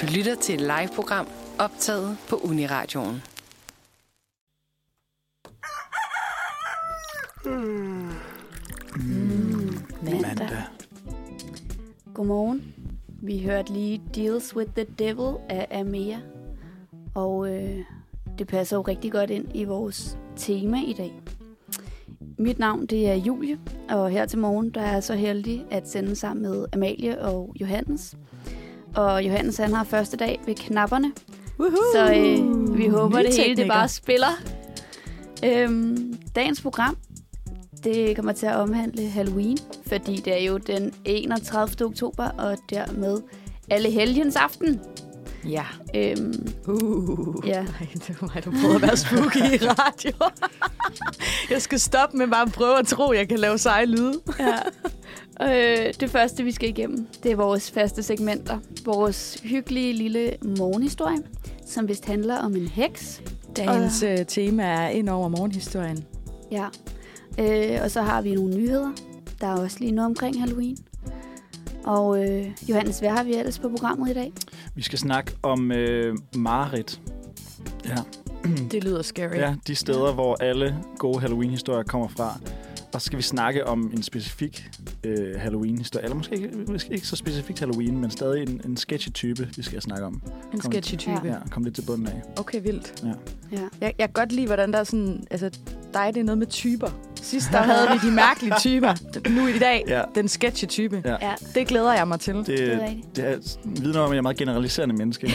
Du lytter til et live-program optaget på Uniradioen. Mm. Mm. Mandag. Godmorgen. Vi hørte lige Deals with the Devil af Amea. Og øh, det passer jo rigtig godt ind i vores tema i dag. Mit navn det er Julie, og her til morgen der er jeg så heldig at sende sammen med Amalie og Johannes. Og Johannes han har første dag ved knapperne, Woohoo! så øh, vi håber Nye det hele det bare spiller. Øhm, dagens program det kommer til at omhandle Halloween, fordi det er jo den 31. oktober, og dermed alle helgens aften. Ja. Øhm, Uh. Ja. Ej, det var mig, du prøvede at være spooky i radio. jeg skal stoppe med bare at prøve at tro, at jeg kan lave seje lyde. ja. Øh, det første, vi skal igennem, det er vores faste segmenter. Vores hyggelige lille morgenhistorie, som vist handler om en heks. Dagens uh, tema er ind over morgenhistorien. Ja. Øh, og så har vi nogle nyheder. Der er også lige noget omkring Halloween. Og øh, Johannes, hvad har vi ellers på programmet i dag? Vi skal snakke om øh, Marit. Ja. Det lyder scary. ja, de steder, hvor alle gode Halloween-historier kommer fra. Og så skal vi snakke om en specifik øh, Halloween-historie. Eller måske ikke, måske ikke så specifikt Halloween, men stadig en, en sketchy type, vi skal snakke om. En Kom. sketchy type. Ja. Ja, kom lidt til bunden af. Okay, vildt. Ja. Ja. Jeg, jeg kan godt lide, hvordan der er sådan... Altså, dig, det er noget med typer. Sidst der havde vi de mærkelige typer. Nu i dag, Ja. den sketchy type. Ja. Ja, Det glæder jeg mig til. Det, det er rigtigt. det er, vidner om, at jeg er meget generaliserende menneske.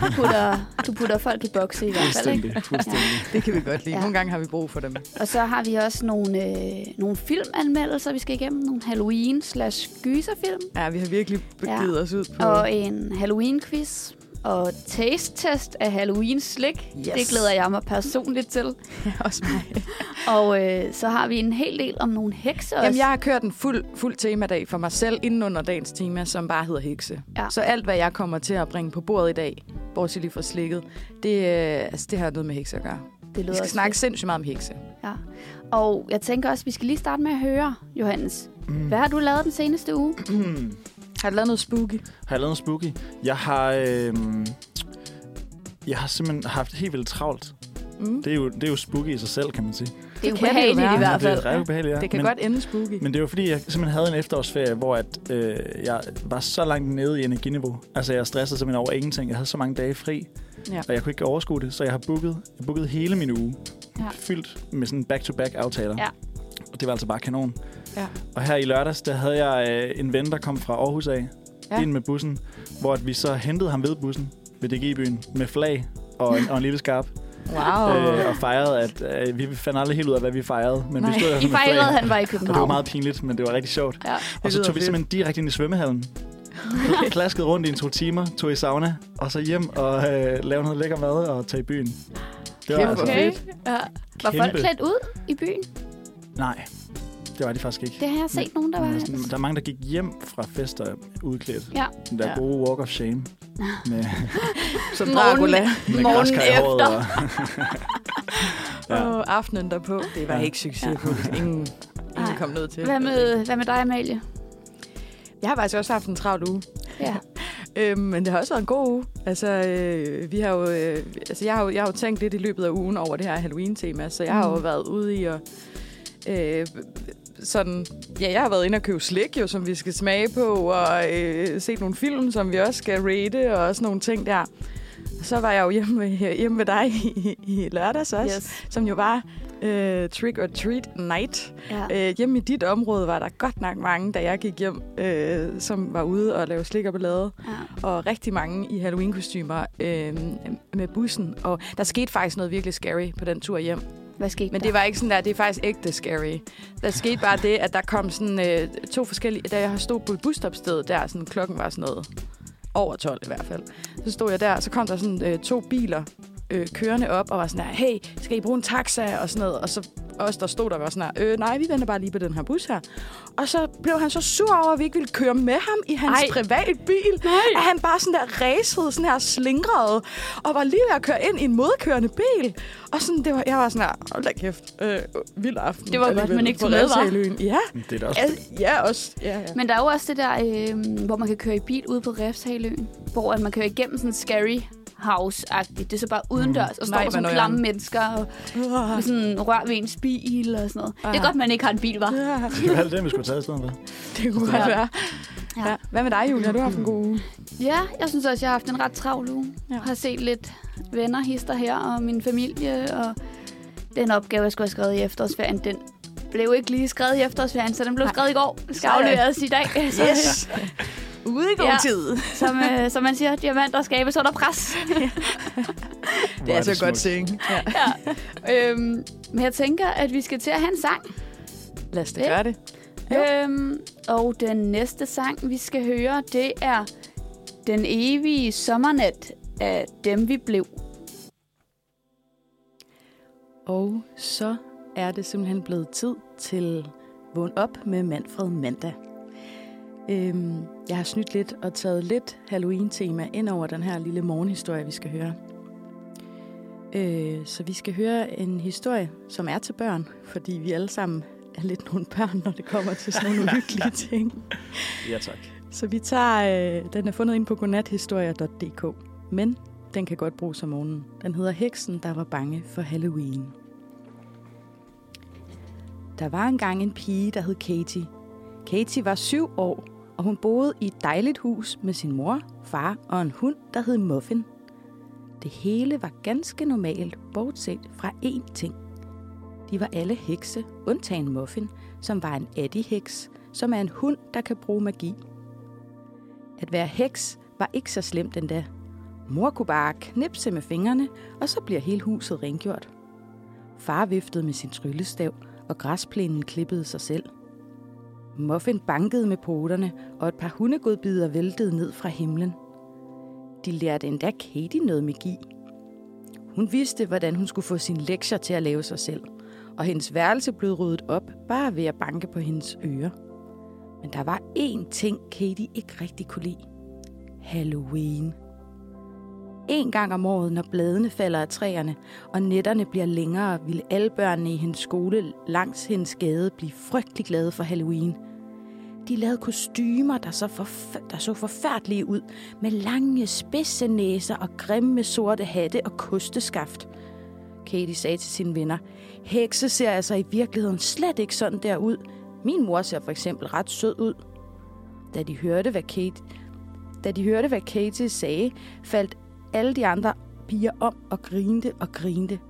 Du putter, du putter folk i bokse i hvert fald, ikke? Fuldstændig. fuldstændig. Det kan vi godt lide. Ja. Nogle gange har vi brug for dem. Og så har vi også nogle, øh, nogle filmanmeldelser, vi skal igennem. Nogle Halloween slash gyserfilm. Ja, vi har virkelig begivet os ud på... Og en Halloween-quiz. Og taste-test af Halloween-slik. Yes. Det glæder jeg mig personligt til. Ja, også mig. Og øh, så har vi en hel del om nogle hekse også. Jamen, jeg har kørt en fuld, fuld temadag for mig selv inden under dagens tema, som bare hedder hekse. Ja. Så alt, hvad jeg kommer til at bringe på bordet i dag, bortset lige fra slikket, det, øh, altså, det har noget med hekse at gøre. det Vi lyder skal også snakke fedt. sindssygt meget om hekse. Ja. Og jeg tænker også, vi skal lige starte med at høre, Johannes. Mm. Hvad har du lavet den seneste uge? Har du lavet noget spooky? Har jeg lavet en spooky? Jeg har... Øh, jeg har simpelthen haft helt vildt travlt. Mm. Det er, jo, det er jo spooky i sig selv, kan man sige. Det er jo kan det jo behageligt være. i hvert Det fald. er ret ubehageligt, ja. Det kan men, godt ende spooky. Men det var fordi, jeg simpelthen havde en efterårsferie, hvor at, øh, jeg var så langt nede i energiniveau. Altså, jeg stressede simpelthen over ingenting. Jeg havde så mange dage fri, Ja. og jeg kunne ikke overskue det. Så jeg har booket, jeg bookede hele min uge. Ja. Fyldt med sådan back-to-back aftaler. Ja. Og det var altså bare kanon. Ja. Og her i lørdags, der havde jeg øh, en ven, der kom fra Aarhus af, Ja. ind med bussen, hvor at vi så hentede ham ved bussen ved DG-byen med flag og en, og en lille skarp. Wow. Øh, og fejrede, at øh, vi fandt aldrig helt ud af, hvad vi fejrede. Men Nej. vi stod I fejrede, han var i Og det var København. meget pinligt, men det var rigtig sjovt. Ja. Og så tog vi simpelthen direkte ind i svømmehallen. Plaskede rundt i en to timer, tog i sauna, og så hjem og øh, lavede noget lækker mad og tage i byen. Det var altså... Okay. fedt. Ja. Var folk klædt ud i byen? Nej, det var de faktisk ikke. Det har jeg set nogen, der var. Men sådan, der er mange, der gik hjem fra fester udklædt. Ja. Den der Ja. gode walk of shame. Med, Som Dracula. med Morgen efter. Og, ja. Og aftenen derpå. Det var Ja. ikke succesfuldt. Ingen, ingen Nej. kom ned til. Hvad med, hvad med dig, Amalie? Jeg har faktisk også haft en travl uge. Ja. Øhm, men det har også været en god uge. Altså, øh, vi har jo, øh, altså jeg, har jo, jeg har jo tænkt lidt i løbet af ugen over det her Halloween-tema, så jeg har jo Mm. været ude i at... Øh, sådan, ja, jeg har været inde og købe slik, jo, som vi skal smage på, og øh, set nogle film, som vi også skal rate, og sådan nogle ting der. Og så var jeg jo hjemme, hjemme ved dig i, i lørdags også. Yes. som jo var øh, Trick or Treat Night. Ja. Øh, hjemme i dit område var der godt nok mange, da jeg gik hjem, øh, som var ude og lave slik og ballade. ja. Og rigtig mange i Halloween-kostymer øh, med bussen. Og der skete faktisk noget virkelig scary på den tur hjem. Hvad skete Men der? det var ikke sådan der, det er faktisk ægte scary. Der skete bare det, at der kom sådan øh, to forskellige... Da jeg stod på et busstopsted der, sådan, klokken var sådan noget over 12 i hvert fald. Så stod jeg der, og så kom der sådan øh, to biler øh, kørende op og var sådan der, hey, skal I bruge en taxa og sådan noget. Og så os, der stod der, var sådan her, øh, nej, vi venter bare lige på den her bus her. Og så blev han så sur over, at vi ikke ville køre med ham i hans Ej. privat bil. Nej. At han bare sådan der racede, sådan her slingrede, og var lige ved at køre ind i en modkørende bil. Og sådan, det var, jeg var sådan her, hold da kæft, øh, vild aften. Det var godt, alligevel man ikke tog med? Refshaløen. Ja, Det er da også... al- ja, også. Ja, ja. Men der er jo også det der, øh, hvor man kan køre i bil ude på Refshaløen, hvor at man kører igennem sådan scary house-agtigt. Det er så bare udendørs, og står Nej, der sådan klamme noieren. mennesker og Uh, med sådan rør ved ens bil og sådan noget. Det er Ah. godt, man ikke har en bil, var. ja, Det er jo alt det, vi skulle tage i stedet for. det kunne Ja. godt være. Ja. Ja. Hvad med dig, Julia? Har du haft en god uge? Ja, jeg synes også, jeg har haft en ret travl uge. Ja. Jeg har set lidt venner, hister her, og min familie, og den opgave, jeg skulle have skrevet i efterårsferien, den blev ikke lige skrevet i efterårsferien, så den blev Nej. skrevet i går. Det skal afleveres i dag. Så, Yes! Ude i god Ja. tid. som, øh, som man siger, diamanter skabes under pres. Det er så godt ting. Ja. ja. øhm, men jeg tænker, at vi skal til at have en sang. Lad os da Ja. gøre det. Øhm, og den næste sang, vi skal høre, det er Den evige sommernat af Dem, vi blev. Og så er det simpelthen blevet tid til Vågn op med Manfred Mandag. Øhm, jeg har snydt lidt og taget lidt Halloween-tema ind over den her lille morgenhistorie, vi skal høre. Øh, så vi skal høre en historie, som er til børn, fordi vi alle sammen er lidt nogle børn, når det kommer til sådan nogle uhyggelige ting. Ja, tak. Så vi tager, øh, den er fundet ind på godnathistorier.dk, men den kan godt bruges om morgenen. Den hedder Heksen, der var bange for Halloween. Der var engang en pige, der hed Katie. Katie var syv år, og hun boede i et dejligt hus med sin mor, far og en hund, der hed Muffin. Det hele var ganske normalt, bortset fra én ting. De var alle hekse, undtagen Muffin, som var en Eddie-heks, som er en hund, der kan bruge magi. At være heks var ikke så slemt endda. Mor kunne bare knipse med fingrene, og så bliver hele huset rengjort. Far viftede med sin tryllestav, og græsplænen klippede sig selv. Muffin bankede med poterne, og et par hundegodbider væltede ned fra himlen. De lærte endda Katie noget magi. Hun vidste, hvordan hun skulle få sin lektier til at lave sig selv, og hendes værelse blev ryddet op bare ved at banke på hendes ører. Men der var én ting, Katie ikke rigtig kunne lide. Halloween. En gang om året, når bladene falder af træerne, og nætterne bliver længere, ville alle børnene i hendes skole langs hendes gade blive frygtelig glade for Halloween. De lavede kostymer, der så, forf- der så forfærdelige ud, med lange spidse næser og grimme sorte hatte og kosteskaft. Katie sagde til sine venner, hekse ser altså i virkeligheden slet ikke sådan der ud. Min mor ser for eksempel ret sød ud. Da de hørte, hvad Kate, da de hørte, hvad Katie sagde, faldt alle de andre piger om og grinte og grinte.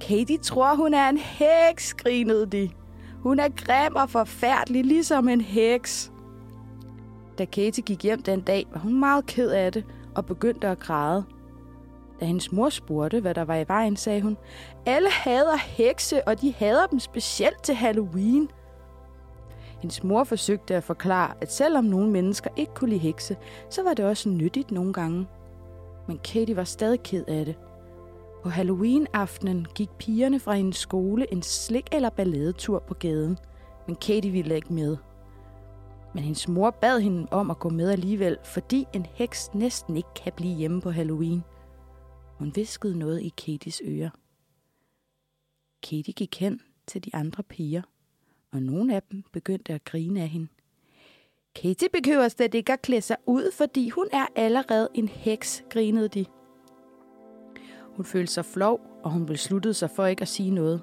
Katie tror, hun er en heks, grinede de. Hun er grim og forfærdelig, ligesom en heks. Da Katie gik hjem den dag, var hun meget ked af det og begyndte at græde. Da hendes mor spurgte, hvad der var i vejen, sagde hun, alle hader hekse, og de hader dem specielt til Halloween. Hendes mor forsøgte at forklare, at selvom nogle mennesker ikke kunne lide hekse, så var det også nyttigt nogle gange. Men Katie var stadig ked af det. På Halloween-aftenen gik pigerne fra hendes skole en slik- eller balladetur på gaden, men Katie ville ikke med. Men hendes mor bad hende om at gå med alligevel, fordi en heks næsten ikke kan blive hjemme på Halloween. Hun viskede noget i Katies ører. Katie gik hen til de andre piger, og nogle af dem begyndte at grine af hende. Katie behøver slet ikke at klæde sig ud, fordi hun er allerede en heks, grinede de. Hun følte sig flov, og hun besluttede sig for ikke at sige noget.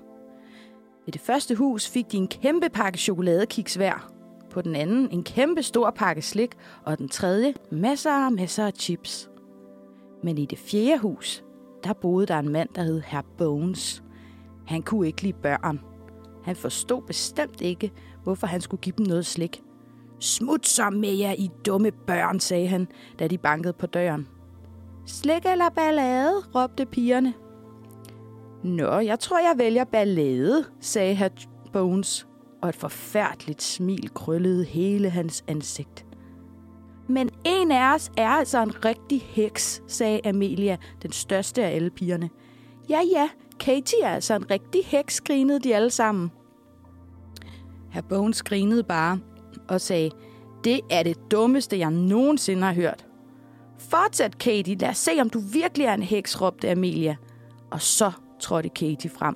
Ved det første hus fik de en kæmpe pakke chokoladekiks hver. På den anden en kæmpe stor pakke slik, og den tredje masser og masser af chips. Men i det fjerde hus, der boede der en mand, der hed Herr Bones. Han kunne ikke lide børn. Han forstod bestemt ikke, hvorfor han skulle give dem noget slik. Smut så med jer, I dumme børn, sagde han, da de bankede på døren. Slik eller ballade, råbte pigerne. Nå, jeg tror, jeg vælger ballade, sagde herr Bones, og et forfærdeligt smil krøllede hele hans ansigt. Men en af os er altså en rigtig heks, sagde Amelia, den største af alle pigerne. Ja, ja, Katie er altså en rigtig heks, grinede de alle sammen. Herr Bones grinede bare og sagde, det er det dummeste, jeg nogensinde har hørt. Fortsæt, Katie. Lad os se, om du virkelig er en heks, råbte Amelia. Og så trådte Katie frem.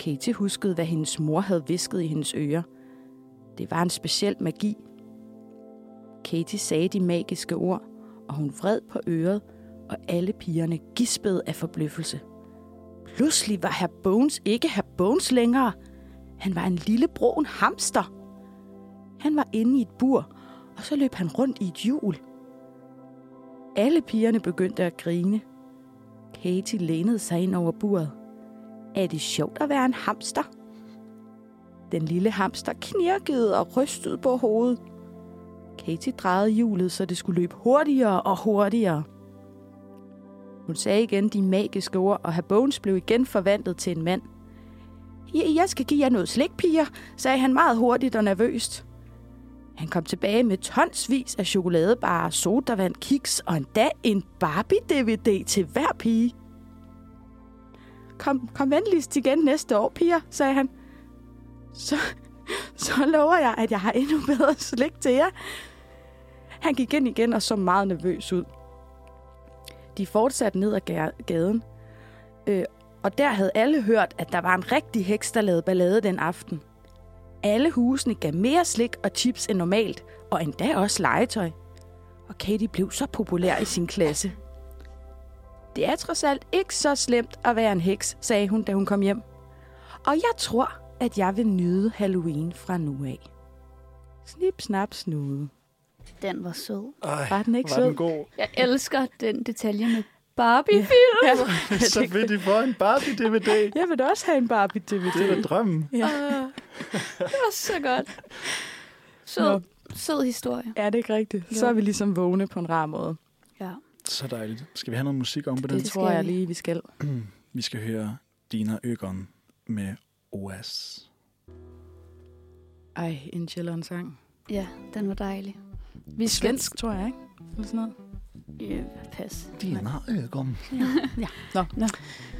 Katie huskede, hvad hendes mor havde visket i hendes ører. Det var en speciel magi. Katie sagde de magiske ord, og hun vred på øret, og alle pigerne gispede af forbløffelse. Pludselig var herr Bones ikke herr Bones længere. Han var en lille brun hamster. Han var inde i et bur, og så løb han rundt i et hjul. Alle pigerne begyndte at grine. Katie lænede sig ind over buret. Er det sjovt at være en hamster? Den lille hamster knirkede og rystede på hovedet. Katie drejede hjulet, så det skulle løbe hurtigere og hurtigere. Hun sagde igen de magiske ord, og herr Bones blev igen forvandlet til en mand. Jeg skal give jer noget slik, piger, sagde han meget hurtigt og nervøst. Han kom tilbage med tonsvis af chokoladebarer, sodavand, kiks og endda en Barbie-DVD til hver pige. Kom, kom venligst igen næste år, piger, sagde han. Så, så lover jeg, at jeg har endnu bedre slik til jer. Han gik ind igen og så meget nervøs ud. De fortsatte ned ad gaden, øh, og der havde alle hørt, at der var en rigtig heks, der lavede ballade den aften. Alle husene gav mere slik og chips end normalt, og endda også legetøj. Og Katie blev så populær i sin klasse. Det er trods alt ikke så slemt at være en heks, sagde hun, da hun kom hjem. Og jeg tror, at jeg vil nyde Halloween fra nu af. Snip, snap, snude. Den var sød. Ej, Var den ikke var sød? den god. Jeg elsker den detalje med Barbie-film. Ja. Er så fedt, I får en Barbie-DVD. Jeg vil da også have en Barbie-DVD. Det er drømmen. Ja. Ah, det var så godt. Sød, Nå. sød historie. Er det ikke rigtigt? Jo. Så er vi ligesom vågne på en rar måde. Ja. Så dejligt. Skal vi have noget musik om på den? Det, Det tror skal jeg lige, vi skal. Vi skal høre Dina Øgon med OAS. Ej, en chilleren sang. ja, den var dejlig. Vi skal... Svensk, tror jeg, ikke? Eller sådan noget. Ja, pas. Dina Øgon. Nå, nå.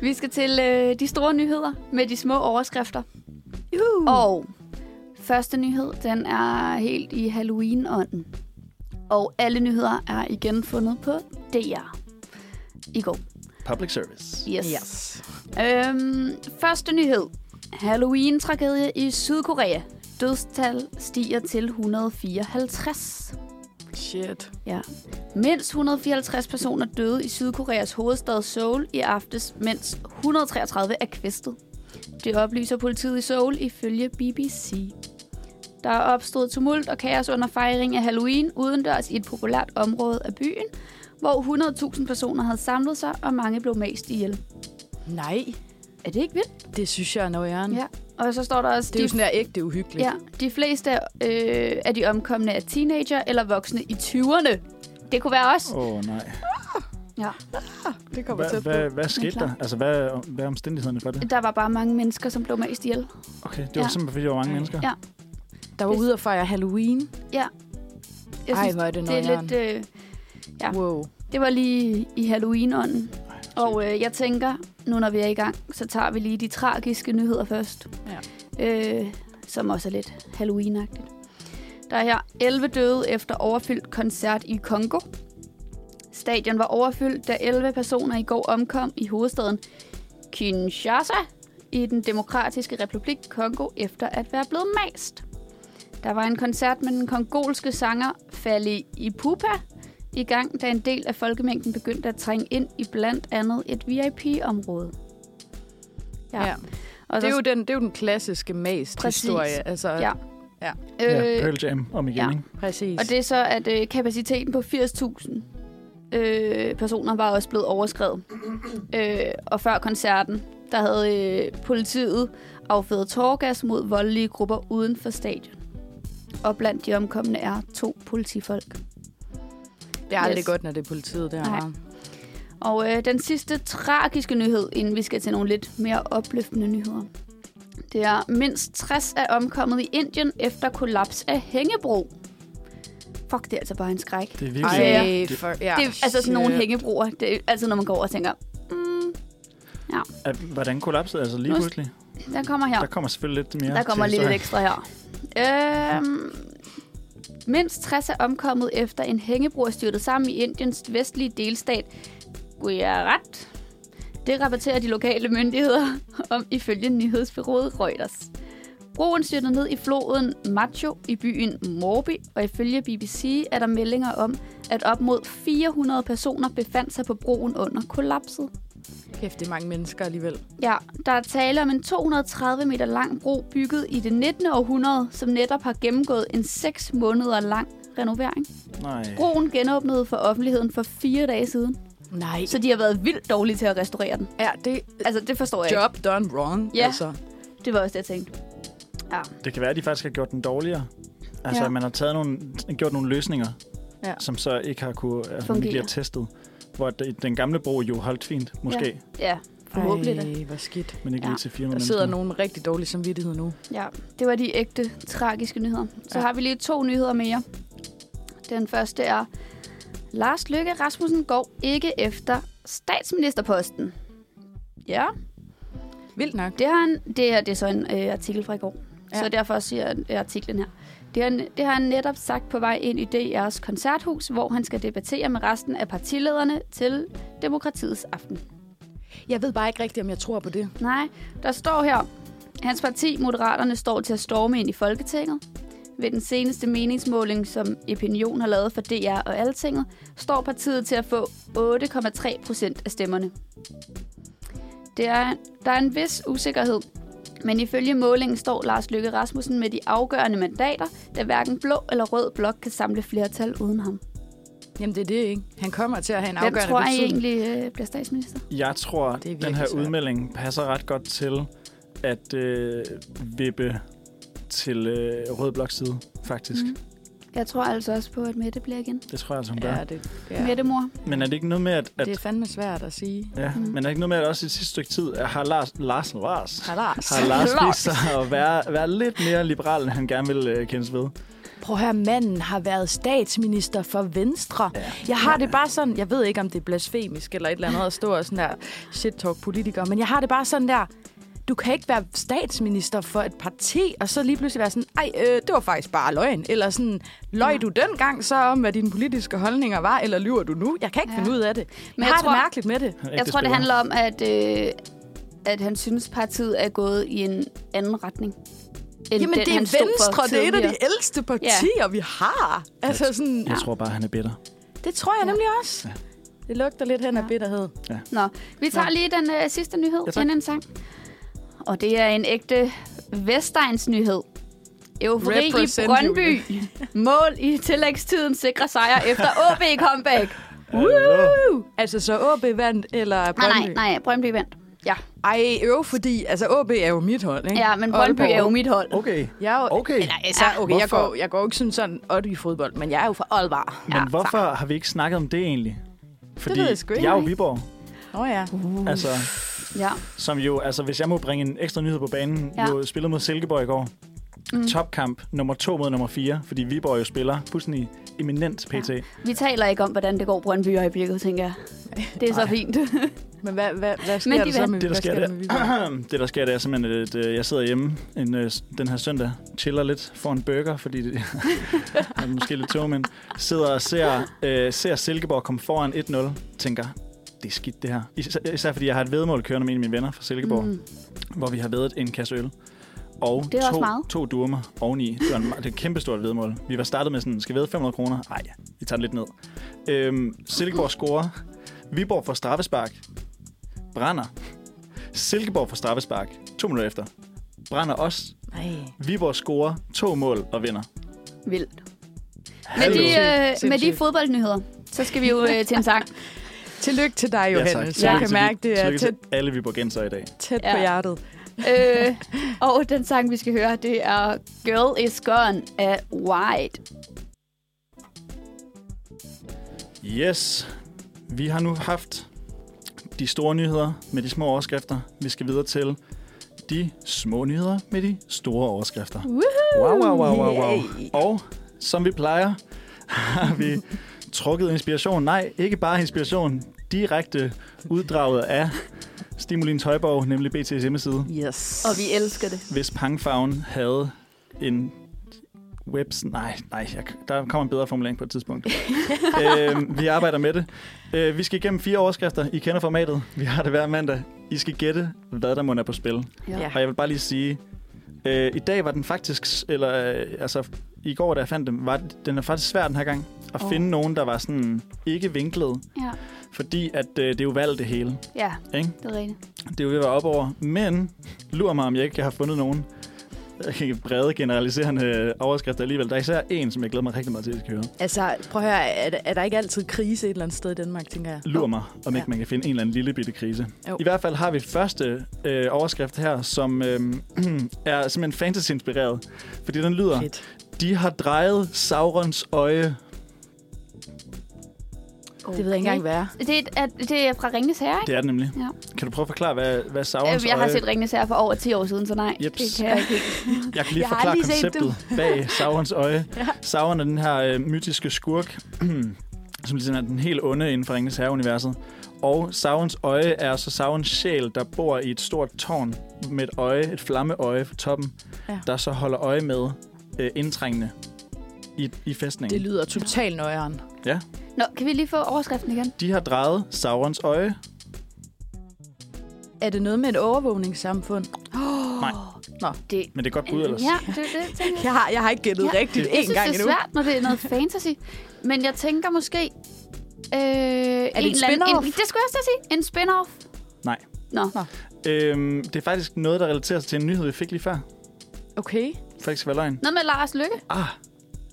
Vi skal til øh, de store nyheder med de små overskrifter. Juhu. Og første nyhed, den er helt i Halloween-ånden. Og alle nyheder er igen fundet på DR i går. Public service. Yes. Yes. Øhm, første nyhed. Halloween-tragedie i Sydkorea. Dødstal stiger til 154. Shit. Ja. Mindst 154 personer døde i Sydkoreas hovedstad Seoul i aftes, mens 133 er kvæstet. Det oplyser politiet i Seoul ifølge BBC. Der er opstået tumult og kaos under fejring af Halloween udendørs i et populært område af byen, hvor 100.000 personer havde samlet sig, og mange blev mast ihjel. Nej, Er det ikke vildt? det synes jeg er nøjeren. Ja. Og så står der også... Det er jo sådan der ægte uhyggeligt. Ja, de fleste øh, af de omkomne er teenager eller voksne i 20'erne. Det kunne være os. Åh, oh, nej. Ja. det kommer Hvad, tæt på. hvad, hvad skete der? Altså, hvad, hvad er omstændighederne for det? Der var bare mange mennesker, som blev mest ihjel. Okay, det var Ja. simpelthen, fordi der var mange mennesker. Ja. Der var ude og fejre Halloween. Jeg Ej, hvor er det det er nøjeren. lidt... Øh, Ja. Wow. det var lige i Halloween-ånden. Og øh, jeg tænker, nu når vi er i gang, så tager vi lige de tragiske nyheder først. Ja. Øh, som også er lidt Halloween-agtigt. Der er her 11 døde efter overfyldt koncert i Kongo. Stadion var overfyldt, da 11 personer i går omkom i hovedstaden Kinshasa i den demokratiske republik Kongo efter at være blevet mast. Der var en koncert med den kongolske sanger Fali Ipupa i gang, da en del af folkemængden begyndte at trænge ind i blandt andet et VIP-område. Ja. Og Det er, så- jo den, det er jo den klassiske mast-historie. Altså, Ja. Ja. Ja, Øh, Pearl Jam om igen, ja. ikke? Præcis. og det er så, at øh, kapaciteten på 80.000 øh, personer var også blevet overskrevet. Øh, og før koncerten, der havde øh, politiet affødet tårgas mod voldelige grupper uden for stadion. Og blandt de omkomne er to politifolk. Det er aldrig Yes. godt, når det er politiet der. Og øh, den sidste tragiske nyhed, inden vi skal til nogle lidt mere opløftende nyheder. Det er mindst 60 er omkommet i Indien efter kollaps af hængebro. Fuck, det er altså bare en skræk. Det er virkelig... Ej, det- for, ja. det er altså sådan nogle shit. hængebroer. Det er altid, når man går over og tænker, mm, Ja. Hvordan kollapsede altså lige pludselig? Den kommer her. Der kommer selvfølgelig lidt mere Der kommer til lige lidt ekstra her. Øhm, mindst 60 er omkommet efter en hængebro er styrtet sammen i Indiens vestlige delstat Gujarat. Det rapporterer de lokale myndigheder om ifølge nyhedsbyrået Reuters. Broen styrtede ned i floden Macho i byen Morbi, og ifølge BBC er der meldinger om, at op mod 400 personer befandt sig på broen under kollapset. Kæft, det er mange mennesker alligevel. Ja, der er tale om en 230 meter lang bro bygget i det 19. århundrede, som netop har gennemgået en 6 måneder lang renovering. Nej. Broen genåbnede for offentligheden for fire dage siden, Nej. så de har været vildt dårlige til at restaurere den. er det Altså, det forstår jeg job done wrong? Ja. Altså. ikke. Det var også det, jeg tænkte. Ja, Det kan være, at de faktisk har gjort den dårligere. Altså, Ja. ja. man har taget nogle, gjort nogle løsninger, Ja. ja. som så ikke har kunne altså, Fungere. ikke bliver testet. Hvor det- den gamle bro jo holdt fint, måske, ja. ja forhåbentlig da. Ej, hvor skidt. men ikke Ja. lige til 400 Der sidder mennesker. nogen rigtig dårlig samvittighed nu. Ja, det var de ægte, tragiske nyheder. Så Ja. har vi lige to nyheder mere. Den første er, Lars Løkke Rasmussen går ikke efter statsministerposten. Ja, Vildt nok. Det, har han, det, er, det er så en øh, artikel fra i går, Ja. så derfor siger jeg artiklen her. Det har, han- det har han netop sagt på vej ind i DR's koncerthus, hvor han skal debattere med resten af partilederne til demokratiets aften. Jeg ved bare ikke rigtigt, om jeg tror på det. Nej, der står her, hans parti, Moderaterne, står til at storme ind i Folketinget. Ved den seneste meningsmåling, som Opinion har lavet for DR og Altinget, står partiet til at få 8,3 procent af stemmerne. Det er, der er en vis usikkerhed, men ifølge målingen står Lars Løkke Rasmussen med de afgørende mandater, da hverken blå eller rød blok kan samle flertal uden ham. Jamen, det er det ikke. Han kommer til at have en Hvem afgørende tror I betydning. egentlig øh, bliver statsminister? Jeg tror, Det den her svært. udmelding passer ret godt til at øh, vippe til øh, Rød Bloks side, faktisk. Mm. Jeg tror altså også på, at Mette bliver igen. Det tror jeg altså, hun gør. Ja, Ja. det, Ja. ja. Mette mor. Men er det ikke noget med, at... at det er fandme svært at sige. ja, mm. men er det ikke noget med, at også i det sidste stykke tid at har Lars, Lars, Lars, Har Lars. har Lars vist sig at være, være lidt mere liberal, end han gerne vil øh, kendes ved? Prøv at høre, manden har været statsminister for Venstre. Ja. Jeg har det bare sådan, jeg ved ikke, om det er blasfemisk eller et eller andet at stå og sådan der shit-talk politikere, men jeg har det bare sådan der, du kan ikke være statsminister for et parti, og så lige pludselig være sådan, ej, øh, det var faktisk bare løgn. Eller sådan, løg Ja. du dengang så om, hvad dine politiske holdninger var, eller lyver du nu? Jeg kan ikke Ja. finde ud af det. Men jeg, jeg har tror- det mærkeligt med det. Jeg tror, det handler om, at, øh, at han synes, partiet er gået i en anden retning. End Jamen, den, det han er stod for Venstre, det er et af de ældste partier, ja. vi har. Altså sådan, Jeg tror bare, han er bitter. det tror jeg Ja. nemlig også. Ja. Det lugter lidt hen af Ja. bitterhed. Nå, vi tager lige den øh, sidste nyhed Ja, tak. inden en sang. Og det er en ægte Vestegns nyhed. Eufori i Brøndby. Mål i tillægstiden sikrer sejr efter OB comeback. Woo! Altså så AB vandt, eller Nej, Brøndby? nej, nej, Brøndby vandt. Ja, Ej, øv, fordi altså AB er jo mit hold, ikke? ja men Brøndby er jo mit hold. Okay. Jeg er jo, Okay. Eller, altså, okay, jeg går, jeg går ikke sådan sådan otte i fodbold, men jeg er jo fra Aalborg. Men Ja, hvorfor har vi ikke snakket om det egentlig? Fordi ved jeg sgu ikke. jeg er jo Viborg. Åh oh, ja. Uh. Altså, Ja, som jo, altså hvis jeg må bringe en ekstra nyhed på banen, Ja. jo spillet mod Silkeborg i går. Mm. Topkamp nummer to mod nummer fire, fordi Viborg jo spiller fuldstændig eminent pt. Ja. Vi taler ikke om, hvordan det går Brøndby i øjeblikket, tænker jeg. Det er så fint. Men hvad, hvad, hvad sker Men der de så vandt. med, Det, der sker, der med det, der sker, det er simpelthen, at øh, jeg sidder hjemme en, øh, den her søndag, chiller lidt, får en burger, fordi det er måske lidt tog, men sidder og ser, øh, ser Silkeborg komme foran 1-0, tænker, det er skidt det her. Især, især fordi jeg har et vedmål kørende med en af mine venner fra Silkeborg, mm. Hvor vi har vedet en kasse øl. Og Det er også to, meget. to durmer oveni. Det var en, det er et kæmpestort vedmål. Vi var startet med sådan, skal vi vede 500 kroner? Nej, vi tager den lidt ned. Øhm, Silkeborg scorer. Viborg får straffespark. Brænder. Silkeborg får straffespark. To minutter efter. Brænder også. Nej. Viborg scorer to mål og vinder. Vildt. Med Hallo. de, øh, med de fodboldnyheder, så skal vi jo øh, til en sang. Tillykke til dig, Ja, tak. Johannes. Jeg kan til mærke, det er tæt, til alle Viborgenser i dag. tæt Ja. på hjertet. øh, og den sang, vi skal høre, det er Girl Is Gone af White. Yes. Vi har nu haft de store nyheder med de små overskrifter. Vi skal videre til de små nyheder med de store overskrifter. Wow, wow, wow, wow, wow. Yay. Og som vi plejer, har vi trukket inspiration. Nej, ikke bare inspiration. Direkte uddraget af Stimulins Højborg, nemlig BT's hjemmeside, Yes. Og vi elsker det. hvis pangfarven havde en webs... Nej, nej, jeg, der kommer en bedre formulering på et tidspunkt. øh, vi arbejder med det. Øh, vi skal igennem fire overskrifter. I kender formatet. Vi har det hver mandag. I skal gætte, hvad der må er på spil. Ja. Og jeg vil bare lige sige, øh, i dag var den faktisk, eller øh, altså i går, da jeg fandt dem, var den er faktisk svær den her gang at oh. finde nogen, der var sådan ikke vinklet, Ja, fordi at øh, det er jo valgt det hele. ja Ikke? det er rigtigt. Det er jo ved at være op over. Men lurer mig, om jeg ikke har fundet nogen øh, brede, generaliserende overskrifter alligevel. Der er især en, som jeg glæder mig rigtig meget til, at skal høre. Altså, prøv at høre, er, der- er der ikke altid krise et eller andet sted i Danmark, tænker jeg? Lur mig, om Ja. ikke man kan finde en eller anden lille bitte krise. Jo. I hvert fald har vi første øh, overskrift her, som øh, er simpelthen fantasy-inspireret. Fordi den lyder, Fedt. De har drejet Saurons øje. Det ved jeg ikke engang, hvad er. Det er, det er fra Ringnes Herre, ikke? Det er det nemlig. Ja. Kan du prøve at forklare, hvad, hvad Saurons Øh, Jeg har øje... set Ringnes Herre for over 10 år siden, så nej, Jeps. det kan jeg ikke. Jeg kan lige Jeg har forklare lige konceptet bag Saurons øje. Ja. Sauron er den her øh, mytiske skurk, som ligesom er den helt onde inden for Ringens Herre-universet. Og Saurons øje er så Saurons sjæl, der bor i et stort tårn med et øje, et flammeøje på toppen, Ja. der så holder øje med øh, indtrængende i, i fæstningen. Det lyder totalt nøjeren. Nå, kan vi lige få overskriften igen? De har drejet Saurons øje. Er det noget med et overvågningssamfund? Nej. Det, Men det er godt bud ellers. Ja, det, det tænker jeg. Jeg har, jeg har ikke gættet Ja. rigtigt Jeg en synes, gang det er endnu. svært, når det er noget fantasy. Men jeg tænker måske... Øh, er en eller anden- spin-off? En, det skulle jeg også sige. En spin-off? Nej. Nå, Øhm, det er faktisk noget, der relaterer sig til en nyhed, vi fik lige før. Okay. Faktisk var løgn. noget med Lars Lykke. Ah,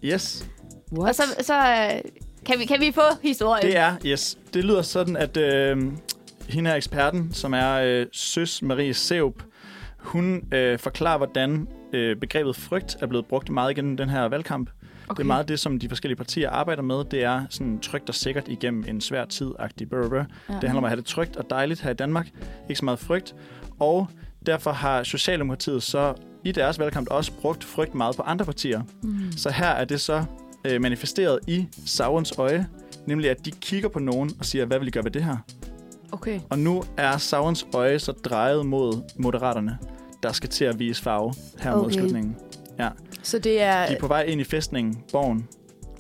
yes. What? Og så, så øh, kan, vi, kan vi få historien? Det er, yes. Det lyder sådan, at øh, hende er eksperten, som er øh, Søs Marie Seup. Hun øh, forklarer, hvordan øh, begrebet frygt er blevet brugt meget gennem den her valgkamp. Okay. Det er meget det, som de forskellige partier arbejder med. Det er sådan trygt og sikkert igennem en svær tid-agtig brr, brr. Ja. Det handler om at have det trygt og dejligt her i Danmark. Ikke så meget frygt. Og derfor har Socialdemokratiet så i deres valgkamp også brugt frygt meget på andre partier. Mm. Så her er det så øh, manifesteret i Saurons øje, nemlig at de kigger på nogen og siger, hvad vil I gøre ved det her? Okay. Og nu er Saurons øje så drejet mod moderaterne, der skal til at vise farve her mod Okay. slutningen. Så det er... De er på vej ind i fæstningen, borgen,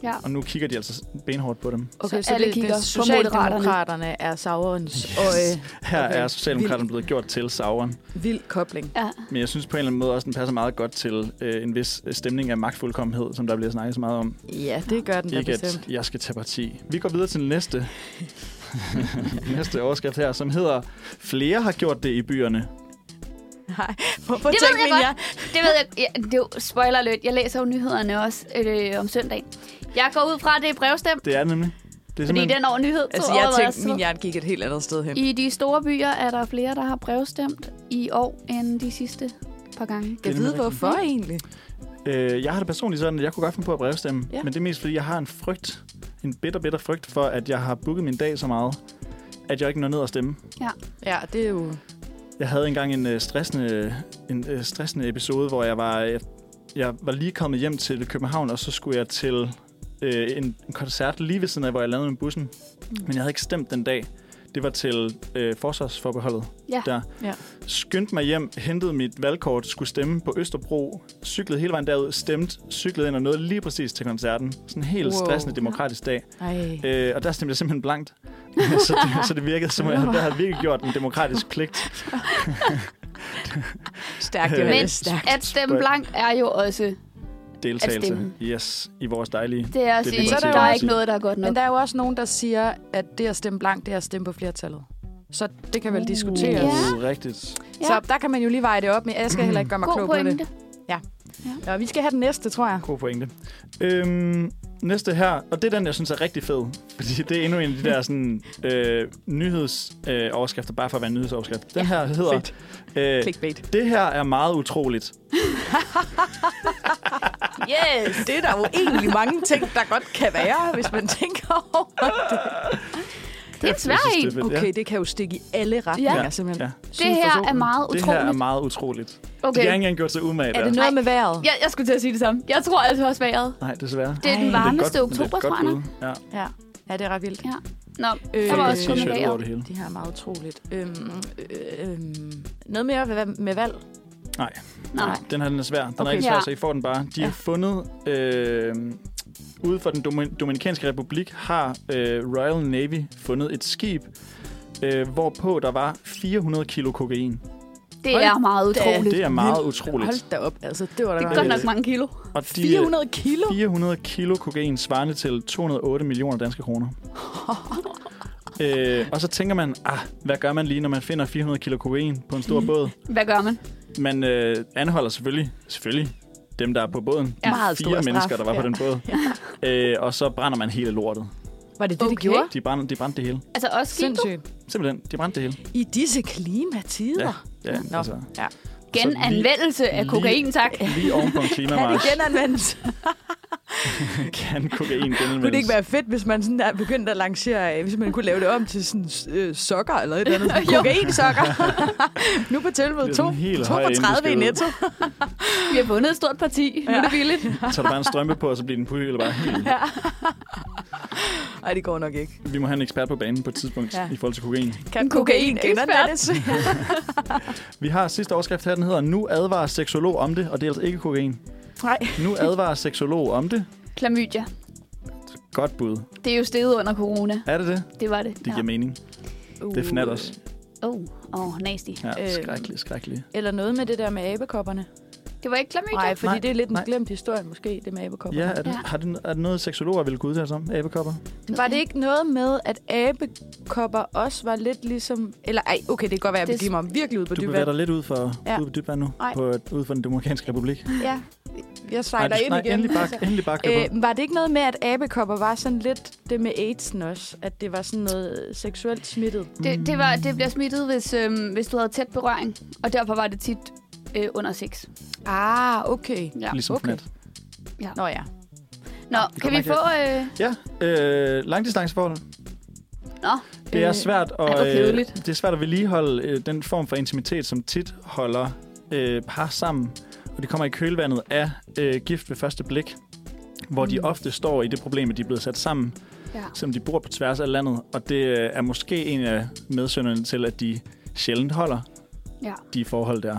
Ja. og nu kigger de altså benhårdt på dem. Okay, Så så, alle det, kigger det, Socialdemokraterne er Saurons Yes. øje. Her Okay. er Socialdemokraterne blevet gjort til Sauron. Vild kobling. Ja. Men jeg synes på en eller anden måde også, den passer meget godt til øh, en vis stemning af magtfuldkommenhed, som der bliver snakket så meget om. Ja, det gør den da Ikke bestemt. at jeg skal tage parti. Vi går videre til den næste, næste overskrift her, som hedder Flere har gjort det i byerne. Nej, hvorfor Det ved tænker jeg jeg? Det ved jeg. Ja, det er jo spoiler alert. Jeg læser jo nyhederne også øh, om søndagen. Jeg går ud fra, at det er brevstemt, Det er det nemlig. Det er fordi simpelthen, den over nyhed Altså, tog jeg over tænkte, min hjerne gik et helt andet sted hen. I de store byer er der flere, der har brevstemt i år, end de sidste par gange. Jeg ved, hvorfor egentlig. øh, jeg har det personligt sådan, at jeg kunne godt finde på at brevstemme. Ja. Men det er mest, fordi jeg har en frygt, en bitter, bitter frygt for, at jeg har booket min dag så meget, at jeg ikke når ned og stemme. Ja, det er jo... Jeg havde engang en øh, stressende, en øh, stressende episode, hvor jeg var, jeg, jeg var lige kommet hjem til København, og så skulle jeg til øh, en, en koncert lige ved siden af, hvor jeg landede med bussen. Mm. Men jeg havde ikke stemt den dag. Det var til øh, forsvarsforbeholdet. Ja. Der. Ja. Skyndte mig hjem, hentede mit valgkort, skulle stemme på Østerbro, cyklede hele vejen derud, stemte, cyklede ind og nåede lige præcis til koncerten. Sådan en helt Wow. stressende demokratisk dag. Ej. Øh, og der stemte jeg simpelthen blankt. så, det, så det virkede som, at jeg der havde virkelig gjort en demokratisk pligt. Stærkt, Men- det Men var stærkt. at stemme blank er jo også... deltagelse stemme. yes, i vores dejlige... Det er er det, man der siger. er ikke noget, der er godt nok. Men der er jo også nogen, der siger, at det at stemme blank, det er at stemme på flertallet. Så det kan vel Uh, diskuteres. Ja. Uh, rigtigt. Ja. Så der kan man jo lige veje det op, men jeg skal heller ikke gøre mig God klog på pointe. det. Ja, vi skal have den næste, tror jeg. God pointe. Øhm, næste her, og det er den, jeg synes er rigtig fed. Fordi det er endnu en af de der sådan, øh, nyhedsoverskrifter, øh, overskrifter, bare for at være en nyhedsoverskrift. Den her hedder, Fedt. Øh, Clickbait. det her er meget utroligt. Yes! Det er der jo egentlig mange ting, der godt kan være, hvis man tænker over det. Det er svært en. det er fedt, Okay, det kan jo stikke i alle retninger, Ja. simpelthen. Ja. Det her er meget Det her er utroligt. meget utroligt. De Okay. har ikke engang gjort sig umage Er det noget med vejret? Ja, jeg skulle til at sige det samme. Jeg tror altså også vejret. Nej, desværre. Det er Ej. den er varmeste er oktober, tror jeg. Ja. Ja. Ja, det er ret vildt. Ja. Nå, Øh, der var øh, også kun over det hele. Det her er meget utroligt. Øhm, øh, øhm, noget mere med, med valg? Nej. Den her den er svær. Den Okay. er ikke svær, Ja. så I får den bare. De Ja. har fundet... Øh, ude for den Domin- Dominikanske Republik har øh, Royal Navy fundet et skib, øh, hvorpå der var 400 kilo kokain. Det Hold er meget da. utroligt. Det er meget Hold utroligt. da op. Altså, det var da Det er godt nok mange kilo. Og de, 400 kilo? 400 kilo kokain svarende til 208 millioner danske kroner. øh, og så tænker man, ah, hvad gør man lige, når man finder 400 kilo kokain på en stor båd? Hvad gør man? Man øh, anholder selvfølgelig, selvfølgelig dem, der er på båden. De Ja. Meget fire straf, mennesker, der var på ja. den båd. øh, og så brænder man hele lortet. Var det det, Okay. de gjorde? De brændte, de brændte det hele. Altså også? Sindssygt. Simpelthen, de brændte det hele. I disse klimatider? Ja, Nå. altså, Ja. Genanvendelse af kokain, tak. lige oven på en Kan klimamarsch det genanvendes? kan kokain genanvendes. Kunne det ikke være fedt, hvis man sådan der begyndte at lancere, øh, hvis man kunne lave det om til sådan øh, sokker eller et eller andet? Kokain-sokker. nu på tilbud. Det er To, to høj for 30 i netto. Vi har vundet et stort parti. Nu er det billigt. Så er der bare en strømpe på, og så bliver den pulje eller bare helt... Nej, det går nok ikke. Vi må have en ekspert på banen på et tidspunkt Ja. ja. i forhold til kokain. Kan kokain kokain-ekspert. genanvendes? Vi har sidste overskrift her, den hedder Nu advarer seksolog om det, og det er altså ikke kokain. Nej. Nu advarer seksolog om det. Klamydia. Godt bud. Det er jo steget under corona. Er det det? Det var det. Det giver mening. Det er fnat også. Åh, oh, oh, nasty. Ja, Øh, skrækkeligt, skrækkeligt. Eller noget med det der med abekopperne. Det var ikke klamydia? Nej, fordi Nej, det er lidt en nej. glemt historie måske, det med abekopperne. Ja, er det, Ja. har det, er det noget, seksologer vil gå ud til om? Abekopper? Var det ikke noget med, at abekopper også var lidt ligesom... Eller ej, okay, det kan godt være, at jeg Det- begiver mig virkelig ud på Du dyb bevæger dig lidt ud for, Ja. ja. ud på dybt vand nu, på, ud for den Dominikanske Republik. Ja, jeg sejler nej, ind nej, igen. endelig bak, altså. endelig bak Øh, var det ikke noget med, at abekopper var sådan lidt det med AIDS'en også? At det var sådan noget seksuelt smittet? Det, det, var, det bliver smittet, hvis, øhm, hvis du havde tæt berøring. Og derfor var det tit øh, under sex. Ah, okay. Ja. Ligesom okay. okay. fnat. Nå ja. Nå, det kan vi få... Øh, Ja, øh, langdistanceforhold. nå, Det er Øh, svært er at, øh, det er svært at vedligeholde øh, den form for intimitet, som tit holder øh, par sammen. Og det kommer i kølvandet af øh, gift ved første blik, hvor mm. de ofte står i det problem, at de er blevet sat sammen, ja. selvom de bor på tværs af landet. Og det øh, er måske en af medsønderne til, at de sjældent holder ja. de forhold der.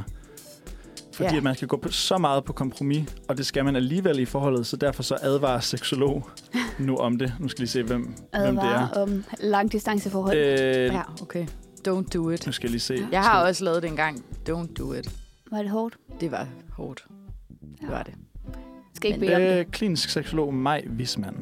Fordi Ja. ja. at man skal gå på så meget på kompromis, og det skal man alligevel i forholdet, så derfor så advarer seksolog nu om det. Nu skal vi se, hvem, hvem det er. Om langdistanceforhold. Øh, Ja, okay. Don't do it. Nu skal jeg lige se. Jeg har også lavet det engang. Don't do it. Var det hårdt? Det var hårdt. Det var det. Skal ikke bede om det. Øh, klinisk seksolog Maj Wisman.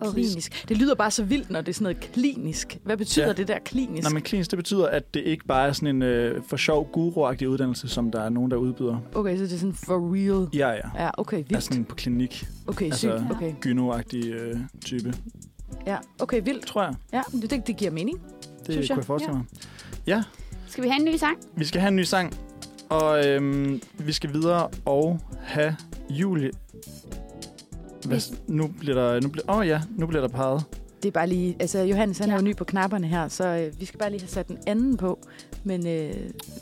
Og Klinisk. Det lyder bare så vildt, når det er sådan noget klinisk. Hvad betyder Ja. det der klinisk? Nej, men klinisk, det betyder, at det ikke bare er sådan en øh, for sjov guru uddannelse, som der er nogen, der udbyder. Okay, så det er sådan for real. Ja, ja. Ja, okay, Er vildt. sådan på klinik. Okay, altså- sygt. Okay. gyno øh, type, Ja, okay, vildt. tror jeg. Ja, det, det, det giver mening. Det Synes jeg. kunne jeg forestille mig. Skal vi have en ny sang? Vi skal have en ny sang, og øhm, vi skal videre og have Julie. Hvad, nu bliver der... Nu bliver, oh ja, nu bliver der peget. Det er bare lige... Altså, Johannes, han ja. er jo ny på knapperne her, så øh, vi skal bare lige have sat den anden på. Men øh,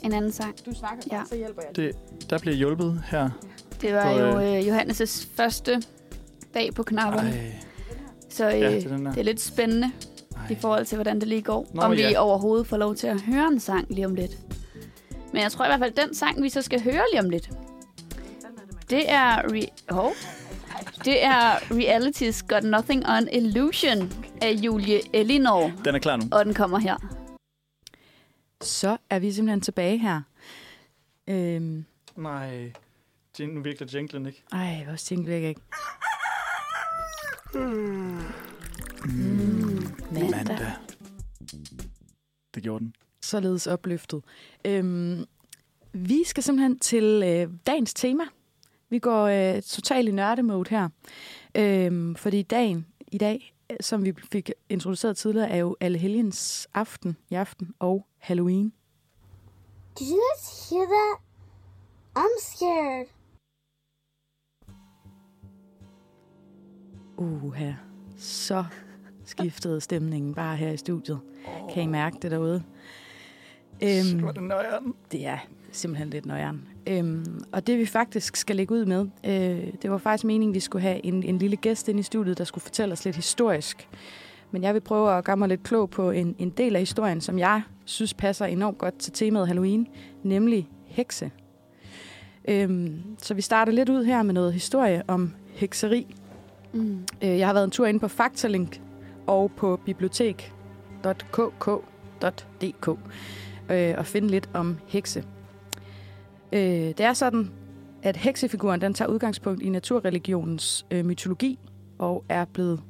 En anden sang. du snakker Ja. så hjælper jeg. Det, der bliver hjulpet her. Det var På, jo øh, øh, Johannes' første dag på knapperne. Ej, Så øh, ja, det er det er lidt spændende Ej. i forhold til, hvordan det lige går. Nå, om vi ja. overhovedet får lov til at høre en sang lige om lidt. Men jeg tror i hvert fald, den sang, vi så skal høre lige om lidt, det er... Re- oh. Det er Reality's Got Nothing on Illusion af Julie Elinor. Den er klar nu. Og den kommer her. Så er vi simpelthen tilbage her. Øhm, Nej, Jin- nu virker jinglen ikke. ej, hvor tænkte jeg ikke. Mm, Mandag. Det gjorde den. Således opløftet. Øhm, vi skal simpelthen til øh, dagens tema. Vi går øh, totalt i nørdemode her. Øhm, fordi dagen i dag, øh, som vi fik introduceret tidligere, er jo Allehelgens aften i aften og Halloween. Did you guys hear that? I'm scared. Uha, så skiftede stemningen bare her i studiet. Kan I mærke det derude? Øhm, hvor er det nøjeren. Det er simpelthen lidt nøjeren. Øhm, og det vi faktisk skal lægge ud med, øh, det var faktisk meningen, vi skulle have en, en lille gæst ind i studiet, der skulle fortælle os lidt historisk, men jeg vil prøve at gøre mig lidt klog på en, en del af historien, som jeg synes passer enormt godt til temaet Halloween, nemlig hekse. Øhm, så vi starter lidt ud her med noget historie om hekseri. Mm. Øh, jeg har været en tur inde på Faktalink og på bibliotek.kk.dk øh, og finde lidt om hekse. Øh, det er sådan, at heksefiguren den tager udgangspunkt i naturreligionens øh, mytologi og er blevet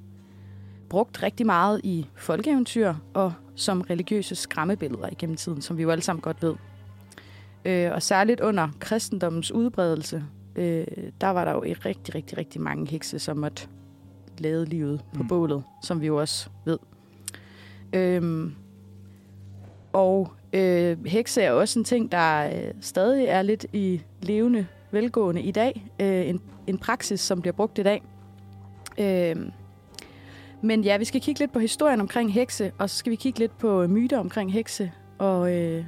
brugt rigtig meget i folkeeventyr og som religiøse skræmmebilleder igennem tiden, som vi jo alle sammen godt ved. Øh, og særligt under kristendommens udbredelse, øh, der var der jo rigtig, rigtig, rigtig mange hekse, som måtte lade livet på Mm. bålet, som vi jo også ved. Øhm, og øh, hekse er også en ting, der øh, stadig er lidt i levende velgående i dag. Øh, en, en praksis, som bliver brugt i dag. Øh, men ja, vi skal kigge lidt på historien omkring hekse, og så skal vi kigge lidt på myter omkring hekse. Og øh,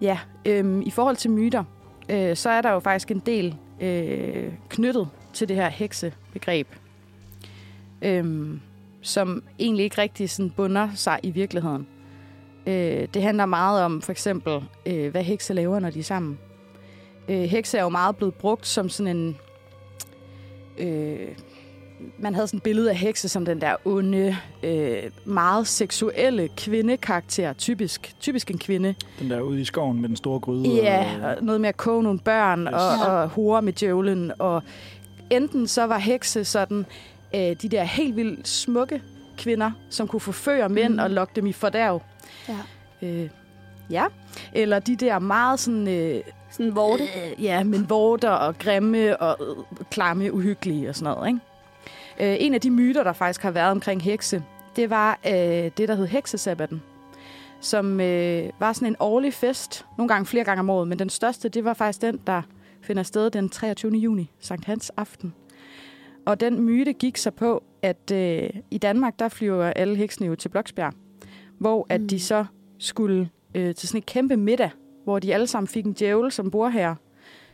ja, øh, i forhold til myter, øh, så er der jo faktisk en del øh, knyttet til det her heksebegreb, øh, som egentlig ikke rigtig sådan bunder sig i virkeligheden. Øh, det handler meget om for eksempel, øh, hvad hekse laver, når de er sammen. Øh, hekse er jo meget blevet brugt som sådan en... Øh, man havde sådan et billede af hekse som den der onde, øh, meget seksuelle kvindekarakter, typisk, typisk en kvinde. Den der ude i skoven med den store gryde. Ja, og, og noget med at koge nogle børn Yes. og, og hore med djævlen. Og enten så var hekse sådan øh, de der helt vildt smukke kvinder, som kunne forføre mænd Mhm. og lokke dem i fordærv. Ja. Øh, ja. Eller de der meget sådan... Øh, Sådan vorte. Øh, ja, men vorter og grimme og øh, klamme, uhyggelige og sådan noget, ikke? Øh, en af de myter, der faktisk har været omkring hekse, det var øh, det, der hed heksesabbaten, som øh, var sådan en årlig fest, nogle gange flere gange om året, men den største, det var faktisk den, der finder sted den 23. juni, Sankt Hans aften. Og den myte gik så på, at øh, i Danmark, der flyver alle heksene jo til Bloksbjerg, hvor at Mm. de så skulle øh, til sådan et kæmpe middag, hvor de alle sammen fik en djævel som bordherre,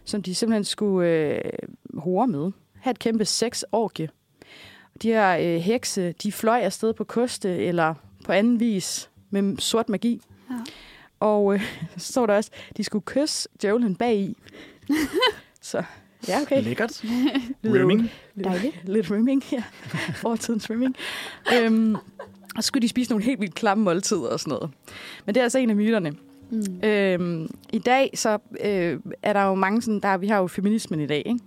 som de simpelthen skulle øh, hore med. Have et kæmpe sexorgie. De her øh, hekse, de fløj afsted på koste eller på anden vis med sort magi. Ja. Og øh, så står der også, de skulle kysse djævlen bag i. så ja, okay. Lækkert. Rimming. Lidt, Dejligt. lidt rimming, ja. Fortidens rimming. øhm, og så skulle de spise nogle helt vildt klamme måltider og sådan noget. Men det er altså en af myterne. Mm. Øhm, I dag så øh, er der jo mange sådan, der vi har jo feminismen i dag, ikke?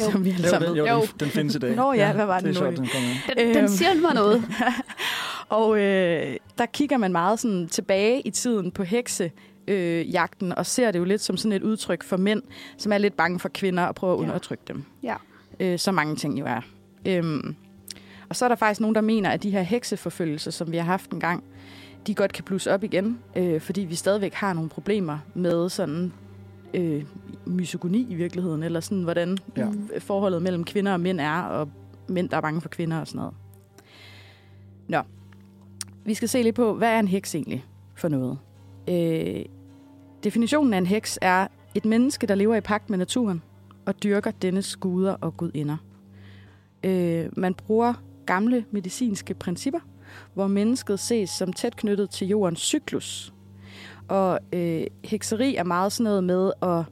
Jo. Som vi alle Jo, sammen den, ved. jo, den, den findes i dag. Nå ja, hvad var det det er nu? sjovt, den. Den, den Øhm. siger mig noget. Og øh, der kigger man meget sådan tilbage i tiden på heksejagten, øh, jagten, og ser det jo lidt som sådan et udtryk for mænd, som er lidt bange for kvinder og prøver at Ja. undertrykke dem. Ja. Øh, så mange ting jo er. Øhm, og så er der faktisk nogen, der mener, at de her hekseforfølgelser, som vi har haft en gang, de godt kan blusse op igen, øh, fordi vi stadigvæk har nogle problemer med sådan øh, misogoni i virkeligheden, eller sådan, hvordan Ja. Forholdet mellem kvinder og mænd er, og mænd, der er bange for kvinder og sådan noget. Nå, vi skal se lidt på, hvad er en heks egentlig for noget? Øh, definitionen af en heks er et menneske, der lever i pagt med naturen og dyrker dennes guder og gudinder. Øh, man bruger gamle medicinske principper, hvor mennesket ses som tæt knyttet til jordens cyklus. Og øh, hekseri er meget sådan noget med at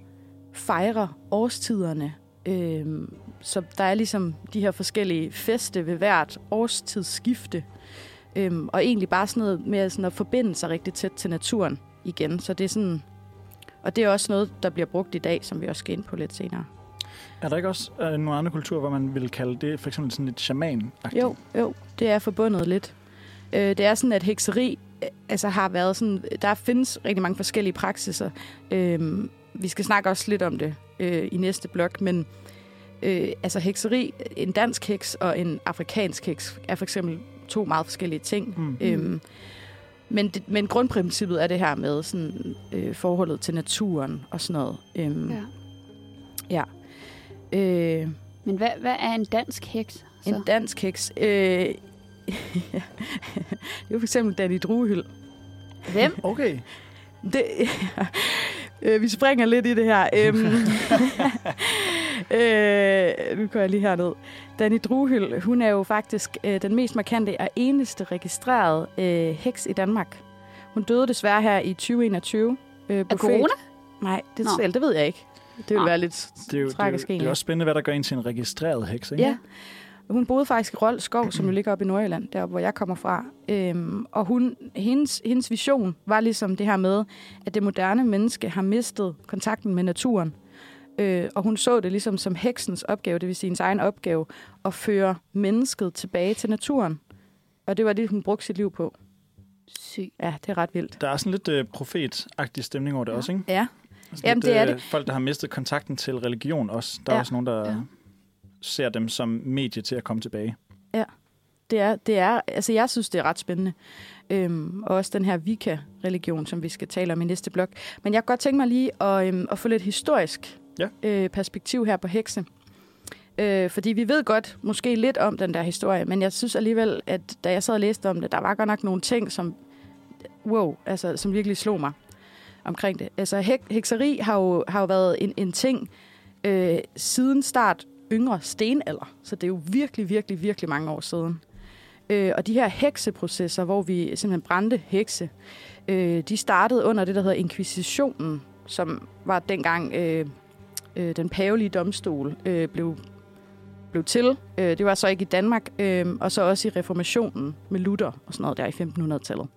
fejre årstiderne. Øh, så der er ligesom de her forskellige feste ved hvert årstidsskifte. Øh, og egentlig bare sådan noget med sådan at forbinde sig rigtig tæt til naturen igen. Så det er sådan... Og det er også noget, der bliver brugt i dag, som vi også skal ind på lidt senere. Er der ikke også øh, nogle andre kulturer, hvor man vil kalde det for eksempel sådan lidt shaman -agtigt? Jo, jo, det er forbundet lidt. Øh, det er sådan, at hekseri øh, altså har været sådan... Der findes rigtig mange forskellige praksiser. Øh, vi skal snakke også lidt om det øh, i næste blok, men øh, altså hekseri, en dansk heks og en afrikansk heks er for eksempel to meget forskellige ting. Mm. Øhm, men, det, men grundprincippet er det her med sådan, øh, forholdet til naturen og sådan noget. Øhm, Ja. Øh, Men hvad, hvad er en dansk heks? Så? en dansk heks. Øh, det er jo for eksempel Danny Druehyld. Hvem? Okay. Det, øh, vi springer lidt i det her. Øhm, øh, nu går jeg lige herned. Danny Druhyl, hun er jo faktisk øh, den mest markante og eneste registrerede øh, heks i Danmark. Hun døde desværre her i 2021. Øh, Er corona? Nej, det, Nå. selv, det ved jeg ikke. Det vil Nå. være lidt Det er jo, det er, jo, det er også spændende, hvad der gør en til en registreret heks, ikke? Ja. Hun boede faktisk i Rold Skov, som jo ligger oppe i Nordjylland, der hvor jeg kommer fra. Øhm, og hun, hendes, hendes vision var ligesom det her med, at det moderne menneske har mistet kontakten med naturen. Øh, og hun så det ligesom som heksens opgave, det vil sige hendes egen opgave, at føre mennesket tilbage til naturen. Og det var det, hun brugte sit liv på. Sygt. Ja, det er ret vildt. Der er sådan lidt øh, profetagtig stemning over det Ja. også, ikke? Ja, Altså Jamen, lidt, det er øh, Folk, der har mistet kontakten til religion også. Der er Ja. også nogen, der Ja. ser dem som medie til at komme tilbage. det er, det er, altså jeg synes, det er ret spændende. Øhm, og også den her Vika-religion, som vi skal tale om i næste blok. Men jeg kunne godt tænke mig lige at, øhm, at få lidt historisk Ja. øh, perspektiv her på hekse. Øh, fordi vi ved godt måske lidt om den der historie, men jeg synes alligevel, at da jeg sad og læste om det, der var godt nok nogle ting, som, wow, altså, som virkelig slog mig omkring det. Altså hek, hekseri har jo, har jo været en, en ting øh, siden start yngre stenalder, så det er jo virkelig, virkelig, virkelig mange år siden. Øh, og de her hekseprocesser, hvor vi simpelthen brændte hekse, øh, de startede under det, der hedder inkvisitionen, som var dengang øh, øh, den pavelige domstol øh, blev, blev til. Øh, det var så ikke i Danmark, øh, og så også i reformationen med Luther og sådan noget der i 1500-tallet.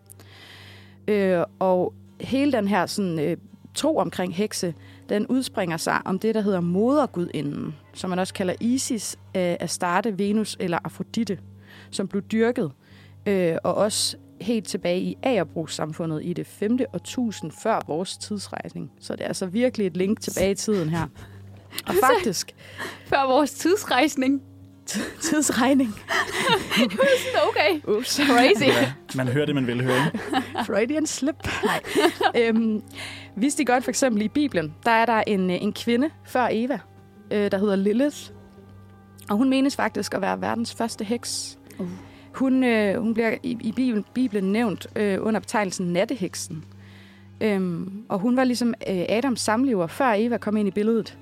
Øh, og hele den her sådan, øh, tro omkring hekse, den udspringer sig om det, der hedder modergudinden, som man også kalder Isis, øh, Astarte, Venus eller Afrodite, som blev dyrket, øh, og også helt tilbage i Agerbrugssamfundet i det 5. årtusind før vores tidsrejsning. Så det er altså virkelig et link tilbage i tiden her. Og faktisk, Før vores tidsrejsning. tidsregning. okay. Ups. Crazy. Ja, man hører det, man vil høre. Freudian slip. Nej. øhm, vidste I godt, for eksempel i Bibelen, der er der en, øh, en kvinde før Eva, øh, der hedder Lilith. Og hun menes faktisk at være verdens første heks. Uh. Hun, øh, hun bliver i, i Bibelen, Bibelen nævnt øh, under betegnelsen natteheksen. Øhm, og hun var ligesom øh, Adams samlever, før Eva kom ind i billedet.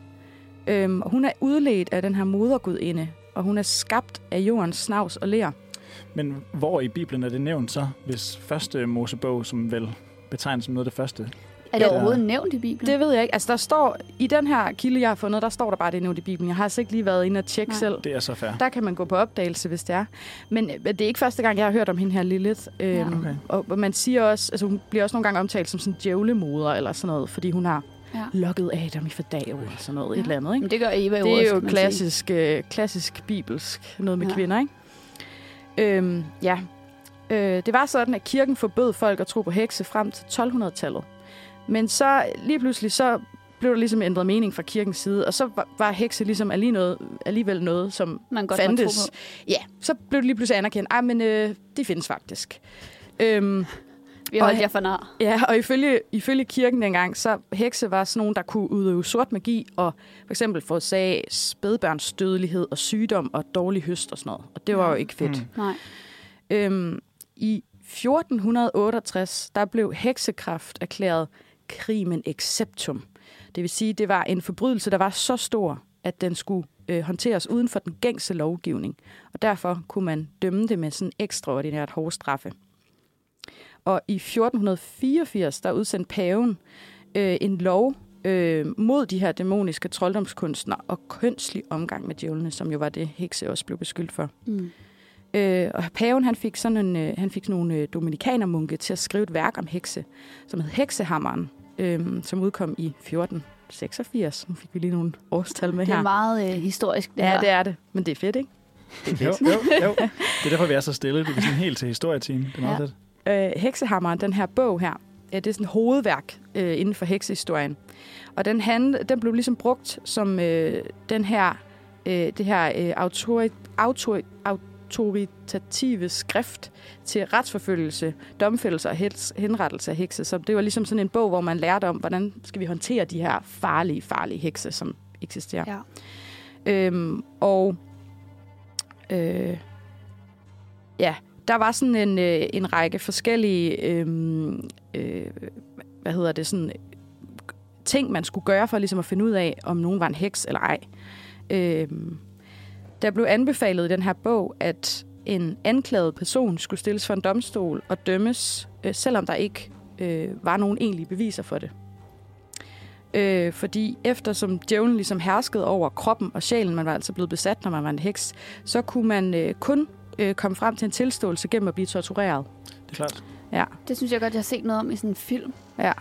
Øhm, og hun er udledt af den her modergudinde, og hun er skabt af jordens snavs og ler. Men hvor i Bibelen er det nævnt så, hvis første Mosebog, som vel betegnes som noget af det første? Er det Ja. overhovedet nævnt i Bibelen? Det ved jeg ikke. Altså, der står, i den her kilde, jeg har fundet, der står der bare, det er nævnt i Bibelen. Jeg har altså ikke lige været inde og tjekke Nej. selv. Det er så fair. Der kan man gå på opdagelse, hvis det er. Men øh, det er ikke første gang, jeg har hørt om hende her Lilith. Øhm, Ja. Okay. og, og man siger også, altså hun bliver også nogle gange omtalt som sådan djævlemoder eller sådan noget, fordi hun har Ja. lokket Adam i fordav eller sådan noget, ja. et eller andet. Ikke? Men det gør Eva jo Det også, er jo klassisk, øh, klassisk bibelsk, noget med Ja. kvinder, ikke? Øhm, ja. Øh, det var sådan, at kirken forbød folk at tro på hekse frem til 1200-tallet. Men så lige pludselig, så blev der ligesom ændret mening fra kirkens side, og så var, var hekse ligesom alligevel noget, alligevel noget, som Man godt fandtes. Ja, så blev det lige pludselig anerkendt. Ej, men øh, de findes faktisk. Øhm, Vi holdt Og- jer for nar. Ja, og ifølge, ifølge kirken dengang, så hekse var sådan nogen, der kunne udøve sort magi, og for eksempel forårsage spædbørns dødelighed og sygdom og dårlig høst og sådan noget. Og det var jo ikke fedt. Mm. Nej. Øhm, I 1468, der blev heksekraft erklæret crimen exceptum. Det vil sige, det var en forbrydelse, der var så stor, at den skulle øh, håndteres uden for den gængse lovgivning. Og derfor kunne man dømme det med sådan ekstraordinært hårde straffe. Og i 1484, der udsendte paven øh, en lov øh, mod de her dæmoniske trolddomskunstner og kønslig omgang med djævlene, som jo var det, hekse også blev beskyldt for. Mm. Øh, og paven han fik sådan en, øh, han fik nogle øh, dominikanermunke til at skrive et værk om hekse, som hed Heksehammeren, øh, som udkom i 1486. Nu fik vi lige nogle årstal med Det her. er meget øh, historisk, det ja, her. det er det. Men det er fedt, ikke? Det er Jo, fedt. jo, jo. Det er derfor, vi er så stille. Det er sådan helt til historietiden. Det er meget Ja. ja. Øh, Heksehammeren, den her bog her, øh, det er sådan et hovedværk øh, inden for heksehistorien. Og den, hand, den blev ligesom brugt som øh, den her, øh, det her øh, autori, autori, autoritative skrift til retsforfølgelse, domfældelse og henrettelse af hekse. Så det var ligesom sådan en bog, hvor man lærte om, hvordan skal vi håndtere de her farlige, farlige hekse, som eksisterer. Ja. Øhm, og øh, ja, der var sådan en, øh, en række forskellige, øh, øh, hvad hedder det, sådan ting, man skulle gøre for ligesom at finde ud af, om nogen var en heks eller ej. Øh, der blev anbefalet i den her bog, at en anklaget person skulle stilles for en domstol og dømmes, øh, selvom der ikke øh, var nogen egentlige beviser for det. Øh, fordi eftersom djævlen ligesom herskede over kroppen og sjælen, man var altså blevet besat, når man var en heks, så kunne man øh, kun øh, komme frem til en tilståelse gennem at blive tortureret. Det er klart. Ja, Det synes jeg godt, jeg har set noget om i sådan en film. ja.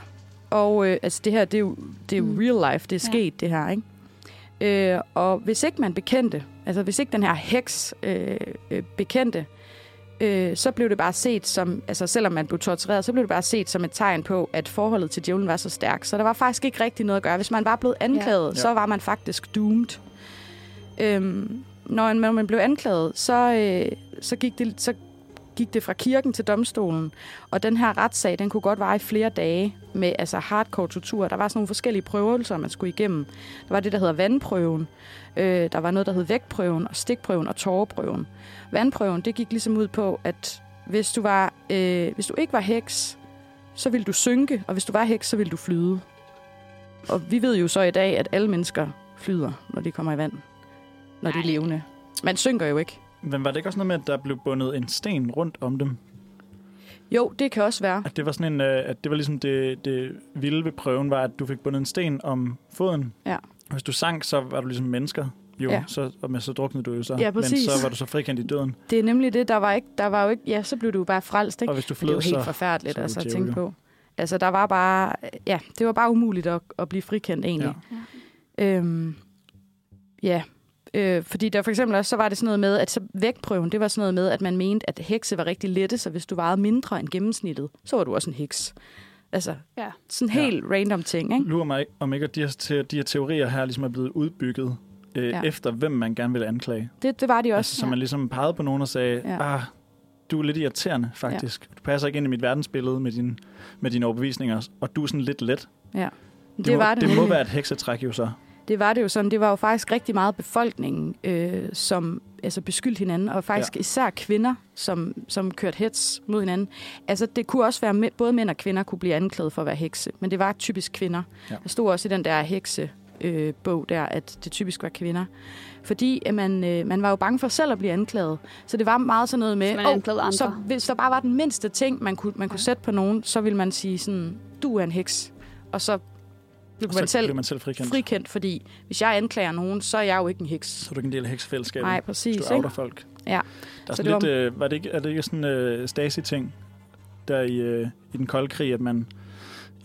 Og øh, altså det her, det er jo, det er jo Mm. real life, det er Ja. sket, det her, ikke? Øh, og hvis ikke man bekendte, altså hvis ikke den her heks øh, øh, bekendte, øh, så blev det bare set som, altså selvom man blev tortureret, så blev det bare set som et tegn på, at forholdet til djævlen var så stærkt. Så der var faktisk ikke rigtig noget at gøre. Hvis man var blevet anklaget, Ja. så var man faktisk doomed. Øhm, når man, man blev anklaget, så, øh, så, gik det, så gik det fra kirken til domstolen. Og den her retssag, den kunne godt vare i flere dage med altså hardcore tortur. Der var sådan nogle forskellige prøvelser, man skulle igennem. Der var det, der hedder vandprøven. Øh, der var noget, der hed vægtprøven, og stikprøven og tåreprøven. Vandprøven, det gik ligesom ud på, at hvis du, var, øh, hvis du ikke var heks, så ville du synke, og hvis du var heks, så ville du flyde. Og vi ved jo så i dag, at alle mennesker flyder, når de kommer i vand. Når de er levende. Man synker jo ikke. Men var det ikke også noget med, at der blev bundet en sten rundt om dem? Jo, det kan også være. At det var sådan en, øh, at det var ligesom det, det vilde ved prøven, var, at du fik bundet en sten om foden. Ja. Hvis du sank, så var du ligesom mennesker. Jo, Ja. ja. så, men så druknede du jo så. Ja, men præcis. så var du så frikendt i døden. Det er nemlig det, der var ikke, der var jo ikke, ja, så blev du jo bare frelst, ikke? Og hvis du Men det er flød, jo helt så... forfærdeligt så altså, at tænke på. Altså, der var bare, ja, det var bare umuligt at, at blive frikendt egentlig. Ja. Øhm, ja, øh, fordi der for eksempel også, så var det sådan noget med, at så vægtprøven, det var sådan noget med, at man mente, at hekse var rigtig lette, så hvis du vejede mindre end gennemsnittet, så var du også en heks. Altså, Ja. sådan Ja. helt random ting, ikke? Lurer mig om ikke, at de her, te- de her teorier her ligesom er blevet udbygget øh, Ja. ja. efter, hvem man gerne vil anklage. Det, det var de Altså, også. så man ligesom pegede på nogen og sagde, Ja. ja. ah, du er lidt irriterende, faktisk. Ja. Du passer ikke ind i mit verdensbillede med, din, med dine overbevisninger, og du er sådan lidt let. ja. Det, Det, må, var det, det må være et heksetræk jo så. Det var det jo sådan. Det var jo faktisk rigtig meget befolkningen, øh, som altså beskyldte hinanden, og faktisk ja. især kvinder, som, som kørte hets mod hinanden. Altså, det kunne også være, med, både mænd og kvinder kunne blive anklaget for at være hekse, men det var typisk kvinder. Ja. Der stod også i den der hekse øh, bog der, at det typisk var kvinder. Fordi at man, øh, man var jo bange for selv at blive anklaget. Så det var meget sådan noget med, Så man "Åh, anklagede andre. så hvis der bare var den mindste ting, man kunne, man kunne sætte på nogen, så ville man sige sådan, du er en heks. Og så blev man selv bliver man selv frikendt. frikendt, fordi hvis jeg anklager nogen, så er jeg jo ikke en heks. Så er du ikke en del af heksefællesskabet. Nej, hvis præcis. du Ikke? outer folk. Ja. Der er Så sådan det lidt, øh, var det ikke, er det ikke sådan en øh, Stasi-ting, der i, øh, i den kolde krig, at man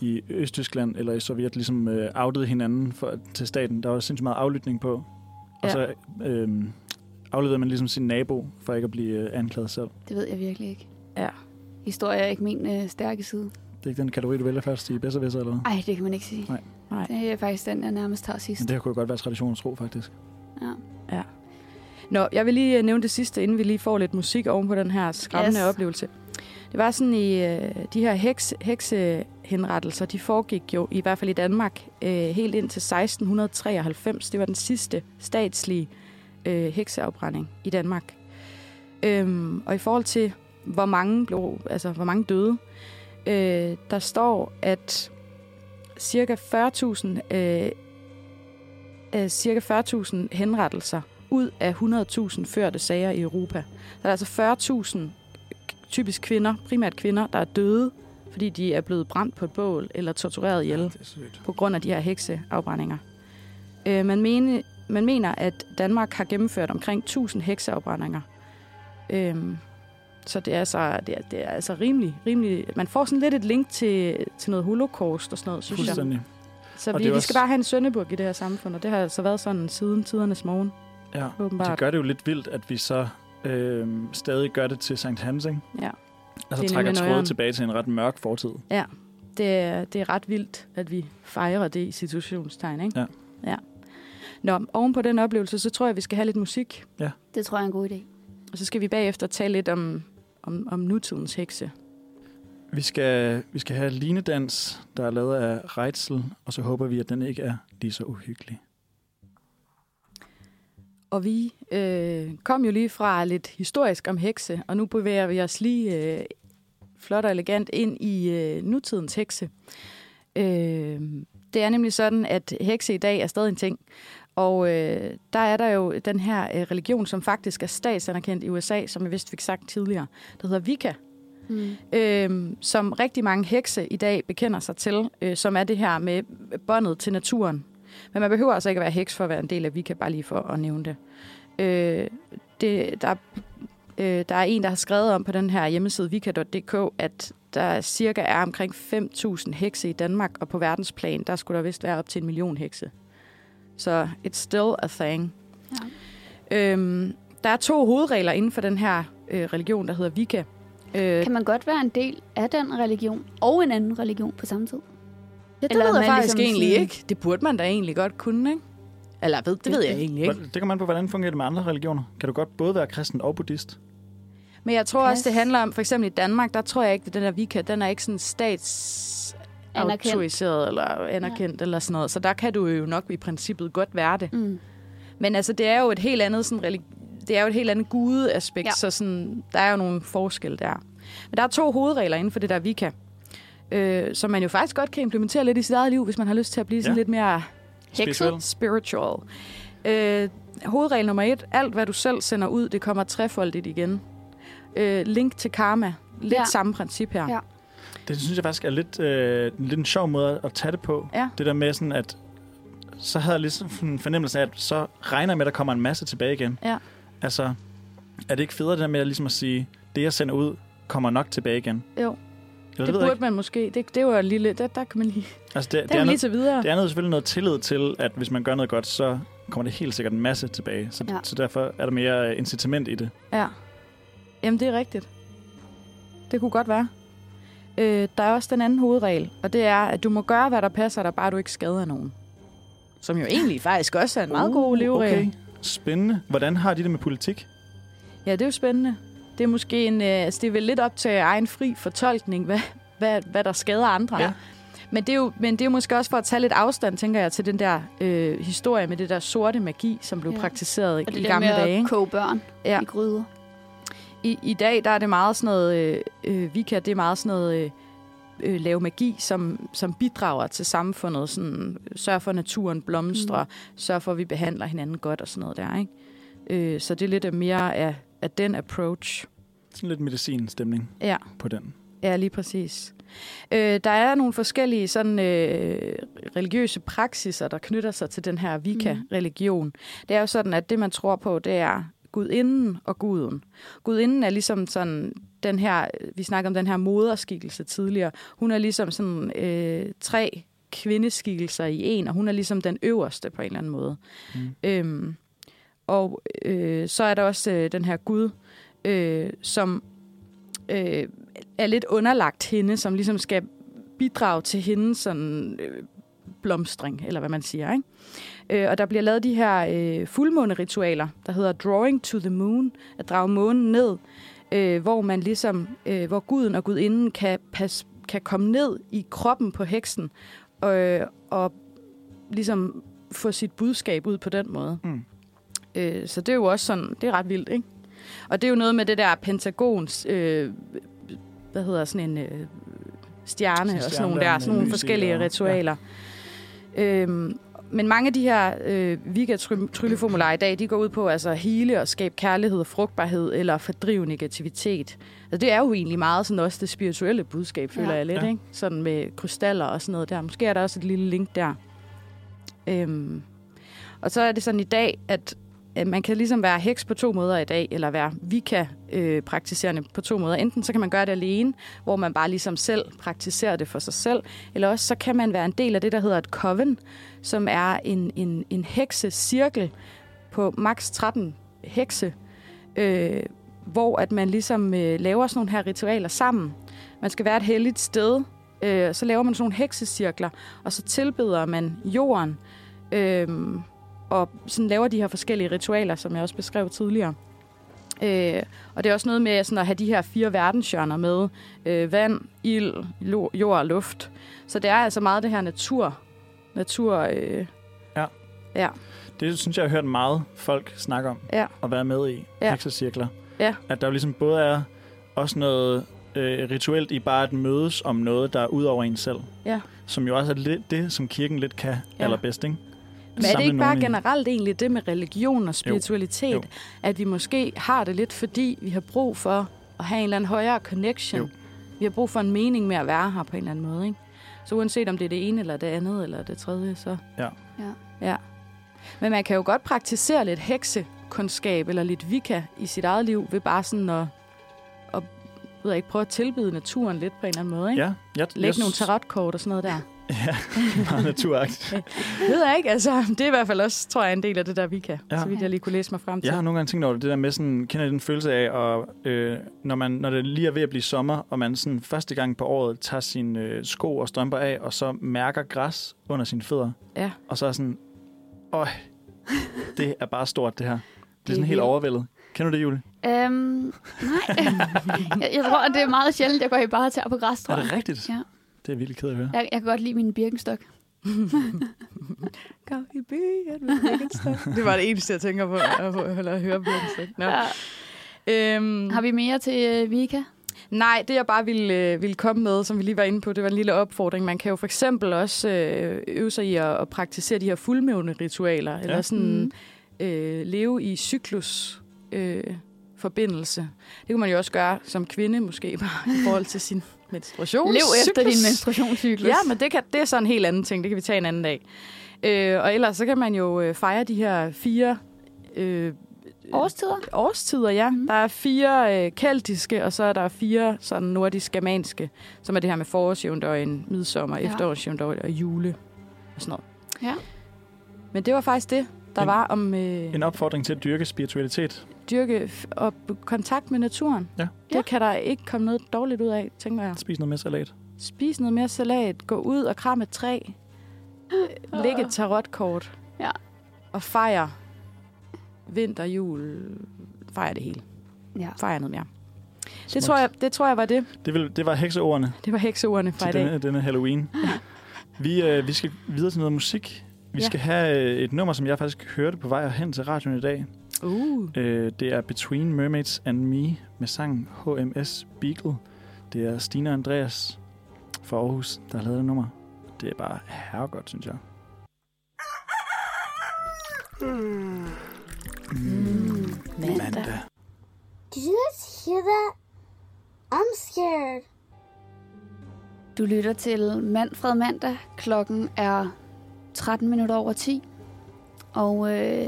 i Østtyskland eller i Sovjet ligesom øh, outede hinanden for, til staten. Der var sindssygt meget aflytning på. Og Ja. så øh, afleverede man ligesom sin nabo for ikke at blive øh, anklaget selv. Det ved jeg virkelig ikke. Ja. Historie er ikke min øh, stærke side. Det er ikke den kategori, du vælger først i bedste eller hvad? Ej, det kan man ikke sige. Nej. Nej. Det er faktisk den, jeg nærmest tager sidst. Men det her kunne godt være traditionens tro, faktisk. Ja. Nå, jeg vil lige øh, nævne det sidste, inden vi lige får lidt musik oven på den her skræmmende Yes. oplevelse. Det var sådan i øh, de her heks, heksehenrettelser, de foregik jo i hvert fald i Danmark øh, helt ind til 1693. Det var den sidste statslige øh, hekseafbrænding i Danmark. Øhm, og i forhold til, hvor mange, blev, altså, hvor mange døde, øh, der står, at cirka 40.000 øh, øh, cirka 40.000 henrettelser ud af 100.000 førte sager i Europa. Der er altså 40.000 typisk kvinder, primært kvinder, der er døde, fordi de er blevet brændt på et bål eller tortureret ihjel sygt. på grund af de her hekseafbrændinger. Øh, man, mene, man mener, at Danmark har gennemført omkring 1000 hekseafbrændinger. Øhm, så det er, altså, det, er, det er altså rimelig, rimelig... Man får sådan lidt et link til, til noget holocaust og sådan noget, synes jeg. Fuldstændig. Så Og vi, vi også- skal bare have en søndebuk i det her samfund, og det har altså været sådan siden tidernes morgen, Ja. åbenbart. Det gør det jo lidt vildt, at vi så øh, stadig gør det til Sankt Hans, ikke? Ja. Altså Det er trækker trådet tilbage til en ret mørk fortid. Det er, det er ret vildt, at vi fejrer det i situationstegn, ikke? Ja. ja. Nå, oven på den oplevelse, så tror jeg, vi skal have lidt musik. Det tror jeg er en god idé. Og så skal vi bagefter tale lidt om, om, om nutidens hekse. Vi skal, vi skal have linedans, der er lavet af Reitzel, og så håber vi, at den ikke er lige så uhyggelig. Og vi øh, kom jo lige fra lidt historisk om hekse, og nu bevæger vi os lige øh, flot og elegant ind i øh, nutidens hekse. Øh, det er nemlig sådan, at hekse i dag er stadig en ting. Og øh, der er der jo den her øh, religion, som faktisk er statsanerkendt i USA, som jeg vist fik sagt tidligere, der hedder Wicca, Mm. øh, som rigtig mange hekse i dag bekender sig til, øh, som er det her med båndet til naturen. Men man behøver altså ikke at være heks for at være en del af Wicca, bare lige for at nævne det. Øh, det der, øh, der er en, der har skrevet om på den her hjemmeside wicca.dk, at der cirka er omkring 5.000 hekse i Danmark, og på verdensplan, der skulle der vist være op til en million hekse. Så it's still a thing. Ja. Øhm, der er to hovedregler inden for den her øh, religion, der hedder Wicca. Øh, Kan man godt være en del af den religion og en anden religion på samme tid? ja, det eller ved er jeg man faktisk ligesom egentlig ikke. Det burde man da egentlig godt kunne, ikke? Eller ved, det ved jeg egentlig ikke. Det kommer an på, hvordan fungerer det med andre religioner. Kan du godt både være kristen og buddhist? Men jeg tror Pas. også, det handler om, for eksempel i Danmark, der tror jeg ikke, at den der Wicca, den er ikke sådan stats Anerkendt. autoriseret eller anerkendt ja. eller sådan noget. Så der kan du jo nok i princippet godt være det. Mm. Men altså, det er jo et helt andet sådan, religi- det er jo et helt andet gudeaspekt, Ja. så sådan, der er jo nogle forskelle der. Men der er to hovedregler inden for det der Wicca, øh, som man jo faktisk godt kan implementere lidt i sit eget liv, hvis man har lyst til at blive sådan Ja. lidt mere Spirituel. spiritual. Øh, hovedregel nummer et. Alt, hvad du selv sender ud, det kommer trefoldigt igen. Øh, link til karma. Lidt ja. samme princip her. Ja. Det synes jeg faktisk er lidt, øh, lidt en sjov måde at tage det på. Ja. Det der med sådan, at så havde jeg ligesom en fornemmelse af, at så regner jeg med, at der kommer en masse tilbage igen. Ja. Altså, er det ikke federe det der med ligesom at sige, det jeg sender ud, kommer nok tilbage igen? Jo, Eller, det jeg burde man måske. Det, det var en lille... Der, der kan man lige... Altså, det, Der det, er man lige til videre. det er noget, selvfølgelig noget tillid til, at hvis man gør noget godt, så kommer det helt sikkert en masse tilbage. Så, Ja. ja. så derfor er der mere øh, incitament i det. Ja. Jamen, det er rigtigt. Det kunne godt være. Øh, der er også den anden hovedregel, og det er, at du må gøre, hvad der passer dig, bare du ikke skader nogen. Som jo egentlig faktisk også er en meget god leveregel. Okay, spændende. Hvordan har de det med politik? Ja, det er jo spændende. Det er måske en, øh, altså det er vel lidt op til egen fri fortolkning, hvad, hvad, hvad der skader andre. Ja. Men det, er jo, men det er jo måske også for at tage lidt afstand, tænker jeg, til den der øh, historie med det der sorte magi, som blev Ja. praktiseret Og det i der gamle med dage. at koge børn Ja. i gryder. I, I dag der er det meget sådan noget, øh, øh, Vika, det er meget sådan noget, øh, øh, lave magi, som, som bidrager til samfundet. Sådan, sørg for, at naturen blomstrer, mm. sørg for, at vi behandler hinanden godt og sådan noget der. Ikke? Øh, så det er lidt mere af, af den approach. Sådan lidt medicinstemning Ja. på den. Ja, lige præcis. Øh, der er nogle forskellige sådan, øh, religiøse praksiser, der knytter sig til den her Vika-religion. Det er jo sådan, at det, man tror på, det er gudinden og guden. Gudinden er ligesom sådan den her, vi snakker om den her moderskikkelse tidligere. Hun er ligesom sådan øh, tre kvindeskikkelser i en, og hun er ligesom den øverste på en eller anden måde. Mm. Øhm, og øh, så er der også øh, den her Gud, øh, som øh, er lidt underlagt hende, som ligesom skal bidrage til hendes sådan, øh, blomstring, eller hvad man siger. Ikke? Øh, og der bliver lavet de her øh, fuldmåneritualer, der hedder Drawing to the Moon, at drage månen ned, øh, hvor man ligesom, øh, hvor guden og gudinden kan, pas, kan komme ned i kroppen på heksen, øh, og ligesom få sit budskab ud på den måde. Mm. Øh, så det er jo også sådan, det er ret vildt, ikke? Og det er jo noget med det der pentagons, øh, hvad hedder sådan en øh, stjerne, en og sådan stjerne nogle der sådan nogle forskellige og- ritualer. Øhm, men mange af de her øh, Vika-trylleformularer i dag, de går ud på altså, hele og skabe kærlighed og frugtbarhed, eller fordrive negativitet. Altså, det er jo egentlig meget sådan også det spirituelle budskab, føler Ja. jeg lidt, Ja. ikke? Sådan med krystaller og sådan noget der. Måske er der også et lille link der. Øhm, og så er det sådan i dag, at Øh, man kan ligesom være heks på to måder i dag, eller være vika-praktiserende øh, på to måder. Enten så kan man gøre det alene, hvor man bare ligesom selv praktiserer det for sig selv, eller også så kan man være en del af det, der hedder et coven, som er en, en, en heksecirkel på maks 13 hekse, øh, hvor at man ligesom øh, laver sådan nogle her ritualer sammen. Man skal være et helligt sted, øh, så laver man sådan nogle heksecirkler, og så tilbeder man jorden, øh, og sådan laver de her forskellige ritualer, som jeg også beskrev tidligere. Øh, og det er også noget med sådan at have de her fire verdenshjørner med. Øh, vand, ild, jord og luft. Så det er altså meget det her natur. Natur, øh, Det synes jeg, jeg har hørt meget folk snakke om ja, at være med i. Ja. Heksecirkler. Ja. At der jo ligesom både er også noget øh, rituelt i bare at mødes om noget, der er ud over en selv. Ja. Som jo også er lidt det, som kirken lidt kan Ja. allerbedst, ikke? Men er det ikke bare generelt egentlig det med religion og spiritualitet, Jo. at vi måske har det lidt, fordi vi har brug for at have en eller anden højere connection. Jo. Vi har brug for en mening med at være her på en eller anden måde, ikke? Så uanset om det er det ene, eller det andet, eller det tredje, så... Ja. Ja. ja. Men man kan jo godt praktisere lidt heksekundskab, eller lidt vika i sit eget liv, ved bare sådan at, at ved jeg ikke, prøve at tilbyde naturen lidt på en eller anden måde, ikke? Ja, jeg, Lægge jeg, nogle tarotkort og sådan noget der. Ja, meget naturagtigt. ved jeg ikke, altså, det er i hvert fald også, tror jeg, en del af det der, vi kan. Ja. Så vidt jeg lige kunne læse mig frem til. Jeg har nogle gange tænkt over det, det der med sådan, kender den følelse af, og, øh, når, man, når det lige er ved at blive sommer, og man sådan første gang på året tager sine øh, sko og strømper af, og så mærker græs under sine fødder, Ja. og så er sådan, øj, det er bare stort det her. Det er er sådan helt overvældet. Kender du det, Julie? Øhm, nej. jeg, jeg tror, at det er meget sjældent, jeg går i bare tager på græs, tror Er jeg. det rigtigt? Ja. Det er virkelig ked at høre. Jeg, jeg kan godt lide min birkenstok. Kom i byen med Birkenstock. Det var det eneste, jeg tænker på, eller at høre Birkenstock. Nå. Ja. Øhm, Har vi mere til øh, Vika? Nej, det jeg bare ville, øh, ville komme med, som vi lige var inde på, det var en lille opfordring. Man kan jo for eksempel også øh, øve sig i at, at praktisere de her fuldmåne-ritualer, ja. eller sådan Mhm. øh, leve i cyklus øh, forbindelse. Det kunne man jo også gøre som kvinde, måske bare i forhold til sin menstruation. Lev efter din Cyklus. menstruationscyklus. Ja, men det, kan, det er så en helt anden ting. Det kan vi tage en anden dag. Øh, og ellers så kan man jo øh, fejre de her fire øh, Årstider? årstider, ja. Mm. Der er fire øh, keltiske, og så er der fire sådan nordisk-germanske, som er det her med forårsjævndøjen, midsommer, Ja. efterårsjævndøjen og jule og sådan noget. Ja. Men det var faktisk det, der En- var om øh, En opfordring til at dyrke spiritualitet. dyrke f- og b- kontakt med naturen. Ja. Det Ja. kan der ikke komme noget dårligt ud af, tænker jeg. Spis noget mere salat. Spis noget mere salat, gå ud og kram et træ, læg et tarotkort Ja. og fejre vinter, jul, fejre det hele. Ja. Fejre noget mere. Det Smukt. tror, jeg, det tror jeg var det. Det, vil, det var hekseordene Det var hekseordene fra i til dag. denne, denne Halloween. Vi, øh, vi skal videre til noget musik. Vi Ja. skal have øh, et nummer, som jeg faktisk hørte på vej hen til radioen i dag. Uh. Øh, det er Between Mermaids and Me med sangen HMS Beagle. Det er Stina og Andreas fra Aarhus, der har lavet det nummer. Det er bare herregodt, synes jeg. Mm, mandag. Did you guys hear that? I'm scared. Du lytter til Manfred Mandag. Klokken er 13 minutter over 10. Og øh,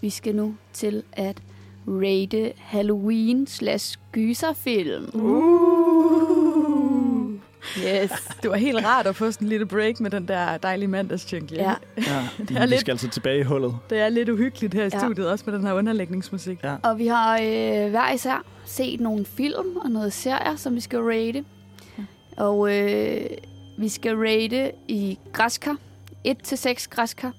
vi skal nu til at rate Halloween slash gyserfilm. Uh. Yes. Det var helt rart at få sådan en lille break med den der dejlige mandagschunk. Ja. Ja, vi lidt- skal altså tilbage i hullet. Det er lidt uhyggeligt her i Ja. studiet, også med den her underlægningsmusik. Ja. Og vi har øh, hver især set nogle film og noget serier, som vi skal rate. Og øh, vi skal rate i græskar. 1-6 græskar.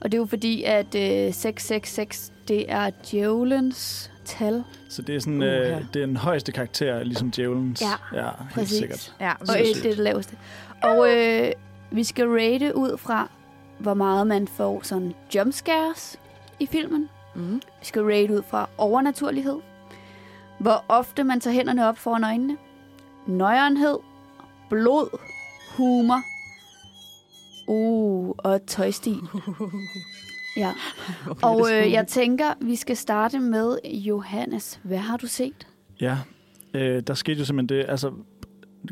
Og det er jo fordi, at øh, 666, det er djævelens tal. Så det er sådan, Uha. øh, det er den højeste karakter, ligesom djævelens. Ja, ja helt præcis. sikkert. Ja, Og Sindssygt. 1 det er det laveste. Og øh, vi skal rate ud fra, hvor meget man får sådan jumpscares i filmen. mm. Vi skal rate ud fra overnaturlighed. Hvor ofte man tager hænderne op foran øjnene. Nøjernhed. Blod. Humor. Uh, og tøjstil. Ja. Og øh, jeg tænker, vi skal starte med Johannes. Hvad har du set? Ja, øh, der skete jo simpelthen det. Altså,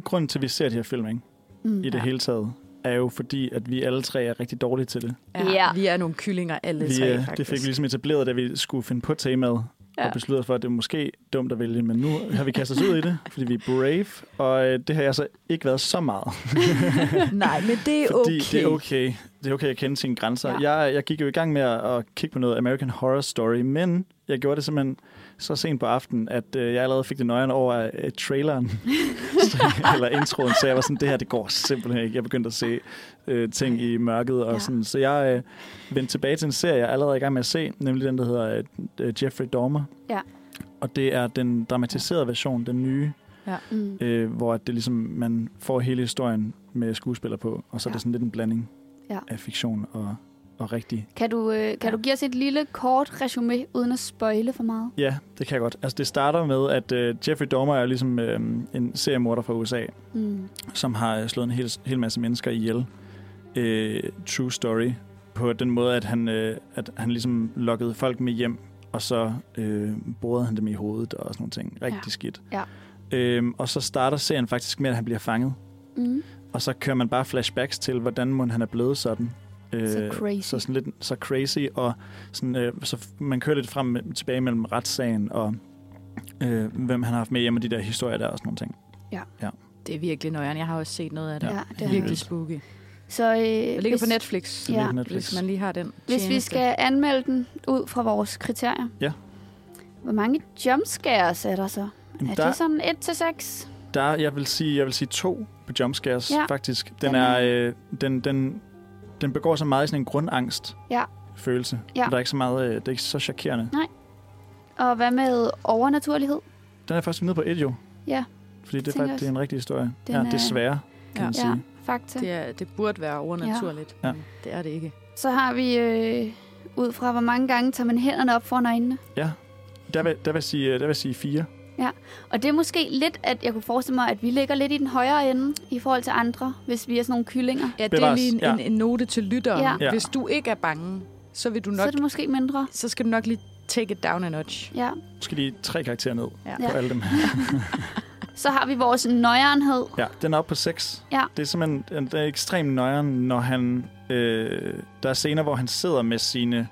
grunden til, at vi ser de her film, ikke? Mm. i det Ja. hele taget, er jo fordi, at vi alle tre er rigtig dårlige til det. Ja, Ja. Vi er nogle kyllinger alle Vi, tre, øh, faktisk. det fik vi ligesom etableret, da vi skulle finde på temaet, ja. Og besluttede os for, at det er måske dumt at vælge, men nu har vi kastet os ud i det, fordi vi er brave, og øh, det har jeg så ikke været så meget. Nej, men det er Fordi okay. det er okay. Det er okay at kende sine grænser. Ja. Jeg, jeg gik jo i gang med at, at kigge på noget American Horror Story, men jeg gjorde det simpelthen så sent på aftenen, at øh, jeg allerede fik det nøjeren over øh, traileren, eller introen, så jeg var sådan, det her, det går simpelthen ikke. Jeg begyndte at se øh, ting i mørket, og Ja. sådan, så jeg øh, vendte tilbage til en serie, jeg er allerede i gang med at se, nemlig den, der hedder øh, Jeffrey Dahmer. Ja. Og det er den dramatiserede version, den nye, Mm. øh, hvor det ligesom, man får hele historien med skuespillere på, og så er Ja. det sådan lidt en blanding Ja. af fiktion og, og rigtig. Kan, du, øh, kan Ja. du give os et lille kort resume, uden at spoile for meget? Ja, det kan jeg godt. Altså, det starter med, at øh, Jeffrey Dahmer er ligesom øh, en seriemorder fra USA, Mm. som har øh, slået en hel, hel masse mennesker ihjel. Øh, true story på den måde, at han, øh, at han ligesom lokkede folk med hjem, og så øh, borede han dem i hovedet og sådan nogle ting. Rigtig Ja. skidt. Ja. Øhm, og så starter serien faktisk med, at han bliver fanget. Mm. Og så kører man bare flashbacks til, hvordan må han er blevet sådan. Øh, Så crazy. Så, sådan lidt, så crazy, og sådan, øh, så man kører lidt frem og tilbage mellem retssagen og øh, hvem han har haft med hjem og de der historier der og sådan nogle ting. Det er virkelig nøjeren. Jeg har også set noget af det. Ja, Ja, det er virkelig spooky. Så øh, Det ligger hvis, på Netflix, Ja. Netflix. hvis man lige har den hvis vi tjeneste. skal anmelde den ud fra vores kriterier, Ja. hvor mange jumpscares er der så? Jamen, Er der, det sådan 1-6? der, jeg vil sige, jeg vil sige to på jumpscares, Ja. faktisk. Den, Den er, er- øh, den, den, den begår så meget i sådan en grundangst Ja. følelse. Ja. Der er ikke så meget, øh, det er ikke så chokerende. Og hvad med overnaturlighed? Den er først nede på et jo. Ja. Fordi det er faktisk det er en rigtig historie. Den ja, er- desværre, kan Ja. man sige. Ja, fakta. Det, er, det burde være overnaturligt, Ja. men det er det ikke. Så har vi øh, ud fra, hvor mange gange tager man hænderne op foran øjnene. Ja. Der vil, der vil sige, der vil sige fire. Og det er måske lidt, at jeg kunne forestille mig, at vi ligger lidt i den højere ende i forhold til andre, hvis vi er sådan nogle kyllinger. Ja, det er lige en, ja. en, en note til lytteren. Ja. Ja. Hvis du ikke er bange, så vil du Så nok, er det måske mindre. så skal du nok lige take it down a notch. Ja. Måske lige tre karakterer ned Ja. på Ja. alle dem. Så har vi vores nøjernhed. Ja, den er oppe på 6. Ja. Det er simpelthen det er ekstremt nøjeren, når han... Øh, der er scener, hvor han sidder med sine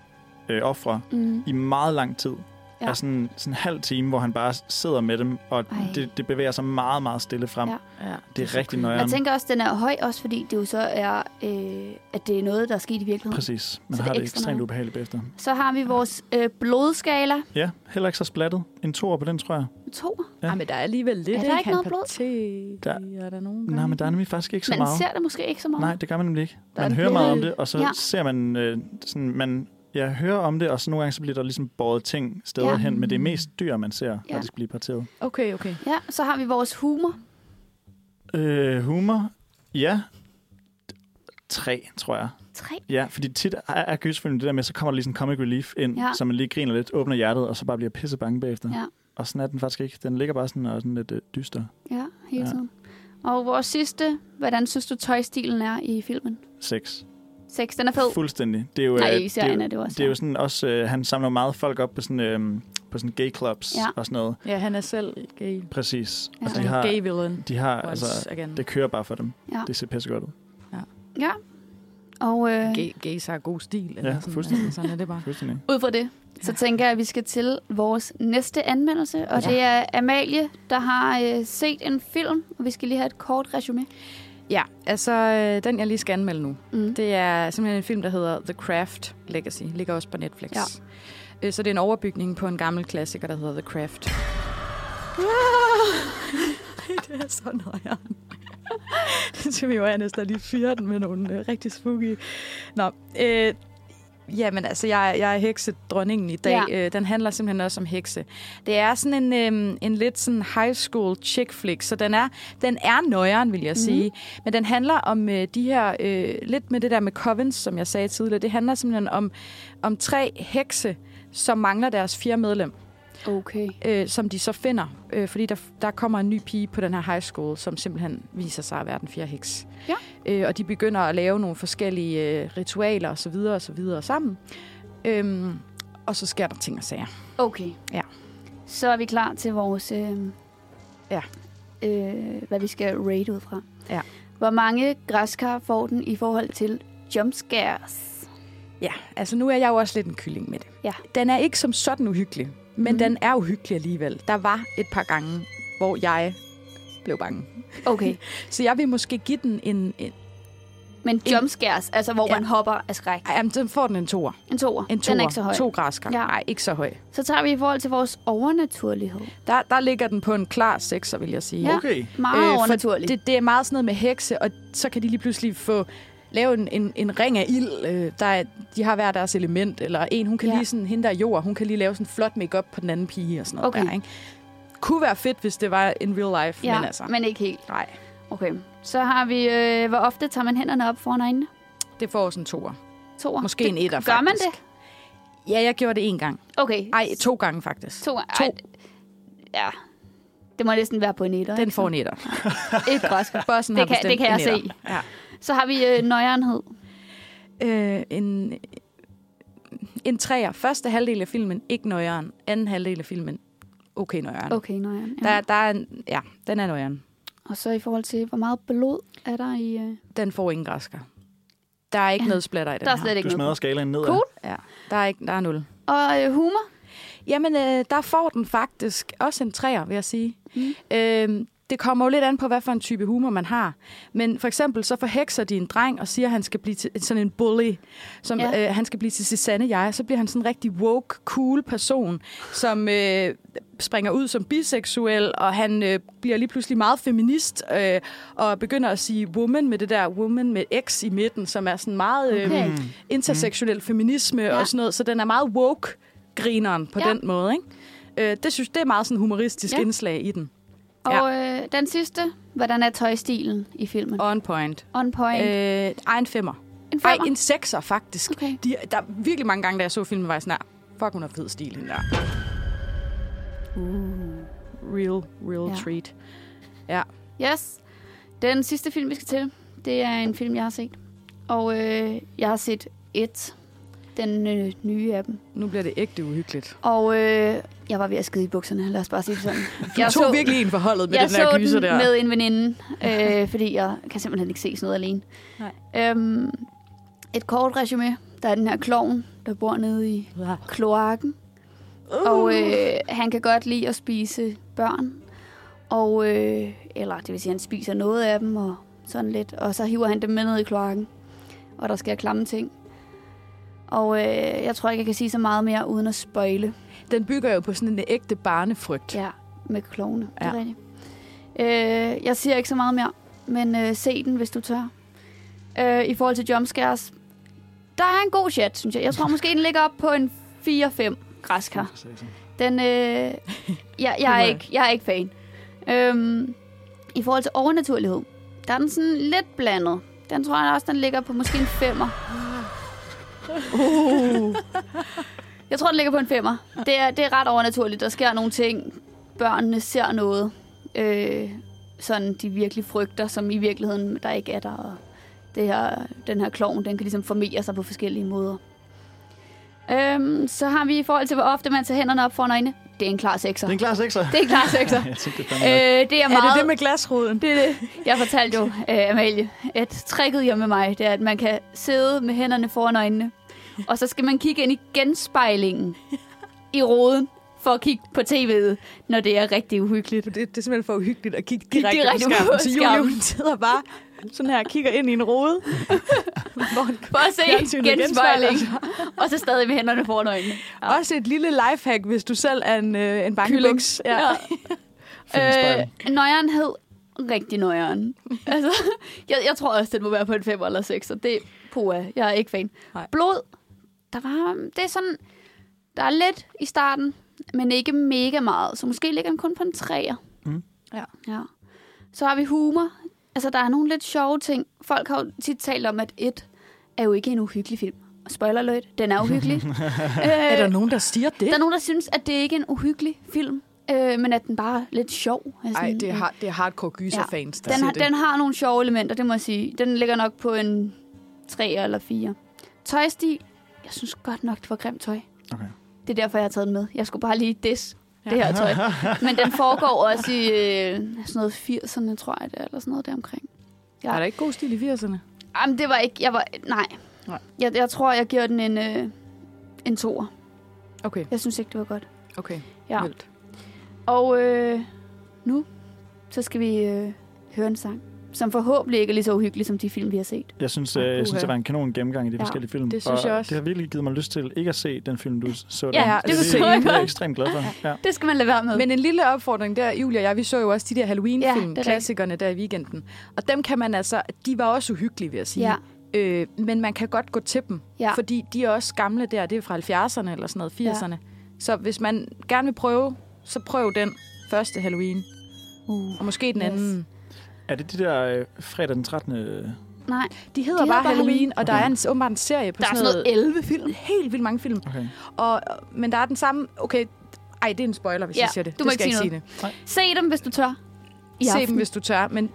øh, ofre Mm. i meget lang tid. Ja. Altså sådan, sådan en halv time, hvor han bare sidder med dem, og Ej. det, det bevæger sig meget, meget stille frem. Ja. Ja. Det er rigtig nøjeren. Jeg tænker også, at den er høj, også fordi det jo så er, øh, at det er noget, der er sket i virkeligheden. Præcis. Man Så det har er det ekstra ekstremt nøjeren. ubehageligt bagefter. Så har vi vores øh, blodskala. Ja, heller ikke så splattet. En toer på den, tror jeg. To. Ja. Ja. men der er alligevel lidt, Er der ikke Han noget blod? Paté, Der- er der nogen Nej, men der er nemlig faktisk ikke så Man meget. ser det måske ikke så meget. Nej, det gør man nemlig ikke. Der er Man det hører meget om det, og så ja. ser man øh, sådan, man jeg hører om det, og så nogle gange så bliver der ligesom båret ting steder Ja. ja. hen, men det er mest dyr, man ser, Ja. ja. skal blive parteret. Okay, okay. Ja, så har vi vores humor. Øh, humor? Ja. Tre, tror jeg. Tre. Ja, fordi tit er, er gyserfilm det der med, så kommer der lige sådan comic relief ind, Ja. ja. så man lige griner lidt, åbner hjertet, og så bare bliver pisse bange bagefter. Ja. Og sådan er den faktisk ikke. Den ligger bare sådan og sådan lidt øh, dyster. Ja, hele Ja. tiden. Og vores sidste, hvordan synes du tøjstilen er i filmen? Seks. Seks, den er fed. Fuldstændig. Det er jo, Nej, øh, i serien det er, det jo også. det er jo sådan også, øh, han samler meget folk op på sådan, øh, på sådan gay clubs Ja. og sådan noget. Ja, han er selv gay. Præcis. Ja. Og Altså, de en har, gay villain. de har Once altså, again. det kører bare for dem. Ja. Det ser pisse godt ud. Ja. Og øh, Gay, gays har god stil. Eller Ja, sådan, fuldstændig. altså, sådan er det bare. Fuldstændig. ud fra det, så tænker jeg, at vi skal til vores næste anmeldelse. Og Ja. det er Amalie, der har øh, set en film, og vi skal lige have et kort resume. Ja, altså øh, den, jeg lige skal anmelde nu, Mm. det er simpelthen en film, der hedder The Craft Legacy. Ligger også på Netflix. Ja. Øh, Så det er en overbygning på en gammel klassiker, der hedder The Craft. det er så nøjeren. det skal vi jo have næsten lige fyre den med nogle øh, rigtig spooky. Nå, øh, Jamen altså, jeg, jeg er heksedronningen i dag. Ja. Øh, den handler simpelthen også om hekse. Det er sådan en, øh, en lidt sådan high school chick flick, så den er, den er nøjeren, vil jeg Mhm. sige. Men den handler om øh, de her, øh, lidt med det der med covens, som jeg sagde tidligere. Det handler simpelthen om, om tre hekse, som mangler deres fire medlem Okay. øh, som de så finder, øh, fordi der, der kommer en ny pige på den her high school, som simpelthen viser sig at være den fjerde heks. Ja. Øh, og de begynder at lave nogle forskellige øh, ritualer og så videre og så videre sammen. Øhm, og så sker der ting og sager. Okay. Ja. Så er vi klar til vores... Øh, Ja. Øh, hvad vi skal rate ud fra. Ja. Hvor mange græskar får den i forhold til jumpscares? Ja, altså nu er jeg jo også lidt en kylling med det. Ja. Den er ikke som sådan uhyggelig, men mm. den er uhyggelig alligevel. Der var et par gange, hvor jeg blev bange. Okay. Så jeg vil måske give den en... en Men jumpscares, altså hvor Ja. man hopper af skræk. jamen, den får den en toer. En toer. En toer. Den er ikke så høj. To græskar. Ja. Nej, ikke så høj. Så tager vi i forhold til vores overnaturlighed. Der, der ligger den på en klar sekser, vil jeg sige. Ja. Okay. Meget øh, for overnaturligt. Det, det er meget sådan noget med hekse, og så kan de lige pludselig få lave en, en, en ring af ild. Øh, der er, de har hver deres element, eller en, hun kan Ja. lige sådan, hende der er jord, hun kan lige lave sådan flot makeup på den anden pige og sådan noget Okay. der, ikke? Kunne være fedt, hvis det var in real life, ja, men altså, men ikke helt. nej, Okay. Så har vi, øh, hvor ofte tager man hænderne op foran øjnene? det får også en toer. Toer. Måske det, en etter, Gør man faktisk. det? Ja, jeg gjorde det en gang. Okay. Nej, to gange faktisk. To. To. Ej, ja. Det må næsten være på en etter. Den får en etter. Et græskar. Bossen Det har kan- det kan jeg en etter. Ja. Så har vi øh, nøjernhed. øh, en, en træer. Første halvdel af filmen, ikke nøjeren. Anden halvdel af filmen, okay nøjeren. Okay, nå ja. Der, der er en, ja, den er nøjeren. Og så i forhold til, hvor meget blod er der i... Øh... Den får ingen græsker. Der er ikke Ja. noget splatter i den Der er her. slet ikke Du noget. smadrer skalaen nedad. Cool. Ja, der er, ikke, der er nul. Og øh, humor? Jamen, øh, der får den faktisk også en træer, vil jeg sige. Mm. Øh, det kommer jo lidt an på, hvad for en type humor man har. Men for eksempel så forhekser de en dreng og siger, at han skal blive til sådan en bully. Som, Ja. øh, han skal blive til sit sande jeg. Så bliver han sådan en rigtig woke, cool person, som øh, springer ud som biseksuel, og han øh, bliver lige pludselig meget feminist, øh, og begynder at sige woman med det der woman med X i midten, som er sådan meget øh, Okay. intersektionel feminisme Ja. og sådan noget. Så den er meget woke, grineren på Ja. den måde. Ikke? Øh, det synes det er meget sådan humoristisk ja. indslag i den. Og øh, den sidste, hvordan er tøjstilen i filmen? On point. On point. Øh, ej, en femmer. en Ej, femmer? en sekser faktisk. Okay. De, der er virkelig mange gange, da jeg så filmen, var jeg sådan fuck, hun har fed stil, hende der. Real, real Ja. ja. treat. Ja. Yes. Den sidste film, vi skal til, det er en film, jeg har set. Og øh, jeg har set et, den øh, nye af dem. Nu bliver det ægte uhyggeligt. Og øh, jeg var ved at skide i bukserne, lad os bare sige det sådan. Du jeg tog virkelig en forholdet med jeg den der så gyser den der. med en veninde, øh, fordi jeg kan simpelthen ikke se sådan noget alene. Nej. Øhm, et kort resume. Der er den her klovn, der bor nede i kloakken. Uh. Og øh, han kan godt lide at spise børn. Og, øh, eller det vil sige, at han spiser noget af dem og sådan lidt. Og så hiver han dem med ned i kloakken. Og der sker klamme ting. Og øh, jeg tror ikke, jeg kan sige så meget mere uden at spøjle. Den bygger jo på sådan en ægte barnefrygt. Ja, med klovne. Det er Ja. rigtigt. Øh, jeg siger ikke så meget mere, men øh, se den, hvis du tør. Øh, I forhold til jumpscares, der er en god chat, synes jeg. Jeg tror måske, den ligger op på en 4-5 græskar. Den, øh, jeg, jeg, er ikke, jeg er ikke fan. Øhm, I forhold til overnaturlighed, der er den sådan lidt blandet. Den tror jeg også, den ligger på måske en femmer. Uh. Jeg tror, den ligger på en femmer. Det er, det er ret overnaturligt. Der sker nogle ting. Børnene ser noget, øh, sådan de virkelig frygter, som i virkeligheden der ikke er der. Og det her, den her klovn, den kan ligesom formere sig på forskellige måder. Øhm, så har vi i forhold til, hvor ofte man tager hænderne op foran øjnene. Det er en klar sekser. Det er en klar sekser. Det er en klar sekser. jeg tænkte, det øh, det er Er meget... det det med glasruden? Det er det. Jeg fortalte jo, øh, Amalie, at tricket hjemme med mig, det er, at man kan sidde med hænderne foran øjnene, og så skal man kigge ind i genspejlingen i roden, for at kigge på tv'et, når det er rigtig uhyggeligt. Det, det er simpelthen for uhyggeligt at kigge direkte, direkte på skærmen. Så Julie, hun sidder bare sådan her og kigger ind i en rode. For at se genspejler og så stadig med hænderne foran øjnene. Ja. Også et lille lifehack, hvis du selv er en, øh, en Kylling. bangebuks. Ja. Spejl. Øh, nøjernhed. Rigtig nøjeren. altså, jeg, jeg tror også, det må være på en 5 eller 6, og det puha, jeg er ikke fan. Nej. Blod. Der var, det er sådan, der er lidt i starten, men ikke mega meget. Så måske ligger den kun på en 3'er. Mm. Ja. ja. Så har vi humor. Altså, der er nogle lidt sjove ting. Folk har jo tit talt om, at et er jo ikke en uhyggelig film. Og spoiler alert, den er uhyggelig. øh, Er der nogen, der siger det? der er nogen, der synes, at det ikke er en uhyggelig film, øh, men at den bare er lidt sjov. Altså, Nej, det er, hard, det er hardcore gyserfans, der den, siger har, det. den har nogle sjove elementer, det må jeg sige. Den ligger nok på en 3 eller 4. Tøjstil, jeg synes godt nok, det var grimt tøj. Okay. Det er derfor, jeg har taget den med. Jeg skulle bare lige diss ja. det her tøj. Men den foregår også i øh, sådan noget 80'erne, tror jeg det er, eller sådan noget deromkring. Ja. Er der ikke god stil i 80'erne? Jamen, det var ikke... Jeg var, nej. Nej. Jeg, jeg tror, jeg giver den en, øh, en toer. Okay, Jeg synes ikke, det var godt. okay. Ja. Vildt. Og øh, nu, så skal vi øh, høre en sang, som forhåbentlig ikke er lige så uhyggelig som de film, vi har set. Jeg synes, øh, jeg synes, det var en kanon gennemgang i de Ja, forskellige film. det synes og jeg også. Det har virkelig givet mig lyst til ikke at se den film, du så. Ja, der. det det, det, jeg det er jeg ekstremt glad for. Ja. Det skal man lade være med. Men en lille opfordring der, Julia og jeg, vi så jo også de der Halloween-film, Ja, er klassikerne der i weekenden. Og dem kan man altså, de var også uhyggelige, vil jeg sige. ja, Øh, men man kan godt gå til dem, ja. fordi de er også gamle der, det er fra 70'erne eller sådan noget, 80'erne. Så hvis man gerne vil prøve, så prøv den første Halloween, Uh. og måske den Yes. anden. Er det de der øh, fredag den 13. Nej, De hedder De bare Halloween, Halloween. og der Okay. er en, åbenbart en serie på der er sådan sådan noget 11 film. helt vildt mange film. Okay. Og, men der er den samme... Okay, ej, det er en spoiler, hvis Ja, jeg siger det. du må det ikke skal sige jeg ikke sige det. Se dem, hvis du tør. I Se aften. dem, hvis du tør. Men,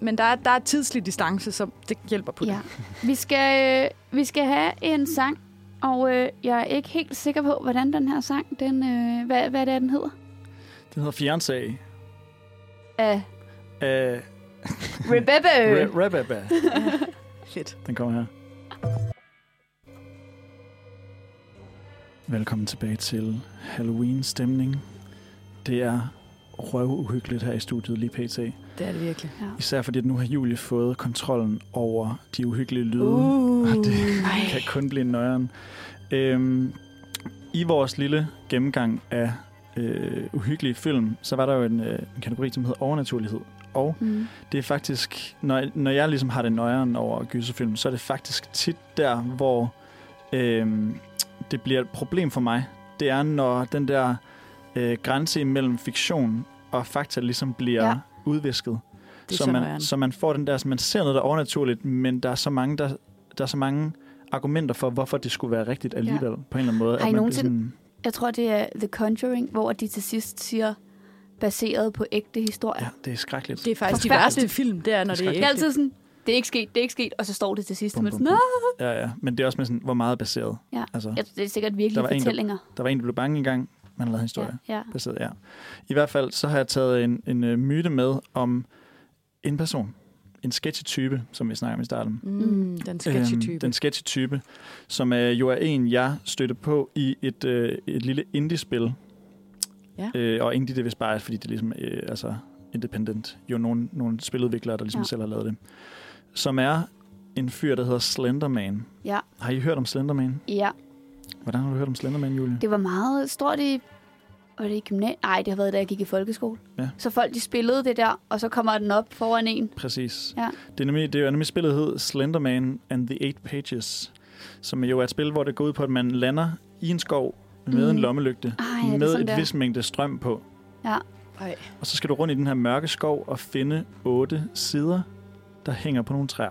men der er, der er tidslig distance, så det hjælper på Ja. det. Vi skal, øh, vi skal have en sang, og øh, jeg er ikke helt sikker på, hvordan den her sang, den, øh, hvad, hvad det er, den hedder. Den hedder Fiancé Af af Rebecca. Re- Rebecca. Fedt. Den kommer her. Velkommen tilbage til Halloween-stemning. Det er røvuhyggeligt her i studiet lige pt. Det er det virkelig. Især fordi, at nu har Julie fået kontrollen over de uhyggelige lyde. Uh. Og det Ej. kan kun blive nøjeren. Øhm, I vores lille gennemgang af øh, uhyggelige film, så var der jo en, øh, en kategori, som hedder overnaturlighed. Og Mm. det er faktisk, når, når jeg ligesom har det nøjeren over gyserfilm, så er det faktisk tit der, hvor øhm, det bliver et problem for mig. Det er, når den der øh, grænse imellem fiktion og fakta ligesom bliver Ja. udvisket. Så, man, nøjeren. så man får den der, så man ser noget, der er overnaturligt, men der er så mange, der, der er så mange argumenter for, hvorfor det skulle være rigtigt alligevel, ja. på en eller anden måde. Har I at man nogensinde- sådan, Jeg tror, det er The Conjuring, hvor de til sidst siger, baseret på ægte historier. ja, det er skrækkeligt. Det er faktisk de værste film, det er, når det er Det er altid sådan, det er ikke sket, det er ikke sket, og så står det til sidst. Bum, Bum, bum, sådan. Ja, ja. Men det er også med sådan, hvor meget er baseret. Ja. Altså, ja, det er sikkert Der virkelig var en, der- fortællinger. der var en, der blev bange engang, man har lavet en historie. Ja, ja. baseret, ja. I hvert fald så har jeg taget en, en uh, myte med om en person. En sketchy type, som vi snakker om i starten. Mm, den sketchy type. Øhm, den sketchy type, som uh, jo er en, jeg stødte på i et, uh, et lille indie-spil. Ja. Uh, og indie, det er vist bare, fordi det er ligesom, uh, altså independent. Jo, nogle, nogle spiludviklere, der ligesom Ja. selv har lavet det. Som er en fyr, der hedder Slenderman. Ja. Har I hørt om Slenderman? ja, Hvordan har du hørt om Slenderman, Julie? det var meget stort i... Var det i gymnasiet? Nej, det har været, da jeg gik i folkeskole. Ja. Så folk, de spillede det der, og så kommer den op foran en. Præcis. Ja. Det er, nemlig, det er nemlig spillet hed Slenderman and the Eight Pages, som jo er et spil, hvor det går ud på, at man lander i en skov med Mm. en lommelygte, Ej, med et der? vis mængde strøm på. Ja. Ej. Og så skal du rundt i den her mørke skov og finde otte sider, der hænger på nogle træer.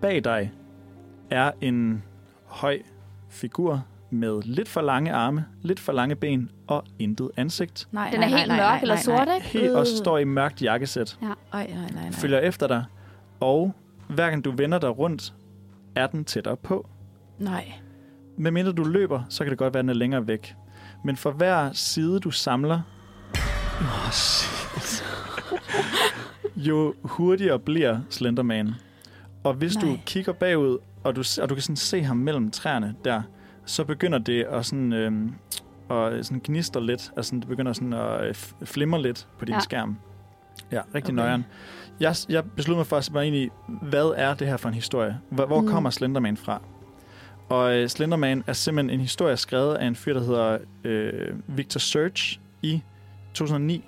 Bag dig er en høj figur med lidt for lange arme, lidt for lange ben og intet ansigt. Nej, Den er nej, helt nej, mørk nej, eller nej, sort, ikke? Helt og står i mørkt jakkesæt. Ej, nej, nej, nej. følger efter dig, og hver gang du vender dig rundt, er den tættere på. Nej. Med mindre du løber, så kan det godt være, at den er længere væk. Men for hver side, du samler, oh, shit. jo hurtigere bliver Slenderman. Og hvis Nej. du kigger bagud, og du, og du kan sådan se ham mellem træerne der, så begynder det at sådan, øhm, og sådan gnister lidt. Altså det begynder sådan at øh, flimre lidt på din Ja. skærm. Ja, rigtig Okay. nøjeren. Jeg, jeg besluttede mig for at mig ind i, hvad er det her for en historie? Hvor, hvor mm. kommer Slenderman fra? Og øh, Slenderman er simpelthen en historie skrevet af en fyr, der hedder øh, Victor Search i 2009.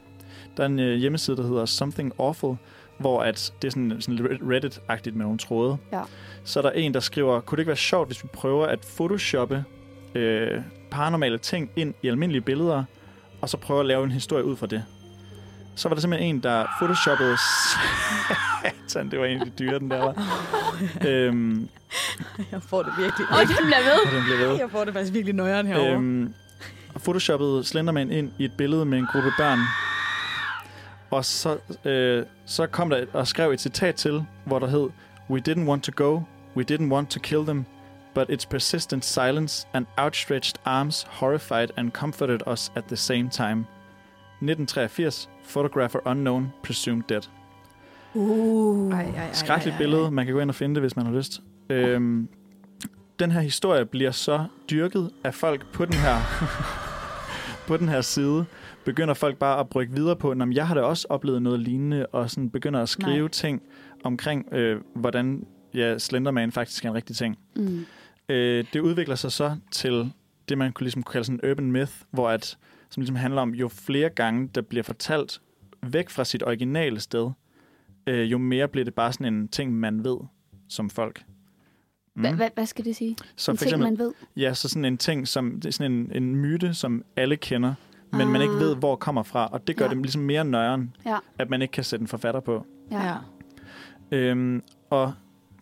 Der er en øh, hjemmeside, der hedder Something Awful, hvor at det er sådan, sådan lidt Reddit-agtigt med nogle tråde. Ja. Så er der en, der skriver, kunne det ikke være sjovt, hvis vi prøver at photoshoppe øh, paranormale ting ind i almindelige billeder, og så prøver at lave en historie ud fra det. Så var der simpelthen en, der photoshoppede... Satan, det var en af de dyre, den der var. øhm, Jeg får det virkelig. Og den bliver ved. og den blev ved. Jeg får det faktisk virkelig nøjeren herovre. Øhm, og photoshoppede Slenderman ind i et billede med en gruppe børn. Og så, øh, så kom der et, og skrev et citat til, hvor der hed, We didn't want to go, we didn't want to kill them, but its persistent silence and outstretched arms horrified and comforted us at the same time. 1983, photographer unknown, presumed dead. Uh. Ej, ej, ej, Skrækkeligt billede. Man kan gå ind og finde det, hvis man har lyst. Øhm, den her historie bliver så dyrket af folk på den her på den her side. Begynder folk bare at brygge videre på, at jeg har da også oplevet noget lignende, og sådan begynder at skrive Nej. ting omkring, øh, hvordan ja, Slenderman faktisk er en rigtig ting. Mm. Øh, det udvikler sig så til det, man kunne ligesom kalde sådan en urban myth, hvor at, som ligesom handler om, jo flere gange, der bliver fortalt væk fra sit originale sted, øh, jo mere bliver det bare sådan en ting, man ved som folk. Mm. Hva- hva- Hvad skal det sige? Så en for ting, eksempel, man ved. ja, så sådan en ting, som, det er sådan en, en myte, som alle kender, men ah. man ikke Ah. ved, hvor kommer fra, og det gør Ja. det ligesom mere nøjeren, Ja. at man ikke kan sætte en forfatter på. Ja. Ja. Øhm, og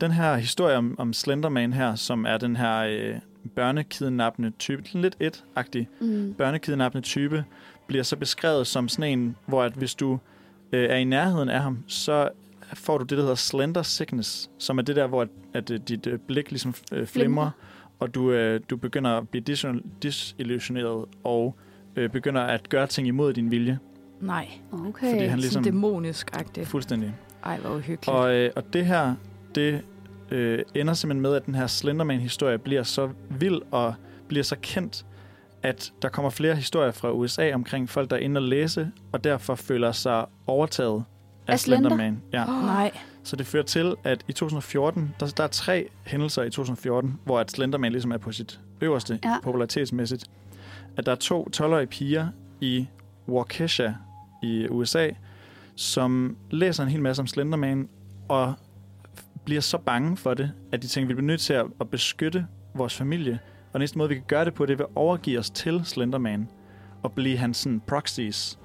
den her historie om, om Slenderman her, som er den her øh, børnekidnappende type, lidt et-agtig Mm. børnekidnappende type, bliver så beskrevet som sådan en, hvor at hvis du øh, er i nærheden af ham, så får du det, der hedder slender sickness, som er det der, hvor at, at øh, dit øh, blik ligesom øh, flimrer, og du, øh, du begynder at blive dis- disillusioneret og øh, begynder at gøre ting imod din vilje. Nej, Okay. Fordi han ligesom... ligesom... dæmonisk-agtigt. Fuldstændig. Ej, hvor uhyggeligt. Og, øh, og det her, det øh, ender simpelthen med, at den her Slenderman-historie bliver så vild og bliver så kendt, at der kommer flere historier fra USA omkring folk, der er inde og læse, og derfor føler sig overtaget af, Af Slender? Slenderman. Ja. Nej. Så det fører til, at i 2014, der, der er tre hændelser i 2014, hvor at Slenderman ligesom er på sit øverste ja. popularitetsmæssigt. At der er to 12-årige piger i Waukesha i USA, som læser en hel masse om Slenderman, og bliver så bange for det, at de tænker, at vi bliver nødt til at, beskytte vores familie. Og næste måde, vi kan gøre det på, det er ved at overgive os til Slenderman og blive hans sådan, proxies,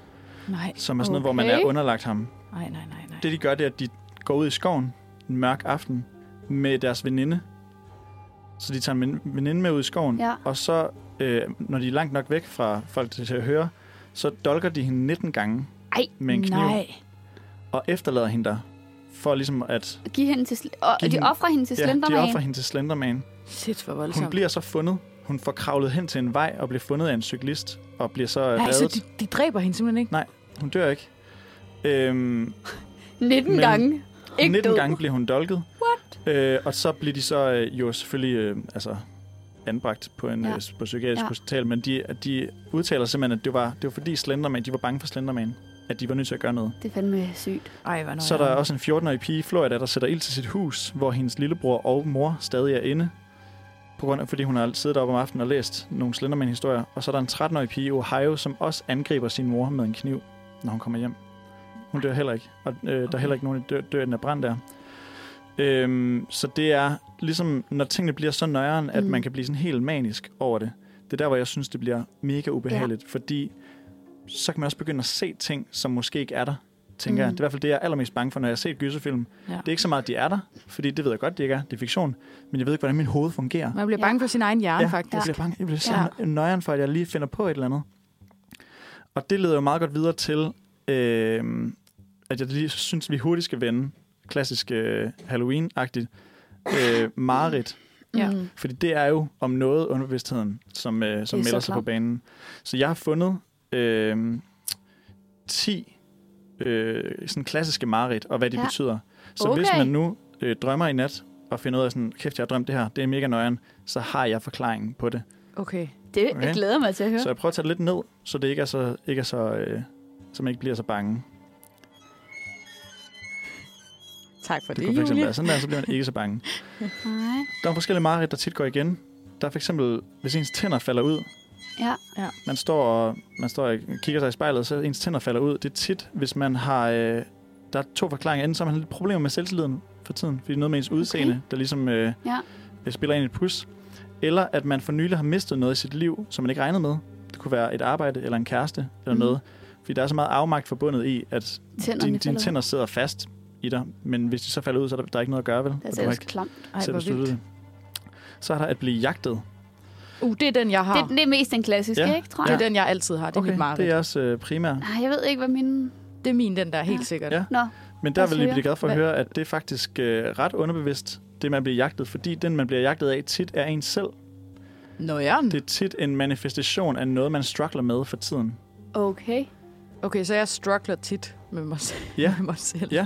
Nej. som er sådan noget, hvor man Okay. er underlagt ham. Nej, nej, nej, nej. Det, de gør, det er, at de går ud i skoven en mørk aften med deres veninde. Så de tager en ven- veninde med ud i skoven, Ja. og så, øh, når de er langt nok væk fra folk til at høre, så dolker de hende 19 gange Ej, med en kniv, Nej. og efterlader hende der, for ligesom at... Giv hende til, sl- og Giv de hende- offrer hende til Ja, de offrer hende til Slenderman. Shit, hvor Hun voldsomt. bliver så fundet. Hun får kravlet hen til en vej og bliver fundet af en cyklist, og bliver så Nej, reddet. de, de dræber hende simpelthen ikke? Hun dør ikke. Øhm, 19 Men- gange. Ikke 19 død. gange bliver hun dolket. What? Øh, og så bliver de så øh, jo selvfølgelig øh, altså, anbragt på en Ja. øh, på psykiatrisk ja. hospital, men de, de udtaler simpelthen, at det var, det var fordi Slenderman, de var bange for Slenderman, at de var nødt til at gøre noget. Det er fandme sygt. Ej, hvad Så er der også en 14-årig pige i Florida, der sætter ild til sit hus, hvor hendes lillebror og mor stadig er inde, på grund af, fordi hun har siddet op om aftenen og læst nogle Slenderman-historier. Og så er der en 13-årig pige i Ohio, som også angriber sin mor med en kniv, når hun kommer hjem. Hun dør heller ikke, og øh, okay. der er heller ikke nogen, der dør, dør den brand der. Øhm, så det er ligesom, når tingene bliver så nøjeren, at Mm. man kan blive sådan helt manisk over det. Det er der, hvor jeg synes, det bliver mega ubehageligt, ja. fordi så kan man også begynde at se ting, som måske ikke er der, tænker mm. jeg. Mm. Det er i hvert fald det, jeg er allermest bange for, når jeg har set gyserfilm. Ja. Det er ikke så meget, at de er der, fordi det ved jeg godt, de ikke er. Det er fiktion. Men jeg ved ikke, hvordan min hoved fungerer. Man bliver bange for sin egen hjerne, Ja, faktisk. Jeg bliver bange. Jeg bliver så Ja. ja. nøjeren for, at jeg lige finder på et eller andet. Og det leder jo meget godt videre til, øh, at jeg lige synes, vi hurtigt skal vende klassisk øh, Halloween-agtigt øh, mareridt. Ja. Mm. Fordi det er jo om noget underbevidstheden, som, øh, som er melder sig på klamt. banen. Så jeg har fundet øh, 10 øh, sådan klassiske mareridt, og hvad de Ja. betyder. Så Okay. hvis man nu øh, drømmer i nat, og finder ud af sådan, kæft, jeg har drømt det her, det er mega nøjeren, så har jeg forklaringen på det. Okay. Det Okay. jeg glæder mig til at høre. Så jeg prøver at tage det lidt ned, så det ikke er så, ikke er så, øh, så man ikke bliver så bange. Tak for Det, det, kunne for eksempel Julie. være sådan der, så bliver man ikke så bange. Nej. Der er forskellige mareridt, der tit går igen. Der er for eksempel, hvis ens tænder falder ud. Ja. Ja. Man står og, man står og kigger sig i spejlet, så ens tænder falder ud. Det er tit, hvis man har... Øh, der er to forklaringer. Enten så har man lidt problemer med selvtilliden for tiden, fordi noget med ens udseende, okay. der ligesom øh, Ja. øh, spiller ind i et pus. Eller at man for nylig har mistet noget i sit liv, som man ikke regnede med. Det kunne være et arbejde, eller en kæreste, eller Mhm. noget. Fordi der er så meget afmagt forbundet i, at Tænderne dine, dine ud. tænder sidder fast i dig. Men hvis de så falder ud, så er der, der er ikke noget at gøre, vel? Det er ikke klamt. Ej, hvor vildt. Så er der at blive jagtet. Uh, det er den, jeg har. Det, det er mest den klassiske, Ja. ikke, tror Det er jeg? den, jeg altid har. Det er Okay, mit mareridt. det er også øh, primært. Nej, jeg ved ikke, hvad min... Det er min, den der, helt Ja. sikkert. Ja. Nå, Men der vil jeg høre. blive glad for at Hvad- høre, at det er faktisk øh, ret underbevidst, det man bliver jagtet. Fordi den, man bliver jagtet af, tit er en selv. Nå, ja. Det er tit en manifestation af noget, man struggler med for tiden. okay. Okay, så jeg struggler tit med mig selv. Ja. Med mig selv. Ja.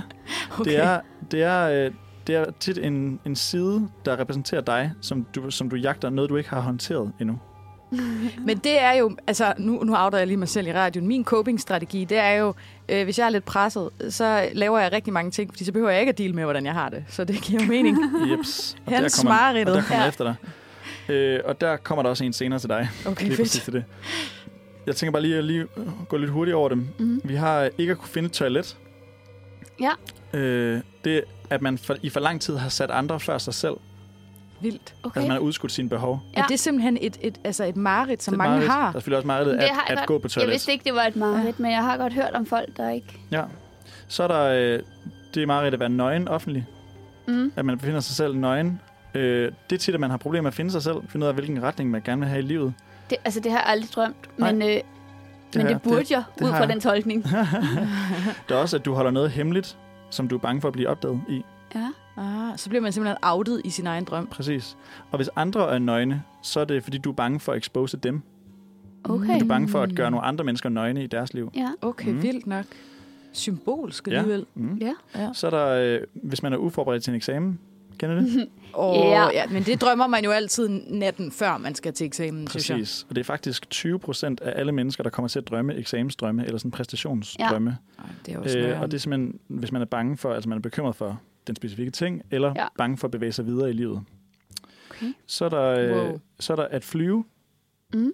Okay. Det er, det er, øh, det er tit en, en side, der repræsenterer dig, som du, som du jagter, noget du ikke har håndteret endnu. Men det er jo, altså nu, nu outer jeg lige mig selv i radioen. Min coping-strategi, det er jo, øh, hvis jeg er lidt presset, så laver jeg rigtig mange ting, fordi så behøver jeg ikke at deale med, hvordan jeg har det. Så det giver mening. Jeps. Og Hans der kommer, og der kommer Ja. efter dig. Øh, og der kommer der også en senere til dig. Okay, Lige fedt. til det. Jeg tænker bare lige at lige gå lidt hurtigt over dem. Mm. Vi har ikke at kunne finde et toilet. Ja. Øh, det at man for, i for lang tid har sat andre før sig selv. Vildt. Okay. Altså man har udskudt sine behov. Ja. Er det simpelthen et, et, altså et mareridt, som Det er mange mareridt. har? Der er selvfølgelig også meget Det at, har jeg at godt- gå på Jeg toilet. vidste ikke, det var et mareridt, men jeg har godt hørt om folk, der ikke... Ja. Så er der øh, det er meget at være nøgen offentlig. Mm. At man befinder sig selv nøgen. Øh, det er tit, at man har problemer med at finde sig selv. Finde ud af, hvilken retning man gerne vil have i livet. Det, altså, det har jeg aldrig drømt, Nej. men, øh, men har det jeg- burde jeg, det ud fra jeg. den tolkning. Der er også, at du holder noget hemmeligt. Som du er bange for at blive opdaget i. Ja. Ah, så bliver man simpelthen outet i sin egen drøm. Præcis. Og hvis andre er nøgne, så er det, fordi du er bange for at expose dem. Okay. Du er bange for at gøre nogle andre mennesker nøgne i deres liv. Ja. Okay, Mm. vildt nok. Symbolsk Ja. alligevel. Mm. Ja. Ja. Så er der, øh, hvis man er uforberedt til en eksamen, kender du det? Oh, Ja. ja. Men det drømmer man jo altid natten, før man skal til eksamen, synes jeg. Præcis. Og det er faktisk 20 procent af alle mennesker, der kommer til at drømme eksamensdrømme eller sådan præstationsdrømme. Ej, det er jo Øh, og det er simpelthen, hvis man er bange for, altså man er bekymret for den specifikke ting, eller Ja. ja. bange for at bevæge sig videre i livet. Okay. Så er der, øh, Wow. så er der at flyve, Mm.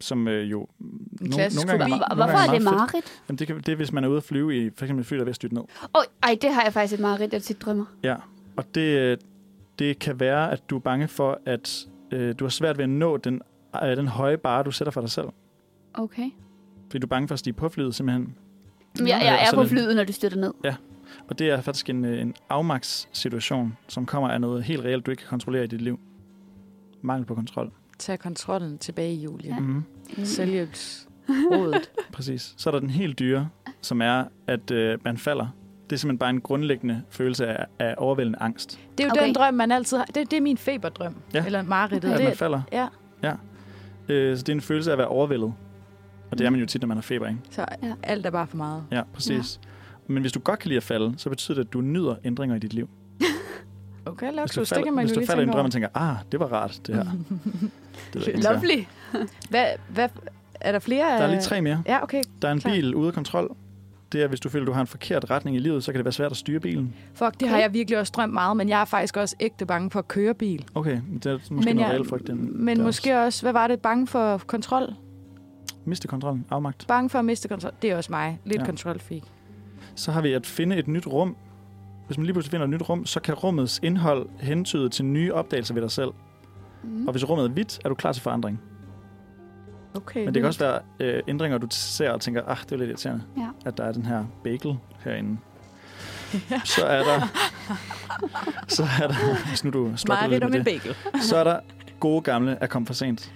som øh, jo klassisk fobi. gange, Hvor- nogle Hvorfor gange er det mareridt? Jamen, det, kan, det er, hvis man er ude at flyve i for eksempel et fly, der er ved at styrte ned. Oh, ej, det har jeg faktisk et mareridt, jeg tit drømmer. Ja, og det, øh, det kan være, at du er bange for, at øh, du har svært ved at nå den, øh, den høje bare, du sætter for dig selv. Okay. Fordi du er bange for at stige på flyet, simpelthen. Jeg, jeg er på flyet, når du styrter ned. Og det er faktisk en, øh, en afmagtssituation, som kommer af noget helt reelt, du ikke kan kontrollere i dit liv. Mangel på kontrol. Tag kontrollen tilbage, Julie. Ja. Ja. Mm-hmm. Selvhjælpsrådet. Præcis. Så er der den helt dyre, som er, at øh, man falder. Det er simpelthen bare en grundlæggende følelse af, af overvældende angst. Det er jo Okay. den drøm, man altid har. Det, det er min feberdrøm. Ja. Eller mareridtet. At Det, man falder. ja, Øh, så det er en følelse af at være overvældet. Og det er man jo tit, når man har feber, ikke? så Ja. alt er bare for meget. Ja, præcis. Ja. Men hvis du godt kan lide at falde, så betyder det, at du nyder ændringer i dit liv. Okay, luksus, du det falder, man hvis du falder i en drøm og tænker, ah, det var rart, det her. det ikke, Lovely. Hvad, hvad, er der flere? Der er lige tre mere. Ja, okay. Der er en Klar. bil ude af kontrol. Det er, hvis du føler, du har en forkert retning i livet, så kan det være svært at styre bilen. Fuck, det Okay. har jeg virkelig også drømt meget, men jeg er faktisk også ægte bange for at køre bil. Okay, det er måske men noget reelt frygt. den- men der måske også, hvad var det? Bange for kontrol? Også. Miste kontrollen, afmagt. Bange for at miste kontrol. Det er også mig. Lidt Ja. ja. kontrolfreak. Så har vi at finde et nyt rum. Hvis man lige pludselig finder et nyt rum, så kan rummets indhold hentyde til nye opdagelser ved dig selv. Mm. Og hvis rummet er hvidt, er du klar til forandring. Okay. Men det kan også være øh, ændringer, du ser og tænker, ah, det er lidt irriterende, Ja. at der er den her bagel herinde. Så er der... så er der... Hvis nu du struggler lidt med det, bagel. så er der gode gamle at komme for sent.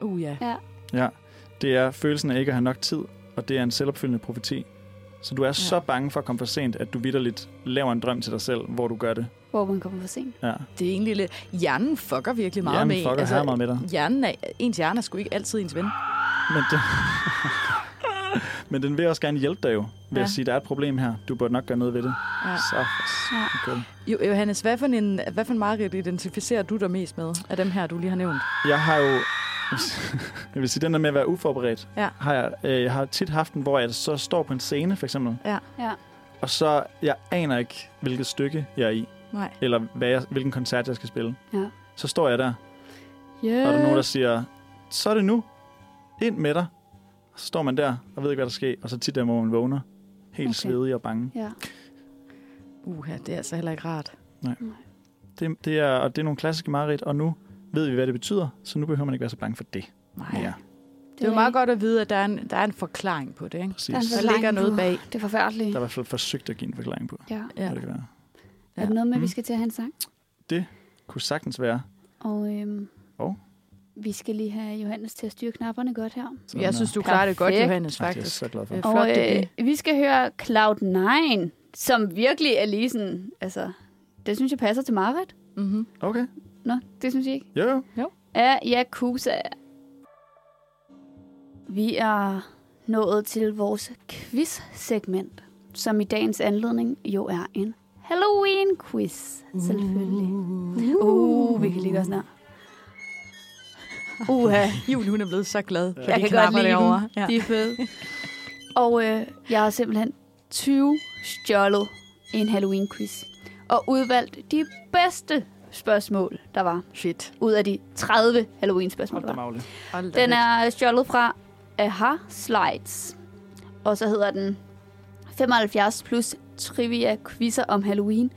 Uh, ja. Ja, det er følelsen af ikke at have nok tid, og det er en selvopfyldende profeti. Så du er ja. så bange for at komme for sent, at du vidderligt laver en drøm til dig selv, hvor du gør det. Hvor man kommer for sent. Ja. Det er egentlig lidt... Hjernen fucker virkelig meget Hjernen med fucker altså, meget med dig. Hjernen er, ens hjerne er sgu ikke altid ens ven. Men, det, men den vil også gerne hjælpe dig jo, ved. Ja. at sige, der er et problem her. Du burde nok gøre noget ved det. Ja. Så Ja. okay. Jo, Johannes, hvad for en, hvad for en mareridt identificerer du dig mest med af dem her, du lige har nævnt? Jeg har jo... Jeg vil sige, den der med at være uforberedt, Ja. har jeg, øh, jeg har tit haft den, hvor jeg så står på en scene, for eksempel, Ja. og så jeg aner ikke, hvilket stykke jeg er i, Nej. eller hvad jeg, hvilken koncert jeg skal spille. Ja. Så står jeg der, Yeah. og der er nogen, der siger, så er det nu. Ind med dig. Og så står man der og ved ikke, hvad der sker. Og så tit der, hvor man vågner. Helt Okay. svedig og bange. Ja. Uha, det er altså heller ikke rart. Det, det er, og det er nogle klassiske mareridt, og nu ved vi, hvad det betyder. Så nu behøver man ikke være så bange for det Nej. mere. Det er jo meget godt at vide, at der er en, der er en forklaring på det, ikke? Præcis. Der er Der ligger noget bag. Det er forfærdeligt. Der er i hvert fald forsøgt at give en forklaring på, Ja. Ja. hvad det kan være. Er det noget med, at vi Mm. skal til at have en sang? Kunne sagtens være. Og øhm, Og? vi skal lige have Johannes til at styre knapperne godt her. Sådan Jeg synes, du klarer det godt. Johannes, Ej, det er faktisk. så glad for. Og Flot øh, vi skal høre Cloud9, som virkelig er lige sådan, altså, det synes jeg passer til Marit. Mm-hmm. Okay. Nå, det synes jeg ikke. Jo, jo. Af Yakuza. Vi er nået til vores quiz-segment, som i dagens anledning jo er en Halloween-quiz, selvfølgelig. Uh, vi kan lige gøre sådan her. Uha, Julie, hun er blevet så glad. for jeg kan godt lide derovre. dem. De er fede. Og øh, jeg har simpelthen 20 stjålet en Halloween-quiz. Og udvalgt de bedste spørgsmål, der var. Fedt. Ud af de 30 Halloween-spørgsmål, der var. Den er stjålet fra Aha Slides. Og så hedder den 75 plus trivia quizzer om Halloween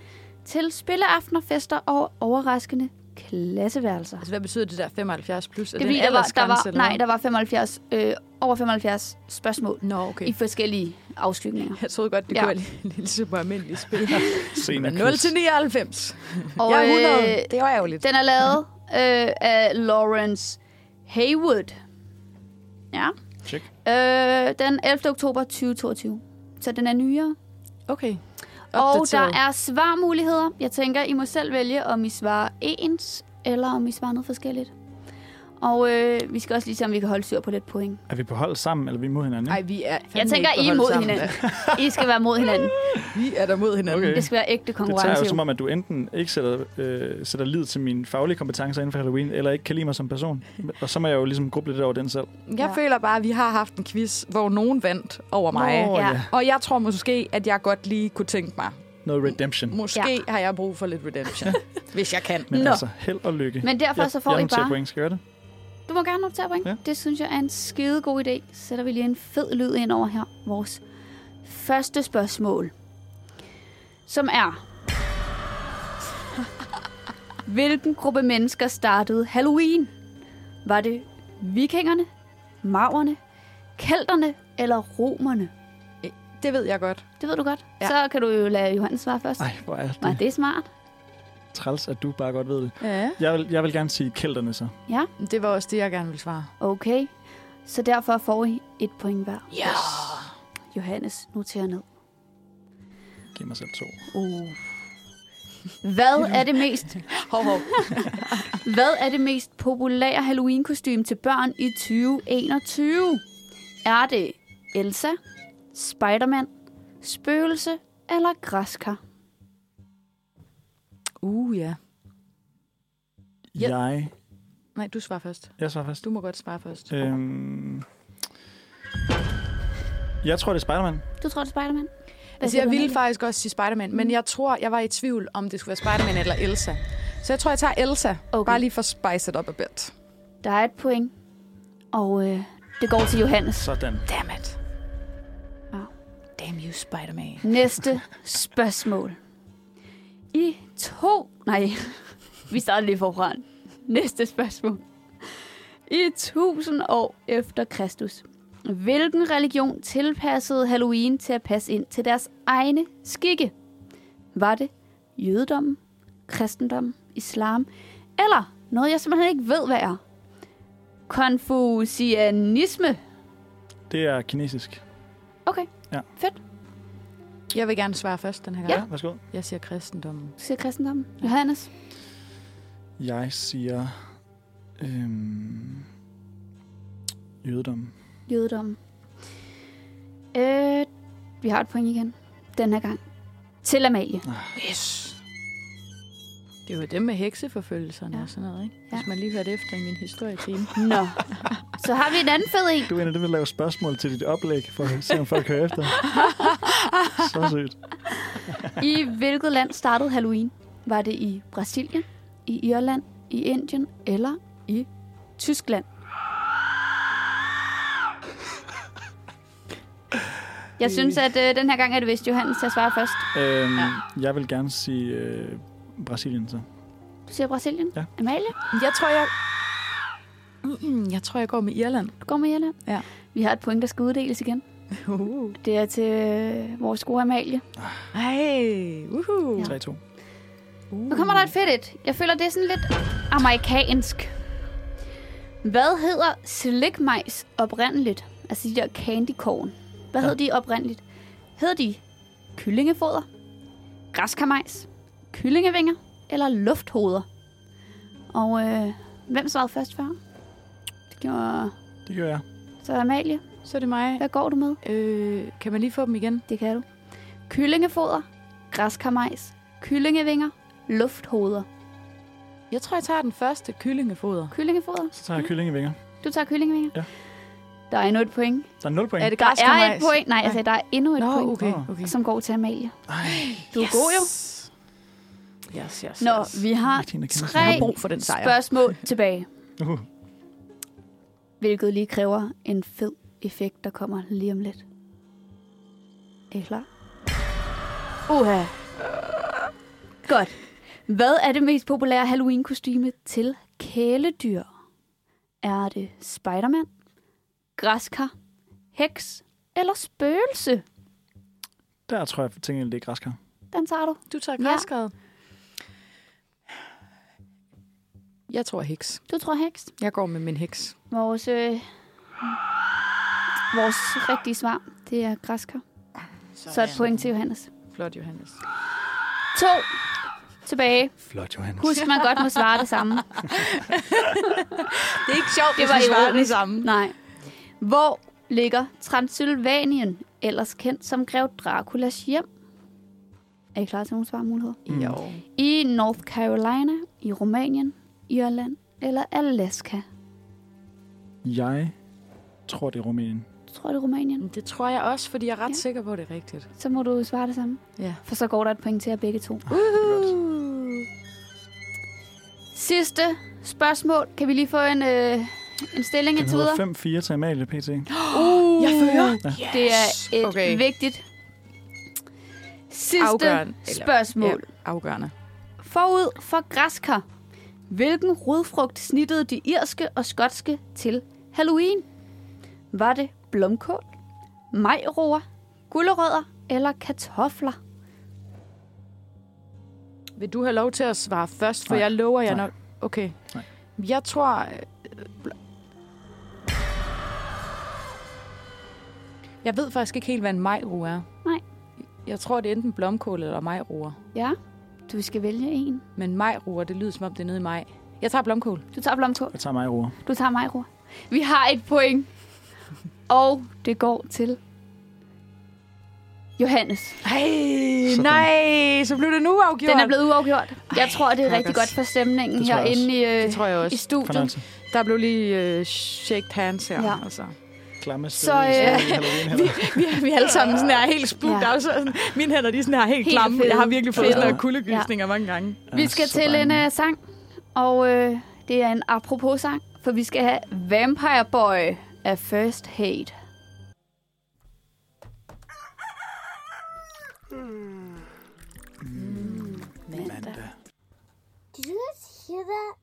til spilleaftener, fester og overraskende klasseværelser. Altså, hvad betyder det der 75 plus? Er Det det er en der var, der var, nej, der var 75, øh, over 75 spørgsmål Nå, okay. i forskellige afskygninger. Jeg troede godt, det Ja. kunne være lidt super almindeligt spil. Senior 0 til 99. Og, jeg er 100. øh, det var ærgerligt. Den er lavet øh, af Lawrence Haywood. Ja. Check. Øh, den 11. oktober 2022. Så den er nyere. Okay. Og der er svarmuligheder. Jeg tænker, I må selv vælge, om I svarer ens, eller om I svarer noget forskelligt. Og øh, vi skal også lige se, om vi kan holde styr på lidt point. Er vi på hold sammen, eller er vi mod hinanden? Nej, vi er Jeg tænker, I er mod hinanden. I skal være mod hinanden. Vi er der mod hinanden. Okay. Det skal være ægte Det tager konkurrence. jo som om, at du enten ikke sætter, øh, sætter lid til mine faglige kompetencer inden for Halloween, eller ikke kan lide mig som person. Og så må jeg jo ligesom gruble lidt over den selv. Jeg Ja. føler bare, at vi har haft en quiz, hvor nogen vandt over mig. Nå, Ja. Og jeg tror måske, at jeg godt lige kunne tænke mig, Noget redemption. måske ja. har jeg brug for lidt redemption, hvis jeg kan. Men Nå. altså, held og lykke. Men derfor så får jeg I bare... point. Skal jeg det? Du må gerne optage point. Ja. Det synes jeg er en skide god idé. Så sætter vi lige en fed lyd ind over her. Vores første spørgsmål. Som er... Hvilken gruppe mennesker startede Halloween? Var det vikingerne, maverne, kelterne eller romerne? Det ved jeg godt. Det ved du godt. Ja. Så kan du jo lade Johannes svare først. Ej, hvor er det Nej, det er smart. Træls, at du bare godt ved det. Ja. Jeg vil, jeg vil gerne sige kælderne så. Ja, Det var også det, jeg gerne ville svare. okay. Så derfor får I et point hver. Ja. Johannes, noter ned. Giv mig selv to. Uh. Hvad er det mest Hov, hov. Hvad er det mest populære halloween kostume til børn i 2021? Er det Elsa, Spiderman, spøgelse eller græskar? Uh, ja. Ja. Jeg... Nej, du svarer først. Jeg svarer først. Du må godt svare først. Øhm, jeg tror, det er Spider-Man. Du tror, det er Spiderman? Altså, jeg ville faktisk også sige Spider-Man, men jeg tror, jeg var i tvivl, om det skulle være Spider-Man eller Elsa. Så jeg tror, jeg tager Elsa. Okay. Bare lige for spice it up a bit. Der er et point, og øh, det går til Johannes. Sådan. Damn it. Ja. Damn you, Spider-Man. Næste spørgsmål. I to... Nej, vi starter lige forfra. Næste spørgsmål. I 1000 år efter Kristus, hvilken religion tilpassede Halloween til at passe ind til deres egne skikke? Var det jødedommen, kristendommen, islam, eller noget, jeg simpelthen ikke ved, hvad er? Konfucianisme. Det er kinesisk. Okay, Ja. fedt. Jeg vil gerne svare først den her gang. Ja. Værsgo. Jeg siger kristendommen. Du siger kristendommen. Johannes. Jeg siger... Øhm, jødedom. jødedommen. Øh, vi har et point igen. Den her gang. Til Amalie. Yes. Det var dem med hekseforfølgelserne Ja. og sådan noget, ikke? Ja. Hvis man lige hørte efter i min historietime. Nå. Så har vi en anden fed en. Du er en af dem, der laver spørgsmål til dit oplæg, for at se, om folk hører efter. Så sygt. I hvilket land startede Halloween? Var det i Brasilien, i Irland, i Indien eller i Tyskland? Jeg synes, at øh, den her gang er det vist Johannes til at svare først. Øhm, ja. Jeg vil gerne sige øh, Brasilien så. Du siger Brasilien. Ja. Amalie, Jeg tror, jeg... Mm, Jeg tror, jeg går med Irland. du går med Irland. Ja. Vi har et point, der skal uddeles igen. Uh. Det er til øh, vores gode Amalie. Ej, uhu. Ja. Ja. 3-2. Nu kommer der et fedt et. Jeg føler, det er sådan lidt amerikansk. Hvad hedder slikmajs oprindeligt? Altså de der candy corn. Hvad Ja. hedder de oprindeligt? Hedder de kyllingefoder, græskarmajs, kyllingevinger eller lufthoveder? Og øh, hvem svarede først før? Det gjorde Det gør jeg. så Amalie. Så er det mig. Hvad går du med? Øh, kan man lige få dem igen? Det kan du. Kyllingefoder, græskarmajs, kyllingevinger, lufthoveder. Jeg tror, jeg tager den første kyllingefoder. Kyllingefoder. Så tager jeg kyllingevinger. Du tager kyllingevinger? Ja. Der er endnu et point. Der er 0 point. Er det Der er et point. Nej, altså, der er endnu et Nå, point, okay, okay. som går til Amalie. Ej, Du er god jo. Yes, yes, Nå, yes. vi har tre Jeg har brug for den sejr. spørgsmål tilbage, uh, hvilket lige kræver en fed effekt, der kommer lige om lidt. Er I klar? Uha. Godt. Hvad er det mest populære Halloween-kostyme til kæledyr? Er det Spiderman, græskar, heks eller spøgelse? der tror jeg, at det er græskar. Den tager du. Du tager Ja. Jeg tror heks. Du tror heks. Jeg går med min heks. Vores, øh, vores rigtige svar, det er græskar. Så et point til Johannes. Flot, Johannes. To tilbage. Flot, Johannes. Husk, man godt må svare det samme. Det er ikke sjovt, Det var hvis vi svarer det samme. Nej. Hvor ligger Transylvanien, ellers kendt som Grev Draculas hjem? Er I klar til nogle svarmuligheder? Jo. I North Carolina, i Rumænien, Irland eller Alaska? Jeg tror, det er Rumænien. Jeg tror, det er Rumænien. Det tror jeg også, fordi jeg er ret Ja. sikker på, at det er rigtigt. Så må du svare det samme. Ja. For så går der et point til jer begge to. Uh. Sidste spørgsmål. Kan vi lige få en, øh, en stilling Den indtil videre? hedder 5-4 til Amalie, pt. Uh. Jeg fører. Ja. Yes. Det er et Okay. vigtigt sidste Afgørende. Eller- spørgsmål. Ja, afgørende. Forud for græskar, hvilken rodfrugt snittede de irske og skotske til Halloween? Var det blomkål, majroer, gulerødder eller kartofler? Vil du have lov til at svare først? For Nej. jeg lover, jeg Nej. nok... Okay. Nej. Jeg tror... øh, Jeg ved faktisk ikke helt, hvad en majro er. Nej. Jeg tror, det er enten blomkål eller majroer. Ja, du skal vælge en. Men majroer, det lyder som om, det er nede i maj. Jeg tager blomkål. Du tager blomkål, Jeg tager Roar. du tager majroer. Vi har et point. Og det går til Johannes. Hey, Sådan. nej, så blev det nu afgjort. Den er blevet uafgjort. Jeg tror, det er Pokkers. rigtig godt for stemningen herinde i, øh, Det tror jeg i studiet. Fornøjelse. Der blev lige uh, shaked hands her. Ja. Altså. Klamme Så, øh, vi, vi, vi er alle sammen sådan her helt spuk. Ja. Ja. Sådan, mine hænder de er sådan her helt, Helt klamme. fede. Jeg har virkelig fået sådan her kuldegysninger ja. mange gange. Vi skal til en uh, sang, og øh, det er en apropos-sang, for vi skal have Vampire Boy af First Hate. Mandag. Did you guys hear that?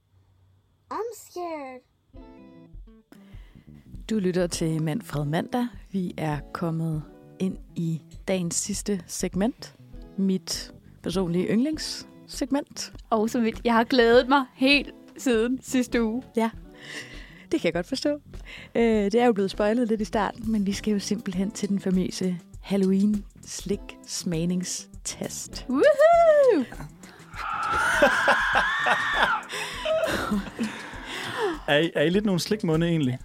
I'm scared. Du lytter til Manfred Mandag. Vi er kommet ind i dagens sidste segment. Mit personlige yndlingssegment. Og så vidt, jeg har glædet mig helt siden sidste uge. Det kan jeg godt forstå. Øh, det er jo blevet spoilet lidt i starten, men vi skal jo simpelthen til den famøse Halloween slik smagningstest. Woohoo! Er I, er I lidt nogle slikmunde egentlig?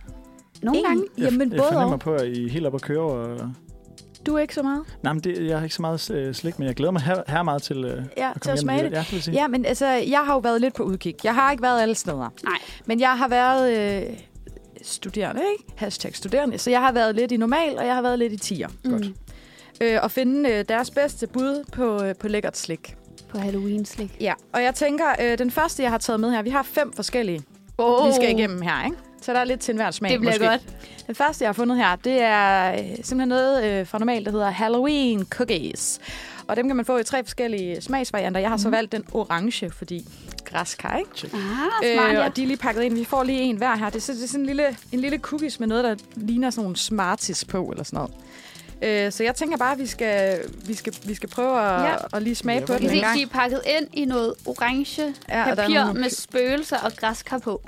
Nogle gange. Jeg, Jamen, jeg både fornemmer og. på, at I er helt oppe at køre. Og... Du er ikke så meget? Nej, men det, jeg har ikke så meget øh, slik, men jeg glæder mig her, her meget til, øh, Ja, at til at hjem smage det. Ja, sige. Ja, men altså, jeg har jo været lidt på udkig. Jeg har ikke været alle steder. Nej. Men jeg har været øh, studerende, ikke? Hashtag studerende. Så jeg har været lidt i normal, og jeg har været lidt i tier. Godt. Mm, Øh, og finde øh, deres bedste bud på, øh, på lækkert slik. på Halloween-slik. Ja, og jeg tænker, øh, den første, jeg har taget med her, vi har fem forskellige, oh. vi skal igennem her, ikke? Så der er lidt til enhver smag, Det bliver måske. godt. Den første, jeg har fundet her, det er øh, simpelthen noget øh, fra normalt, der hedder Halloween cookies. Og dem kan man få i tre forskellige smagsvarianter. Jeg har så Mhm. valgt den orange, fordi græskar, ikke? Ah, smart, ja. og de er lige pakket ind. Vi får lige en hver her. Det er, så- det er sådan en lille, en lille cookies med noget, der ligner sådan nogle Smarties på, eller sådan noget. Øh, så jeg tænker bare, at vi skal, vi skal, vi skal prøve at, Ja. ja. at lige smage Ja, på den en gang. de er pakket ind i noget orange Ja, papir nogle- med spøgelser og græskar på.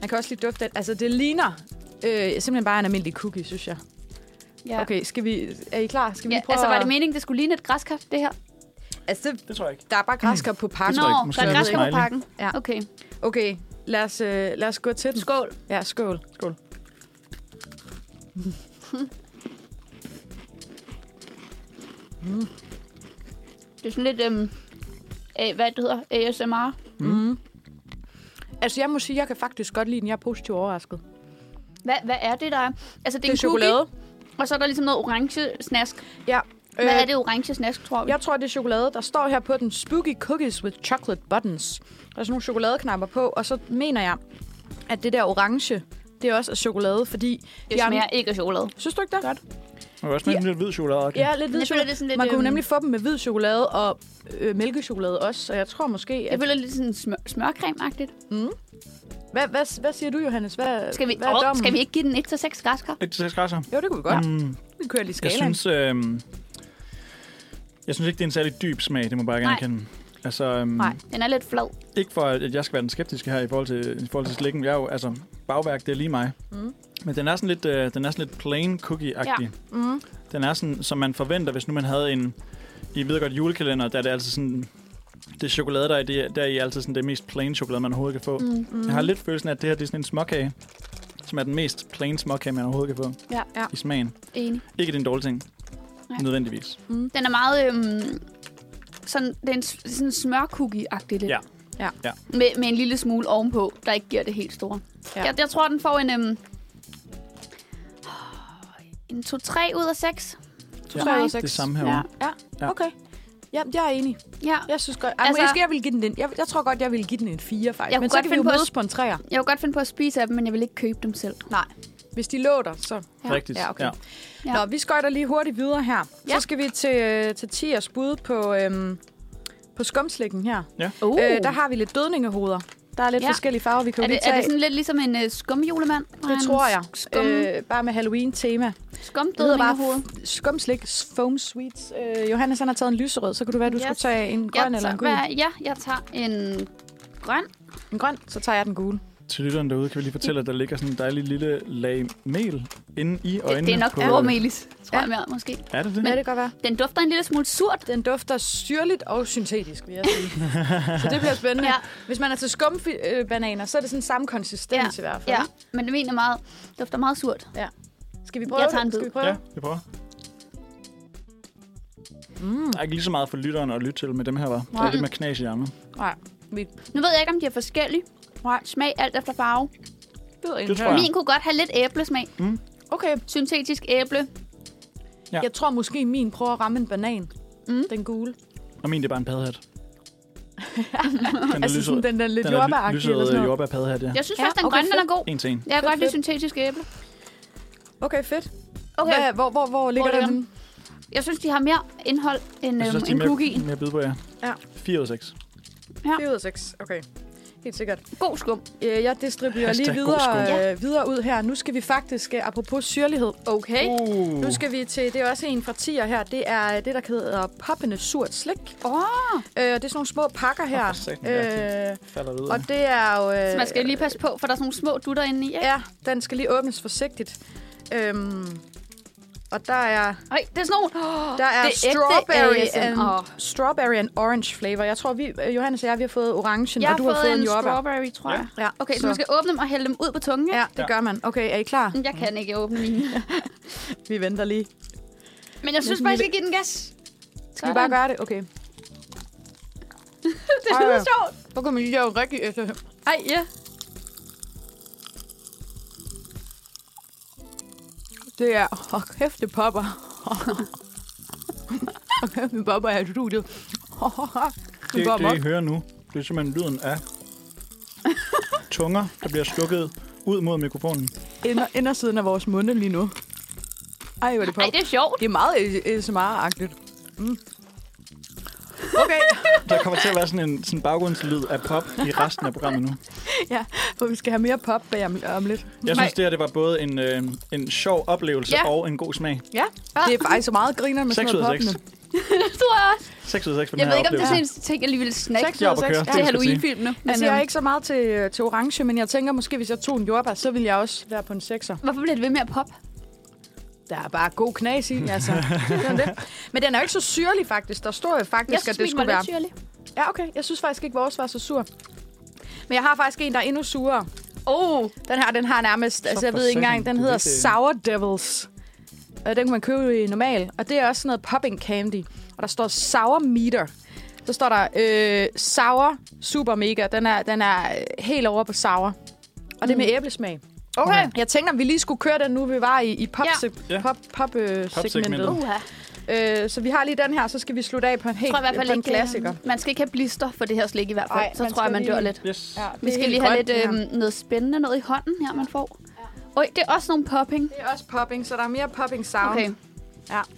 Man kan også lige dufte det. Altså, det ligner øh, simpelthen bare en almindelig cookie, synes jeg. Ja. Okay, skal vi, er I klar? Skal vi Ja, prøve altså var det at- meningen, det skulle ligne et græskar, det her? Altså, det, Det tror jeg ikke. der er bare græskar på pakken. Nå, jeg ikke. der Måske er græskar på pakken. Ja. Okay, Okay, lad os, øh, lad os gå til den. skål. Ja, skål. Skål. Det er sådan lidt, øhm, øh, hvad det hedder, ASMR. Mm. Altså, jeg må sige, jeg kan faktisk godt lide den. Jeg er positivt overrasket. Hvad, hvad er det, der er? Altså, det er, Det er en chokolade. Cookie, og så er der ligesom noget orange snask. Ja. Hvad er det orange snask, tror vi? Jeg tror, det er chokolade. Der står her på den Spooky Cookies with Chocolate Buttons. Der er sådan nogle chokoladeknapper på, og så mener jeg, at det der orange, det er også af chokolade, fordi... det de smager andre- ikke af chokolade. Synes du ikke det? Godt. Man kan også smage Ja. lidt hvid chokolade. Okay. Ja, lidt hvid jeg chokolade. det sådan lidt... Man kunne øhm, nemlig få dem med hvid chokolade og øh, mælkechokolade også, så jeg tror måske, Jeg at... føler lidt sådan smør, smørcreme-agtigt. Mm. Hvad, hvad, hvad siger du, Johannes? Hvad, Skal vi, hvad er dommen? skal vi ikke give den 1-6 græskar? Et til seks græsser. Jo, det kunne vi godt. Mm. Mm, Vi kører lige jeg skalaen. synes, øh, jeg synes ikke, det er en særlig dyb smag. Det må jeg bare gerne Nej. Altså, øhm, Nej. Den er lidt flad. Ikke for, at jeg skal være den skeptiske her i forhold til, i forhold til slikken. Jeg er jo, altså, bagværk, det er lige mig. Mm. Men den er sådan lidt, øh, den er sådan lidt plain cookie-agtig. Mm. Den er sådan, som man forventer, hvis nu man havde en, I ved godt, julekalender, der er det altså sådan... Det chokolade, der er, i, det, der er altid sådan det mest plain chokolade, man overhovedet kan få. Mm. Mm. Jeg har lidt følelsen af, at det her det er sådan en småkage, som er den mest plain småkage, man overhovedet kan få Ja, Ja. i smagen. enig. Ikke den dårlige ting. Nej. Nødvendigvis. Mm. Den er meget... Øhm, sådan, det er en, sådan smørcookie-agtig lidt. Ja. Ja. Ja. Med, med en lille smule ovenpå, der ikke giver det helt store. Ja. Jeg, jeg tror, den får en... Øhm, en 2-3 ud af 6. To, Ja. tre ud af Det seks. Det samme her. Ja. Ja. Okay. Ja, jeg er enig. ja. Jeg synes godt... Altså, Altså- måske jeg vil give den en, jeg, jeg tror godt, jeg vil give den en 4, faktisk. Jeg Men så godt kan vi jo finde på at- mødes på en 3'er. Jeg kunne godt finde på at spise af dem, men jeg vil ikke købe dem selv. Nej. Hvis de lå der, så... Ja. Rigtigt. Ja, okay. Ja. Ja. Nå, vi skøjter lige hurtigt videre her. Ja. Så skal vi til, øh, til Tiers bud på, øhm, på skumslikken her. Uh. Øh, der har vi lidt dødningehoveder. Der er lidt Ja. forskellige farver, vi kan er, det, er tage. det sådan lidt ligesom en uh, skumjulemand? det tror jeg. Skum, øh, bare med Halloween-tema. skum bare skumslik foam sweets. Øh, Johannes han har taget en lyserød, så kunne du være, at du Yes. skulle tage en grøn jeg eller en tager, gul. hvad, ja, jeg tager en grøn. En grøn, så tager jeg den gule. Til lytteren derude kan vi lige fortælle, at der ligger sådan en dejlig lille lag mel inde i øjnene. Det, det er nok på, tror Ja. jeg mere, måske. Er det det? Ja, det kan godt være. Den dufter en lille smule surt. Den dufter syrligt og syntetisk, vil jeg sige. så det bliver spændende. Ja. Hvis man er til skumbananer, så er det sådan samme konsistens i hvert fald. Ja, men det mener meget, dufter meget surt. Skal vi prøve Jeg tager en det? Skal bid. vi prøve? Ja, vi prøver. Mm. Der er ikke lige så meget for lytteren at lytte til med dem her, var. Der Nej. er lidt med knas i ærmet. Nej. Nu ved jeg ikke, om de er forskellige. Smag alt efter farve. Det tror jeg. Min kunne godt have lidt æblesmag. Okay, Syntetisk æble. Ja. jeg tror måske, min prøver at ramme en banan. Mm. Den gule. Og min, det er bare en paddehat. den er Altså lyserød. sådan den der lidt er jordbæragtige eller sådan noget. jordbær paddehat, ja. Jeg synes Ja, faktisk, den okay, grønne den er god. En til en. Jeg kan Fedt, godt lide fedt. syntetisk æble. Okay, fedt. Okay. Hvad, hvor, hvor, hvor ligger ligger den? den? Jeg synes, de har mere indhold end Jeg øhm, synes, de en er cookie. mere, mere bid på, ja. Ja. 4 ud af 6. 4 ud af 6. Okay. Helt sikkert. God skum. Øh, Jeg distribuerer lige videre, øh, videre ud her. Nu skal vi faktisk, øh, apropos syrlighed, Okay. Uh. nu skal vi til, det er også en fra tier her, det er det, der hedder poppende surt slik. Åh, Øh, det er sådan nogle små pakker her. ja, Øh, Falder videre. og det er jo... Øh, så man skal lige passe på, for der er sådan nogle små dutter inde i. Ikke? Ja, den skal lige åbnes forsigtigt. Øhm, og der er, Øj, det er sådan nogle... der er det er ægte strawberry, ASMR. and, strawberry and orange flavor. Jeg tror, vi, øh, Johannes og jeg, vi har fået orangen, Jeg og du har har fået en en jordbær. strawberry, tror jeg. Ja, Okay, så, man skal åbne dem og hælde dem ud på tungen. ikke? Ja, det Ja. gør man. Okay, er I klar? Jeg kan ikke åbne mine. Vi venter lige. Men jeg synes bare, jeg skal give den gas. Skal vi bare gøre det? Okay. Det Ej, lyder sjovt. Så kan man lige lave rigtig efter. Ej, ja. Det er... Åh, kæft, det popper. Åh, kæft, det popper her i studiet. det, Det går det, I hører nu, det er simpelthen lyden af tunger, der bliver slukket ud mod mikrofonen. Inder, indersiden af vores munde lige nu. Ej, hvor er det Ej, pop. det er sjovt. Det er meget ASMR-agtigt. Mm. Okay, Der kommer til at være sådan en sådan baggrundslyd af pop i resten af programmet nu. for vi skal have mere pop bag om, om lidt. Jeg synes, det her det var både en, øh, en sjov oplevelse Ja. og en god smag. Ja, det er faktisk så meget griner med sådan 6 ud noget af 6. poppende. det tror jeg også. 6 ud af 6 for den Jeg her ved ikke, om det er oplevelse. sådan en ting, jeg lige ville snakke Seks Jeg er ud af oppe at seks. køre. Ja. til. Halloween-filmene. Men, Altså, jeg er øhm, ikke så meget til, til orange, men jeg tænker måske, hvis jeg tog en jordbær, så ville jeg også være på en 6'er. Hvorfor bliver det ved med at pop? Der er bare god knas i, altså. Sådan det. Men den er jo ikke så syrlig, faktisk. Der står jo faktisk, synes, at det skulle være... syrlig. Ja, okay. Jeg synes faktisk ikke, vores var så sur. Men jeg har faktisk en, der er endnu surere. Oh, Den her, den har nærmest... altså, jeg ved ikke engang, den hedder virkelig- Sour Devils. Og den kan man købe i normal. Og det er også sådan noget popping candy. Og der står Sour Meter. Så står der øh, Sour Super Mega. Den er, den er øh, helt over på sour. Og det er med æblesmag. Okay. Jeg tænkte, om vi lige skulle køre den nu, vi var i, i pop, Ja. ja. Ja. pop, pop, øh, Pop-segmentet. segmentet. Uh, Øh, så vi har lige den her, så skal vi slutte af på en helt tror i hvert fald en ikke, klassiker. øh, man skal ikke have blister for det her slik i hvert fald. Ej, så tror jeg, man dør lige- lidt. Yes. Ja, Vi skal lige have lidt øh, noget spændende noget i hånden her, man får. Øj, det er også nogle popping. Det er også popping, så der er mere popping sound. Okay,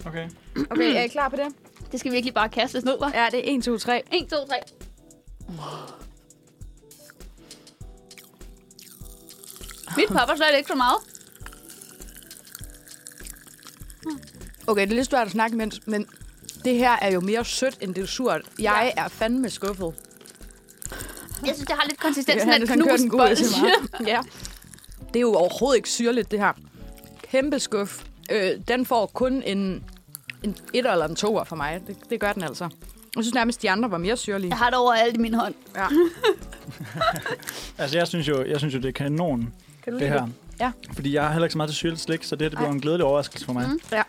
Okay. okay er I klar på det? det skal virkelig bare kastes ned, hva'? Ja, det er 1, 2, 3. 1, 2, 3. Mit popper slet ikke så meget. Okay, det er lidt svært at snakke imens, men det her er jo mere sødt, end det er surt. Jeg er fandme skuffet. Jeg synes, det har lidt konsistensen af kører knust. ASMR. ja. Det er jo overhovedet ikke syrligt, det her. Kæmpe skuff. Øh, den får kun en en et eller en toer for mig. Det, det gør den altså. Jeg synes nærmest, de andre var mere syrlige. Jeg har det overalt i min hånd. Ja. Altså, jeg synes jo, jeg synes jo det er kanon, Kan du det her. Ja. Fordi jeg har heller ikke så meget til syrligt slik, så det her det bliver Ej. en glædelig overraskelse for mig. Mm. Ja.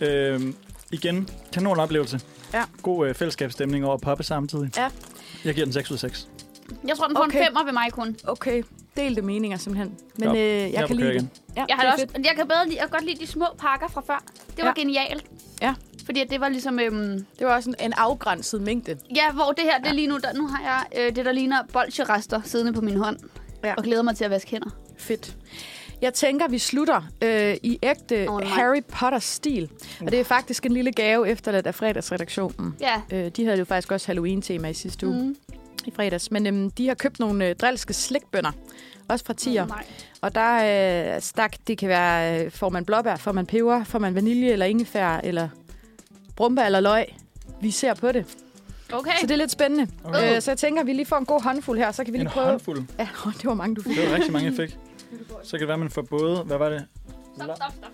Øhm, igen, kanon oplevelse. Ja. God øh, fællesskabsstemning over at poppe samtidig. Ja. Jeg giver den 6 ud af 6. Jeg tror, den får Okay. en femmer ved mig kun. Okay, delte meninger simpelthen. Men Godt. øh, jeg, Jeg kan lide køre det. Ja, Jeg, har det også, fedt. jeg kan bedre lide, jeg kan godt lide de små pakker fra før. Det var Ja. genialt. Ja. Fordi det var ligesom... Øhm, Det var også en, en afgrænset mængde. ja, hvor det her, det er lige nu, der, nu har jeg øh, det, der ligner bolcherester siddende på min hånd. Ja. Og glæder mig til at vaske hænder. Fedt. Jeg tænker, vi slutter øh, i ægte oh, nej. Harry Potter-stil. Og det er faktisk en lille gave efterladt af fredagsredaktionen. Ja. Øh, de havde jo faktisk også Halloween-tema i sidste uge Mm. i fredags. Men øhm, de har købt nogle øh, drilske slikbønder. Også fra Tier. Oh, nej. Og der er øh, stak, det kan være, øh, får man blåbær, får man peber, får man vanilje eller ingefær, eller brumbær eller løg. Vi ser på det. Okay. Så det er lidt spændende. Okay. Øh, så jeg tænker, at vi lige får en god håndfuld her, så kan vi En lige prøve... håndfuld. Ja, det var mange, du fik. Det var rigtig mange, jeg fik. Så kan det være, man får både... Hvad var det? Stop, stop, stop.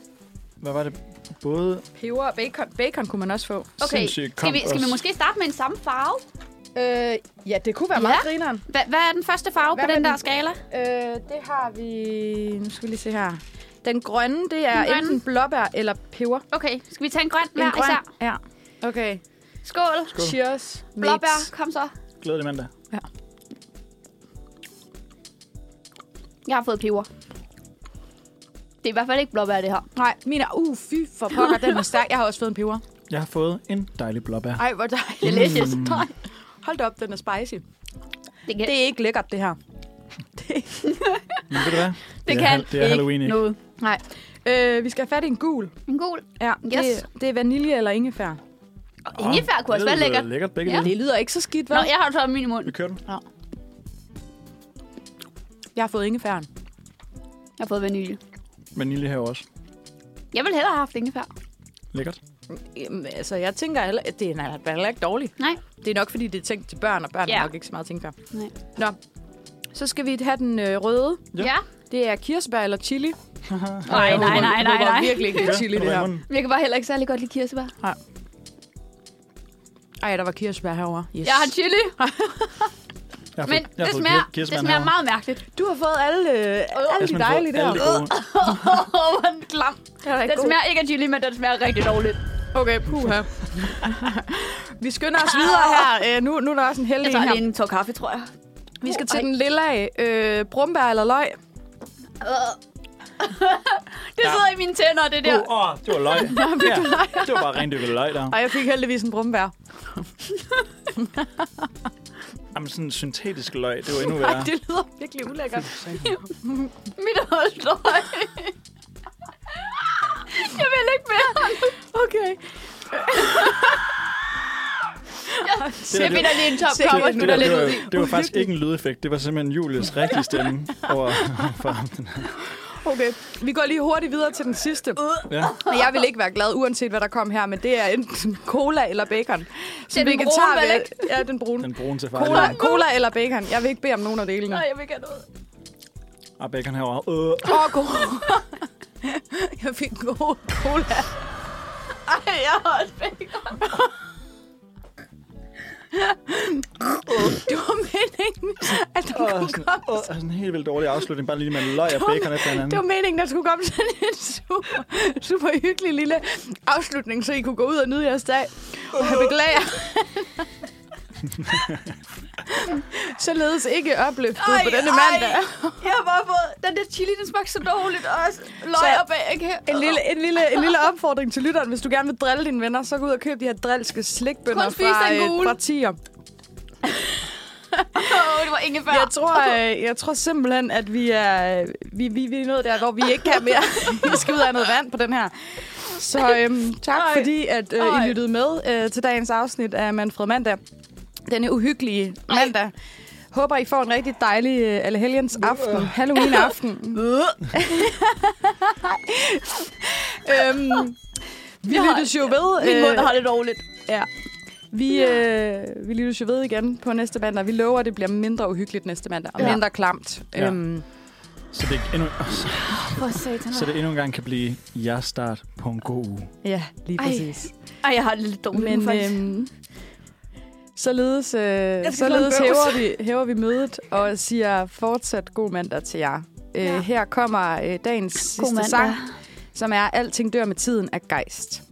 Hvad var det? Både Peber og bacon. Bacon kunne man også få. Okay, sindssygt skal vi, skal vi måske starte med en samme farve? Øh, ja, det kunne være Ja. meget grineren. Hva, hvad er den første farve Hvad på den den? der skala? Øh, det har vi... Nu skal vi lige se her. Den grønne, det er grønne? enten blåbær eller peber. Okay, skal vi tage en grøn hver grøn. især? Ja. Okay. Skål. Skål. Cheers. Blåbær, kom så. glædelig mandag. Jeg har fået peber. Det er i hvert fald ikke blåbær, det her. Nej, min er... Uh, fy for pokker, den er stærk. Jeg har også fået en peber. Jeg har fået en dejlig blåbær. Ej, hvor dejligt. Delicious. Mm. Nej. Hold da op, den er spicy. Det kan, Det er ikke lækkert, det her. Det Men ved du hvad? det er, kan det er Halloween, ikke? noget. Nej. Øh, vi skal have fat i en gul. En gul. Ja, Yes. det, det er vanilje eller ingefær. Og ingefær kunne også være det lyder lækkert. lækkert begge Ja. Det lyder ikke så skidt, vel? Nå, jeg har taget min i munden. Vi kører den. Jeg har fået ingefæren. Jeg har fået vanilje. Vanilje her også. Jeg ville hellere have haft ingefær. Lækkert. Jamen, altså, jeg tænker, heller- at det er heller ikke dårligt. Nej. Det er nok, fordi det er tænkt til børn, og børn Ja. har nok ikke så meget tænkt ingefær. Nej. Nå, så skal vi have den øh, røde. Ja. Ja. Det er kirsebær eller chili. Nej, nej, nej, nej, Det var nej. virkelig ikke chili, det her. munden. Jeg kan bare heller ikke særlig godt lide kirsebær. Ej, der var kirsebær herovre. Yes. Jeg har chili, Jeg men fået, jeg det smager, det smager herovre. meget mærkeligt. Du har fået alle, øh, alle de dejlige der. Åh, hvor den klam. Det er Den smager ikke af chili, men den smager rigtig dårligt. Okay, puha. vi skynder os videre her. Øh, nu, nu er der også en heldig Jeg en tager her. lige en tår kaffe, tror jeg. Vi skal til Ej. den lille af. Øh, brumbær eller løg? Det sidder i mine tænder, det der. Åh, oh, det var løg. ja, det var bare rent løg der. Ej, jeg fik heldigvis en brumbær. Jamen, sådan en syntetisk løg, det var endnu værre. Ej, det lyder virkelig ulækkert. Mit holdstøj. Jeg vil ikke mere. Okay. Jeg finder lige en top kop og smutter lidt ud i. det var faktisk ikke en lydeffekt. Det var simpelthen Julies rigtige stemme over for ham. Okay, vi går lige hurtigt videre til den sidste. Ja. Og jeg vil ikke være glad, uanset hvad der kom her, men det er enten cola eller bacon. Som den brune, vel ikke? Ja, den brune. Den brune til Cola, far. cola eller bacon. Jeg vil ikke bede om nogen af delene. Nej, jeg vil ikke have noget. Og bacon herovre. Øh. Åh, oh, cola. jeg fik god cola. Ej, jeg har også bacon. Det var meningen, at der Åh, kunne sådan, komme... åh, sådan en helt vildt dårlig afslutning. Bare lige med løg og bacon efter Det var hinanden. meningen, der skulle komme sådan en super, super hyggelig lille afslutning, så I kunne gå ud og nyde jeres dag. Og jeg beklager. Således ikke opløftet på denne ej. mandag. Jeg har bare fået... Den der chili, den smagte så dårligt også. Løg Så- og bacon. En lille, en, lille, en lille opfordring til lytteren. Hvis du gerne vil drille dine venner, så gå ud og køb de her drilske slikbønder fra, øh, fra tier. Åh, det var ingefær. Jeg tror, øh, jeg tror simpelthen, at vi er, vi, vi, vi er nået der, hvor vi ikke kan mere. vi skal ud af noget vand på den her. Så øhm, tak, Ej. fordi at, øh. I lyttede med øh, til dagens afsnit af Manfred Mandag. Denne uhyggelige mandag. Håber, I får en rigtig dejlig øh, Allehelgens aften. Halloween-aften. øhm, vi Jeg har- lyttes jo ved. Min mund øh, har det dårligt. Ja. Vi, øh, vi lyttes jo ved igen på næste mandag. Vi lover, at det bliver mindre uhyggeligt næste mandag, og Ja. mindre klamt. Ja. Øhm, Så det, endnu, For satan. så det endnu en gang kan blive jeres start på en god uge. Ja, lige Ej. præcis. Ej, jeg har det lidt dårligt Men nu, faktisk. øhm, således, øh, således hæver, vi, hæver vi mødet og siger fortsat god mandag til jer. Øh, Ja. Her kommer øh, dagens God sidste mandag. sang, som er Alting dør med tiden af Geist.